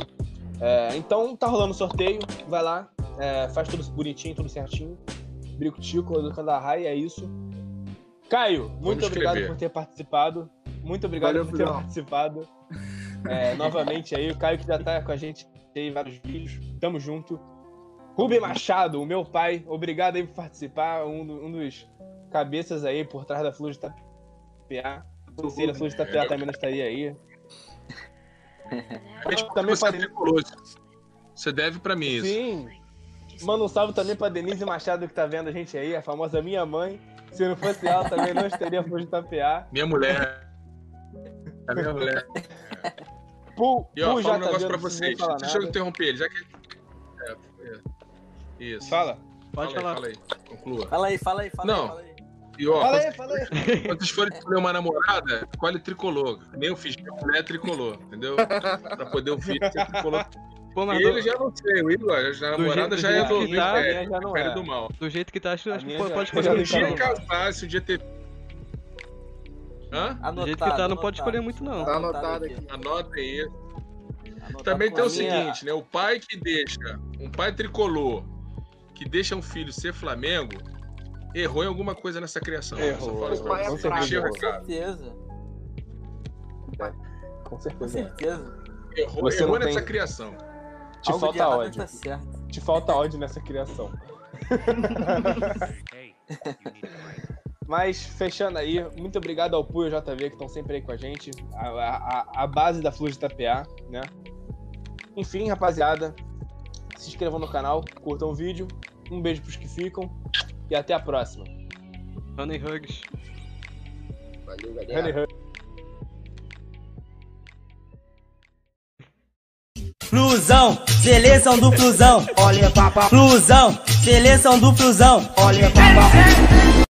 É, então tá rolando o sorteio, vai lá, é, faz tudo bonitinho, tudo certinho. Brico Tico, do Kandahar, e é isso. Caio, muito obrigado escrever. por ter participado. Muito obrigado Valeu, por ter Filhão. participado. É, novamente aí, o Caio que já tá com a gente aí em vários vídeos. Tamo junto. Rubem Machado, o meu pai, obrigado aí por participar, um, do- um dos cabeças aí por trás da Flor de Tapear. Se ele a Flor de Tapear também não estaria aí. Mas também você é. Você deve pra mim isso. Sim. Manda um salve também pra Denise Machado que tá vendo a gente aí, a famosa minha mãe. Se não fosse ela, também não estaria Flor de Tapear. Minha mulher. A minha mulher. Pu, E ó, Pu fala já um tá negócio pra vocês. Deixa eu interromper ele, já que. É, é. Isso. Fala. Pode fala falar. Aí, fala aí. Conclua. Fala aí, fala aí, fala Não. aí. Fala aí. E ó, Fala aí, fala aí. quando vocês forem escolher uma namorada, escolhe tricolor. Nem eu fiz, minha mulher é tricolor, entendeu? Pra poder o filho ser tricolor. Pô, mas Ele do, já não sei, o Igor, já a Do namorada jeito- já do é do que tá, Império, a minha já não Império é. do mal. do jeito que tá, acho, acho que pode, já- já escolher Se um dia casar, se um dia ter. Hã? Anotado, Do jeito que tá, não pode escolher muito não. Tá anotado aqui. Anotem isso. Anotado Também com tem o minha- seguinte, né? O pai que deixa, um pai tricolor, que deixa um filho ser Flamengo, errou em alguma coisa nessa criação. Errou, falo isso errou. pra Com você. Deixei o certeza. Com certeza, Com com certeza. Errou, Você errou não tem- nessa criação. Te Algo falta ódio. Tá certo. Te falta ódio nessa criação. Mas, fechando aí, muito obrigado ao Pu e ao JV que estão sempre aí com a gente. A, a, a- base da Flor de Itapeá, né? Enfim, rapaziada, se inscrevam no canal, curtam o vídeo. Um beijo pros que ficam e até a próxima. Honey Hugs. Valeu, galera. Honey Hug. Flusão, seleção do Flusão. Olha, papá. Flusão, seleção do Flusão. Olha, papá.